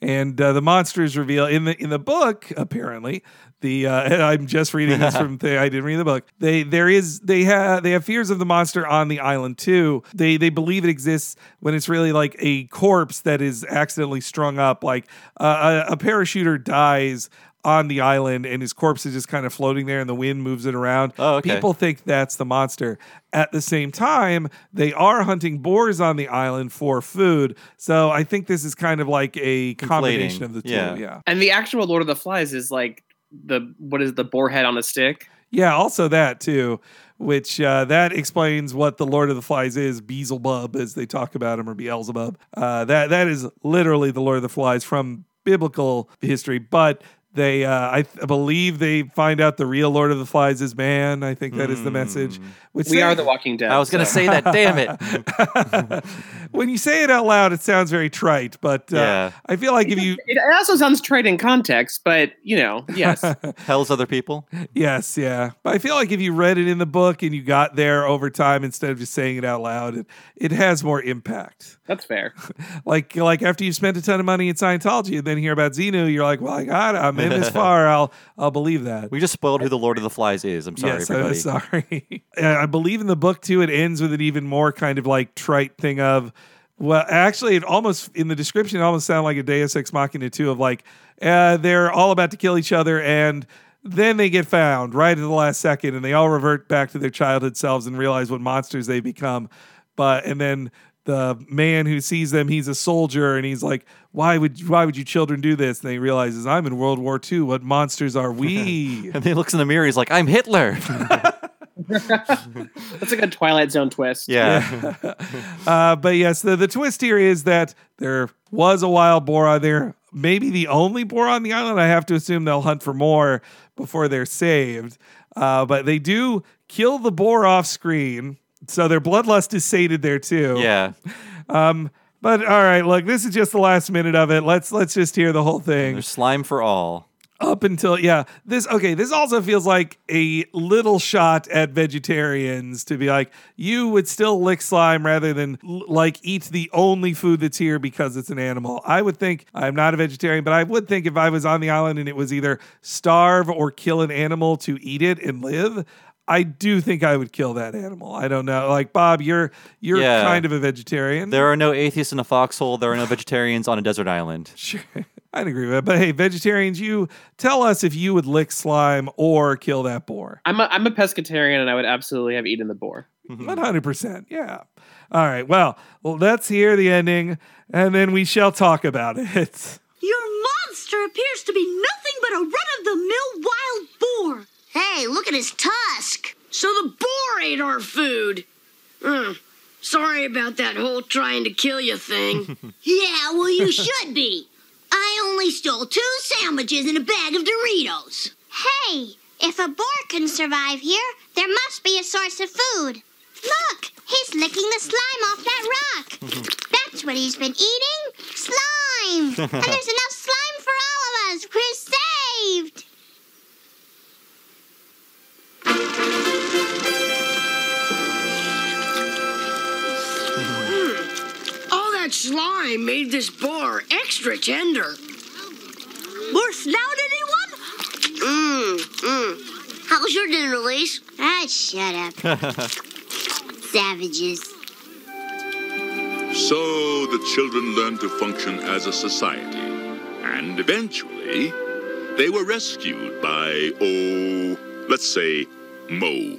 and uh, the monsters reveal in the in the book apparently the uh, I'm just reading this from the, I didn't read the book. They there is they have they have fears of the monster on the island too. They they believe it exists when it's really like a corpse that is accidentally strung up. Like uh, a, a parachuter dies on the island and his corpse is just kind of floating there and the wind moves it around. Oh, okay. People think that's the monster. At the same time, they are hunting boars on the island for food. So I think this is kind of like a combination of the two. Yeah. yeah. And the actual Lord of the Flies is like the what is the boar head on a stick? Yeah, also that too, which uh, that explains what the Lord of the Flies is, Beelzebub, as they talk about him, or Beelzebub. Uh, that that is literally the Lord of the Flies from biblical history, but. They, uh, I th- believe they find out the real Lord of the Flies is man. I think that is the message. Which We they- are the Walking Dead. I was gonna so- say that. Damn it. when you say it out loud, it sounds very trite, but uh, Yeah. I feel like if you It also sounds trite in context, but you know, yes. Hell's other people. Yes, yeah. But I feel like if you read it in the book and you got there over time instead of just saying it out loud, it, it has more impact. That's fair. Like like after you've spent a ton of money in Scientology and then hear about Xenu, you're like, well, I got it. I'm in this far. I'll I'll believe that. We just spoiled who the Lord of the Flies is. I'm sorry, yes, I'm sorry. I believe in the book too. It ends with an even more kind of like trite thing of, well, actually, it almost in the description it almost sounded like a Deus Ex Machina too. Of like, uh, they're all about to kill each other and. Then they get found right at the last second, and they all revert back to their childhood selves and realize what monsters they become. But and then the man who sees them, he's a soldier, and he's like, "Why would why would you children do this?" And he realizes, "I'm in World War II. What monsters are we?" and he looks in the mirror. He's like, "I'm Hitler." That's a good Twilight Zone twist. yeah. uh, but yes, the, the twist here is that there was a wild boar on there. Maybe the only boar on the island. I have to assume they'll hunt for more before they're saved. Uh, but they do kill the boar off screen. So their bloodlust is sated there too. yeah. Um, but all right, look, this is just the last minute of it. Let's let's just hear the whole thing There's slime for all. up until yeah this okay this also feels like a little shot at vegetarians to be like you would still lick slime rather than l- like eat the only food that's here because it's an animal i would think i'm not a vegetarian but i would think if i was on the island and it was either starve or kill an animal to eat it and live I do think I would kill that animal. I don't know. Like Bob, you're you're Yeah. kind of a vegetarian. There are no atheists in a foxhole. There are no vegetarians on a desert island. Sure. I'd agree with that. But hey, vegetarians, you tell us if you would lick slime or kill that boar. I'm a, I'm a pescatarian, and I would absolutely have eaten the boar. Mm-hmm. One hundred percent. Yeah. All right. Well, well, let's hear the ending, and then we shall talk about it. Your monster appears to be nothing but a run-of-the-mill wild boar. Hey, look at his tusk. So the boar ate our food. Hmm. Sorry about that whole trying to kill you thing. Yeah, well, you should be. I only stole two sandwiches and a bag of Doritos. Hey, if a boar can survive here, there must be a source of food. Look, he's licking the slime off that rock. That's what he's been eating slime. and there's enough slime for all of us. We're saved. Hmm. All that slime made this boar extra tender. More snout, anyone? Mmm, mmm. How's your dinner, Elise? Ah, shut up. Savages. So the children learned to function as a society, and eventually they were rescued by, oh, let's say, Moe.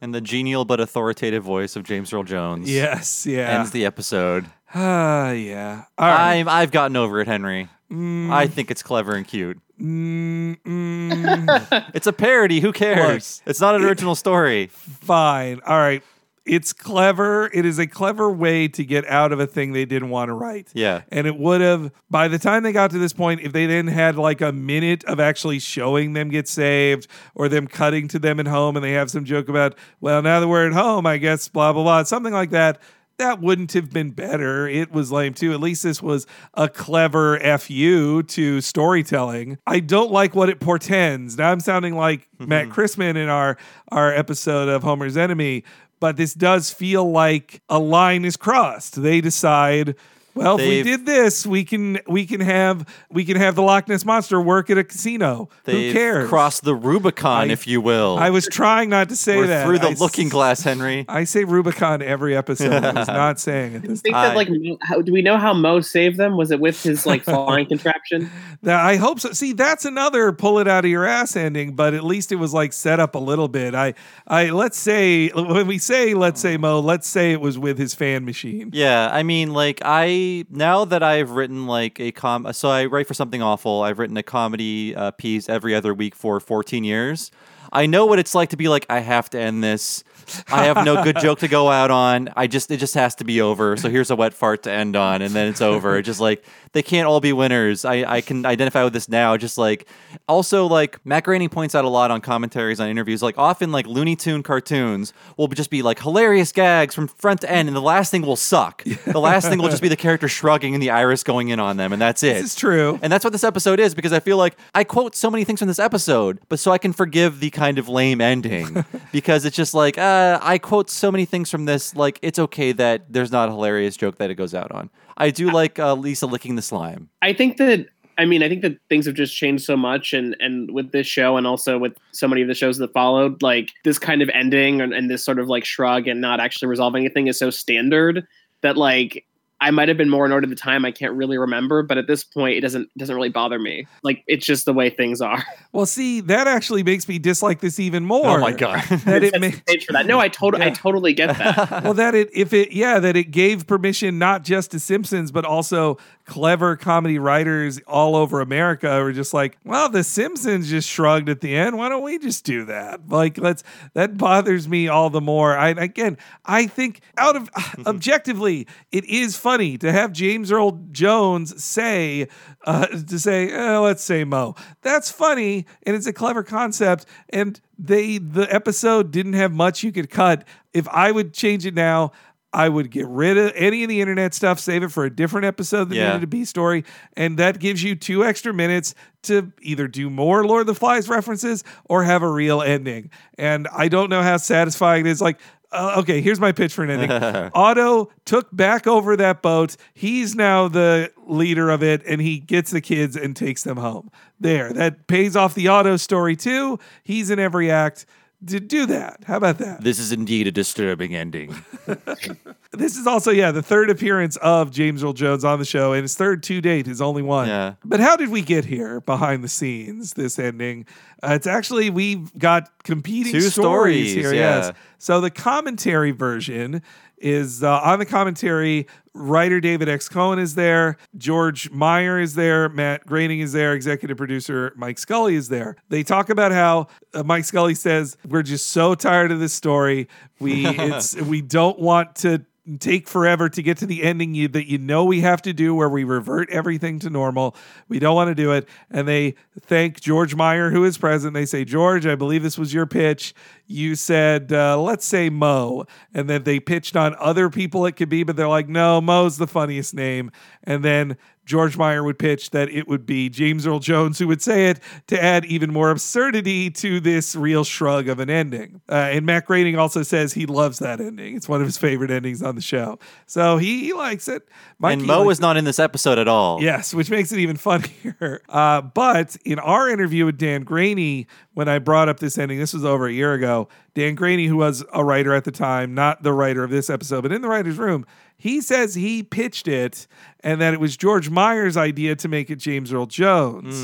And the genial but authoritative voice of James Earl Jones Yes. Yeah. ends the episode. Ah, yeah. All right. I'm, I've gotten over it, Henry. I think it's clever and cute. Mm, mm, It's a parody. Who cares? it's not an original story. fine. All right. It's clever. It is a clever way to get out of a thing they didn't want to write. Yeah. And it would have, by the time they got to this point, if they then had like a minute of actually showing them get saved or them cutting to them at home and they have some joke about, well, now that we're at home, I guess, blah, blah, blah, something like that. That wouldn't have been better. It was lame too. At least this was a clever FU to storytelling. I don't like what it portends. Now I'm sounding like mm-hmm. Matt Christman in our, our episode of Homer's Enemy, but this does feel like a line is crossed. They decide, well, if we They've- did this, we can we can have we can have the Loch Ness monster work at a casino. They've Who cares? crossed the Rubicon, I- if you will. I was trying not to say We're that. through the I s- looking glass, Henry. I say Rubicon every episode. I was not saying it I this think time. that like Moe- how, do we know how Moe saved them? Was it with his like flying contraption? That I hope so. See, that's another pull it out of your ass ending, but at least it was like set up a little bit. I, I let's say when we say let's say Moe, let's say it was with his fan machine. Yeah, I mean, like I now that I've written like a com, so I write for something awful. I've written a comedy uh, piece every other week for 14 years. I know what it's like to be like, I have to end this. I have no good joke to go out on. I just it just has to be over. So here's a wet fart to end on, and then it's over. just like they can't all be winners. I I can identify with this now. Just like also like Matt Groening points out a lot on commentaries on interviews. Like often like Looney Tune cartoons will just be like hilarious gags from front to end, and the last thing will suck. The last thing will just be the character shrugging and the iris going in on them, and that's it. This is true. And that's what this episode is because I feel like I quote so many things from this episode, but so I can forgive the kind of lame ending because it's just like ah, uh, I quote so many things from this. Like it's okay that there's not a hilarious joke that it goes out on. I do like uh, Lisa licking the slime. I think that I mean I think that things have just changed so much, and and with this show, and also with so many of the shows that followed, like this kind of ending and, and this sort of like shrug and not actually resolving anything is so standard that like. I might have been more annoyed at the time. I can't really remember, but at this point, it doesn't doesn't really bother me. Like it's just the way things are. Well, see, that actually makes me dislike this even more. Oh my god! that it Sets ma- stage for that. No, I totally I totally get that. well, that it if it yeah that it gave permission not just to Simpsons but also clever comedy writers all over America were just like, well, the Simpsons just shrugged at the end. Why don't we just do that? Like, let's that bothers me all the more. I again, I think out of objectively, it is funny to have James Earl Jones say uh, to say, eh, let's say Moe. That's funny and it's a clever concept and they the episode didn't have much you could cut. If I would change it now, I would get rid of any of the internet stuff, save it for a different episode that Yeah. needed a B story, and that gives you two extra minutes to either do more Lord of the Flies references or have a real ending. And I don't know how satisfying it is. Like, uh, okay, here's my pitch for an ending. Otto took back over that boat. He's now the leader of it, and he gets the kids and takes them home. There, that pays off the Otto story too. He's in every act. To do that, how about that? This is indeed a disturbing ending. This is also, yeah, the third appearance of James Earl Jones on the show, and his third to date, his only one. Yeah. But how did we get here behind the scenes, this ending? Uh, it's actually, we've got competing Two stories, stories, here, yeah. yes. So the commentary version is uh, on the commentary. Writer David X. Cohen is there. George Meyer is there. Matt Groening is there. Executive producer Mike Scully is there. They talk about how uh, Mike Scully says, "We're just so tired of this story. We it's we don't want to." Take forever to get to the ending you, that you know we have to do where we revert everything to normal. We don't want to do it. And they thank George Meyer, who is present. They say, George, I believe this was your pitch. You said, uh, let's say Moe. And then they pitched on other people it could be, but they're like, no, Moe's the funniest name. And then George Meyer would pitch that it would be James Earl Jones who would say it to add even more absurdity to this real shrug of an ending. Uh, and Matt Groening also says he loves that ending. It's one of his favorite endings on the show. So he, he likes it. Mikey and Moe was not in this episode at all. Yes, which makes it even funnier. Uh, but in our interview with Dan Greaney, when I brought up this ending, this was over a year ago. Dan Greaney, who was a writer at the time, not the writer of this episode, but in the writer's room, he says he pitched it and that it was George Meyer's idea to make it James Earl Jones.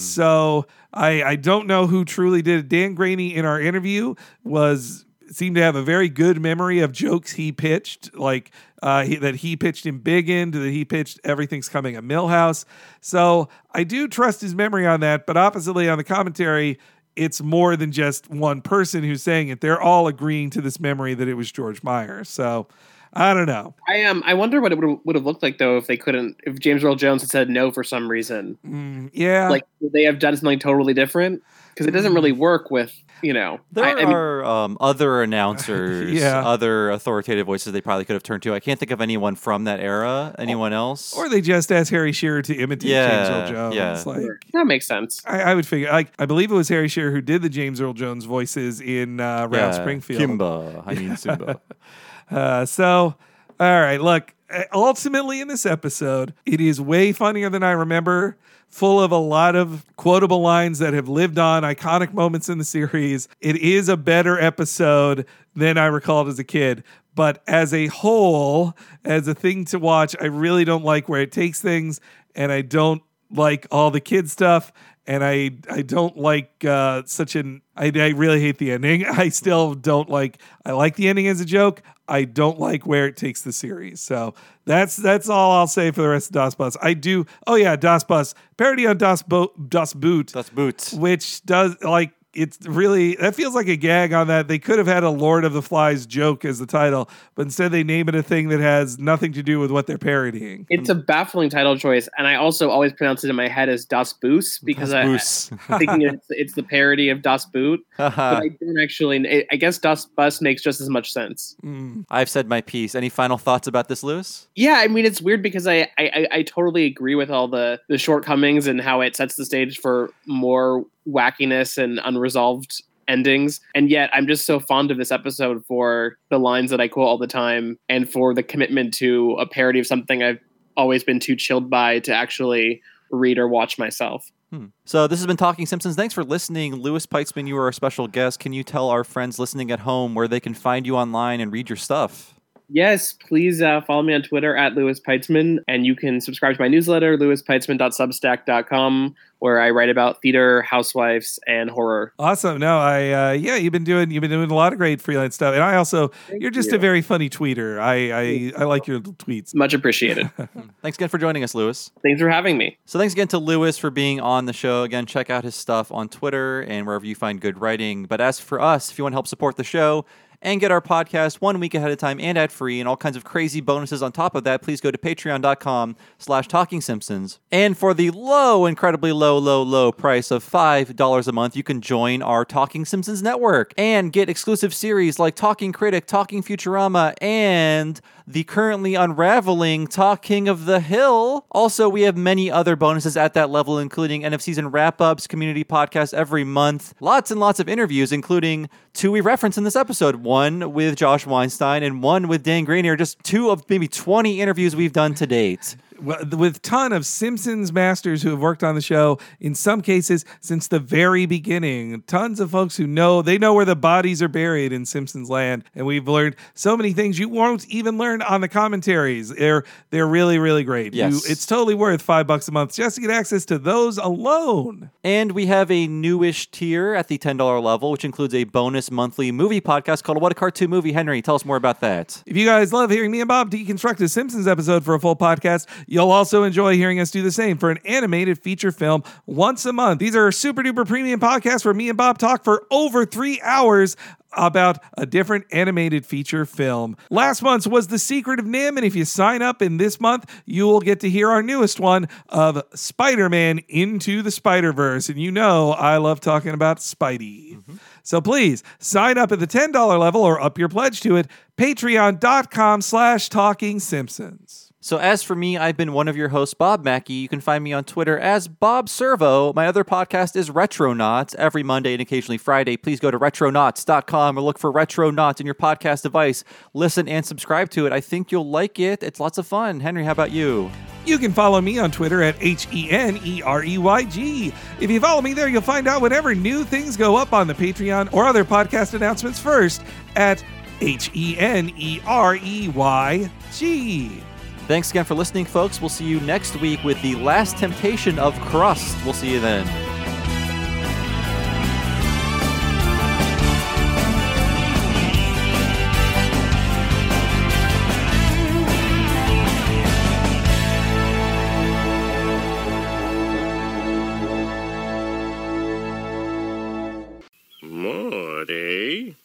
So I, I don't know who truly did it. Dan Greaney in our interview was seemed to have a very good memory of jokes he pitched, like uh, he, that he pitched in Big End, that he pitched Everything's Coming a Milhouse. So I do trust his memory on that. But oppositely on the commentary, it's more than just one person who's saying it. They're all agreeing to this memory that it was George Meyer. So I don't know. I am. Um, I wonder what it would would have looked like though if they couldn't. If James Earl Jones had said no for some reason. Mm, yeah. Like would they have done something totally different? Because it doesn't really work with you know. There I, I mean, are um, other announcers, Yeah. other authoritative voices they probably could have turned to. I can't think of anyone from that era. Anyone else? Or they just asked Harry Shearer to imitate Yeah, James Earl Jones. yeah. Like, that makes sense. I, I would figure. Like, I believe it was Harry Shearer who did the James Earl Jones voices in uh, Round Yeah, Springfield. Kimba. I mean Simba. Uh, so, all right, look. uh, Ultimately, in this episode, it is way funnier than I remember. Full of a lot of quotable lines that have lived on, iconic moments in the series. It is a better episode than I recalled as a kid. But as a whole, as a thing to watch, I really don't like where it takes things, and I don't like all the kid stuff and I I don't like uh, such an I, I really hate the ending. I still don't like I like the ending as a joke. I don't like where it takes the series. So that's that's all I'll say for the rest of Das Bus. I do. Oh yeah, Das Bus parody on Das Bo- Das Boot. Das Boot, which does like it's really that feels like a gag on that. They could have had a Lord of the Flies joke as the title, but instead they name it a thing that has nothing to do with what they're parodying. It's a baffling title choice, and I also always pronounce it in my head as Das Boos because I, Boos. I'm thinking it's, it's the parody of Das Boot, but I don't actually. I guess Das Bus makes just as much sense. Mm. I've said my piece. Any final thoughts about this, Louis? Yeah, I mean it's weird because I, I I- I totally agree with all the the shortcomings and how it sets the stage for more wackiness and unresolved endings. And yet I'm just so fond of this episode for the lines that I quote all the time and for the commitment to a parody of something I've always been too chilled by to actually read or watch myself. Hmm. So this has been Talking Simpsons. Thanks for listening. Louis Peitzman, you are our special guest. Can you tell our friends listening at home where they can find you online and read your stuff? Yes, please uh, follow me on Twitter at Louis Peitzman, and you can subscribe to my newsletter, lewispeitzman.substack.com, where I write about theater, housewives, and horror. Awesome. No, I uh, yeah, you've been doing you've been doing a lot of great freelance stuff, and I also you're just a very funny tweeter. I I, I like your tweets. Much appreciated. Thanks again for joining us, Louis. Thanks for having me. So thanks again to Louis for being on the show. Again, check out his stuff on Twitter and wherever you find good writing. But as for us, if you want to help support the show and get our podcast one week ahead of time and ad free and all kinds of crazy bonuses on top of that, please go to patreon.com slash talking simpsons. And for the low, incredibly low, low, low price of $5 a month, you can join our Talking Simpsons network and get exclusive series like Talking Critic, Talking Futurama, and the currently unraveling Talking of the Hill. Also, we have many other bonuses at that level, including end of season wrap ups, community podcasts every month, lots and lots of interviews, including two we reference in this episode one with Josh Weinstein and one with Dan Greaney, just two of maybe 20 interviews we've done to date. With ton of Simpsons masters who have worked on the show in some cases since the very beginning. Tons of folks who know they know where the bodies are buried in Simpsons land, and we've learned so many things you won't even learn on the commentaries. They're they're really really great. You- Yes. it's totally worth five bucks a month just to get access to those alone. And we have a newish tier at the $10 level, which includes a bonus monthly movie podcast called What a Cartoon Movie. Henry, tell us more about that. If you guys love hearing me and Bob deconstruct a Simpsons episode for a full podcast, you'll also enjoy hearing us do the same for an animated feature film once a month. These are super duper premium podcasts where me and Bob talk for over three hours about a different animated feature film. Last month's was The Secret of NIMH, and if you sign up in this month, you will get to hear our newest one of Spider Man Into the Spider Verse. And you know I love talking about Spidey. Mm-hmm. So please sign up at the $10 level or up your pledge to it. Patreon.com slash talking Simpsons. So, as for me, I've been one of your hosts, Bob Mackey. You can find me on Twitter as Bob Servo. My other podcast is Retronauts every Monday and occasionally Friday. Please go to retronauts.com or look for Retronauts in your podcast device. Listen and subscribe to it. I think you'll like it. It's lots of fun. Henry, how about you? You can follow me on Twitter at H E N E R E Y G. If you follow me there, you'll find out whenever new things go up on the Patreon or other podcast announcements first at H E N E R E Y G. Thanks again for listening, folks. We'll see you next week with the last temptation of Krust. We'll see you then.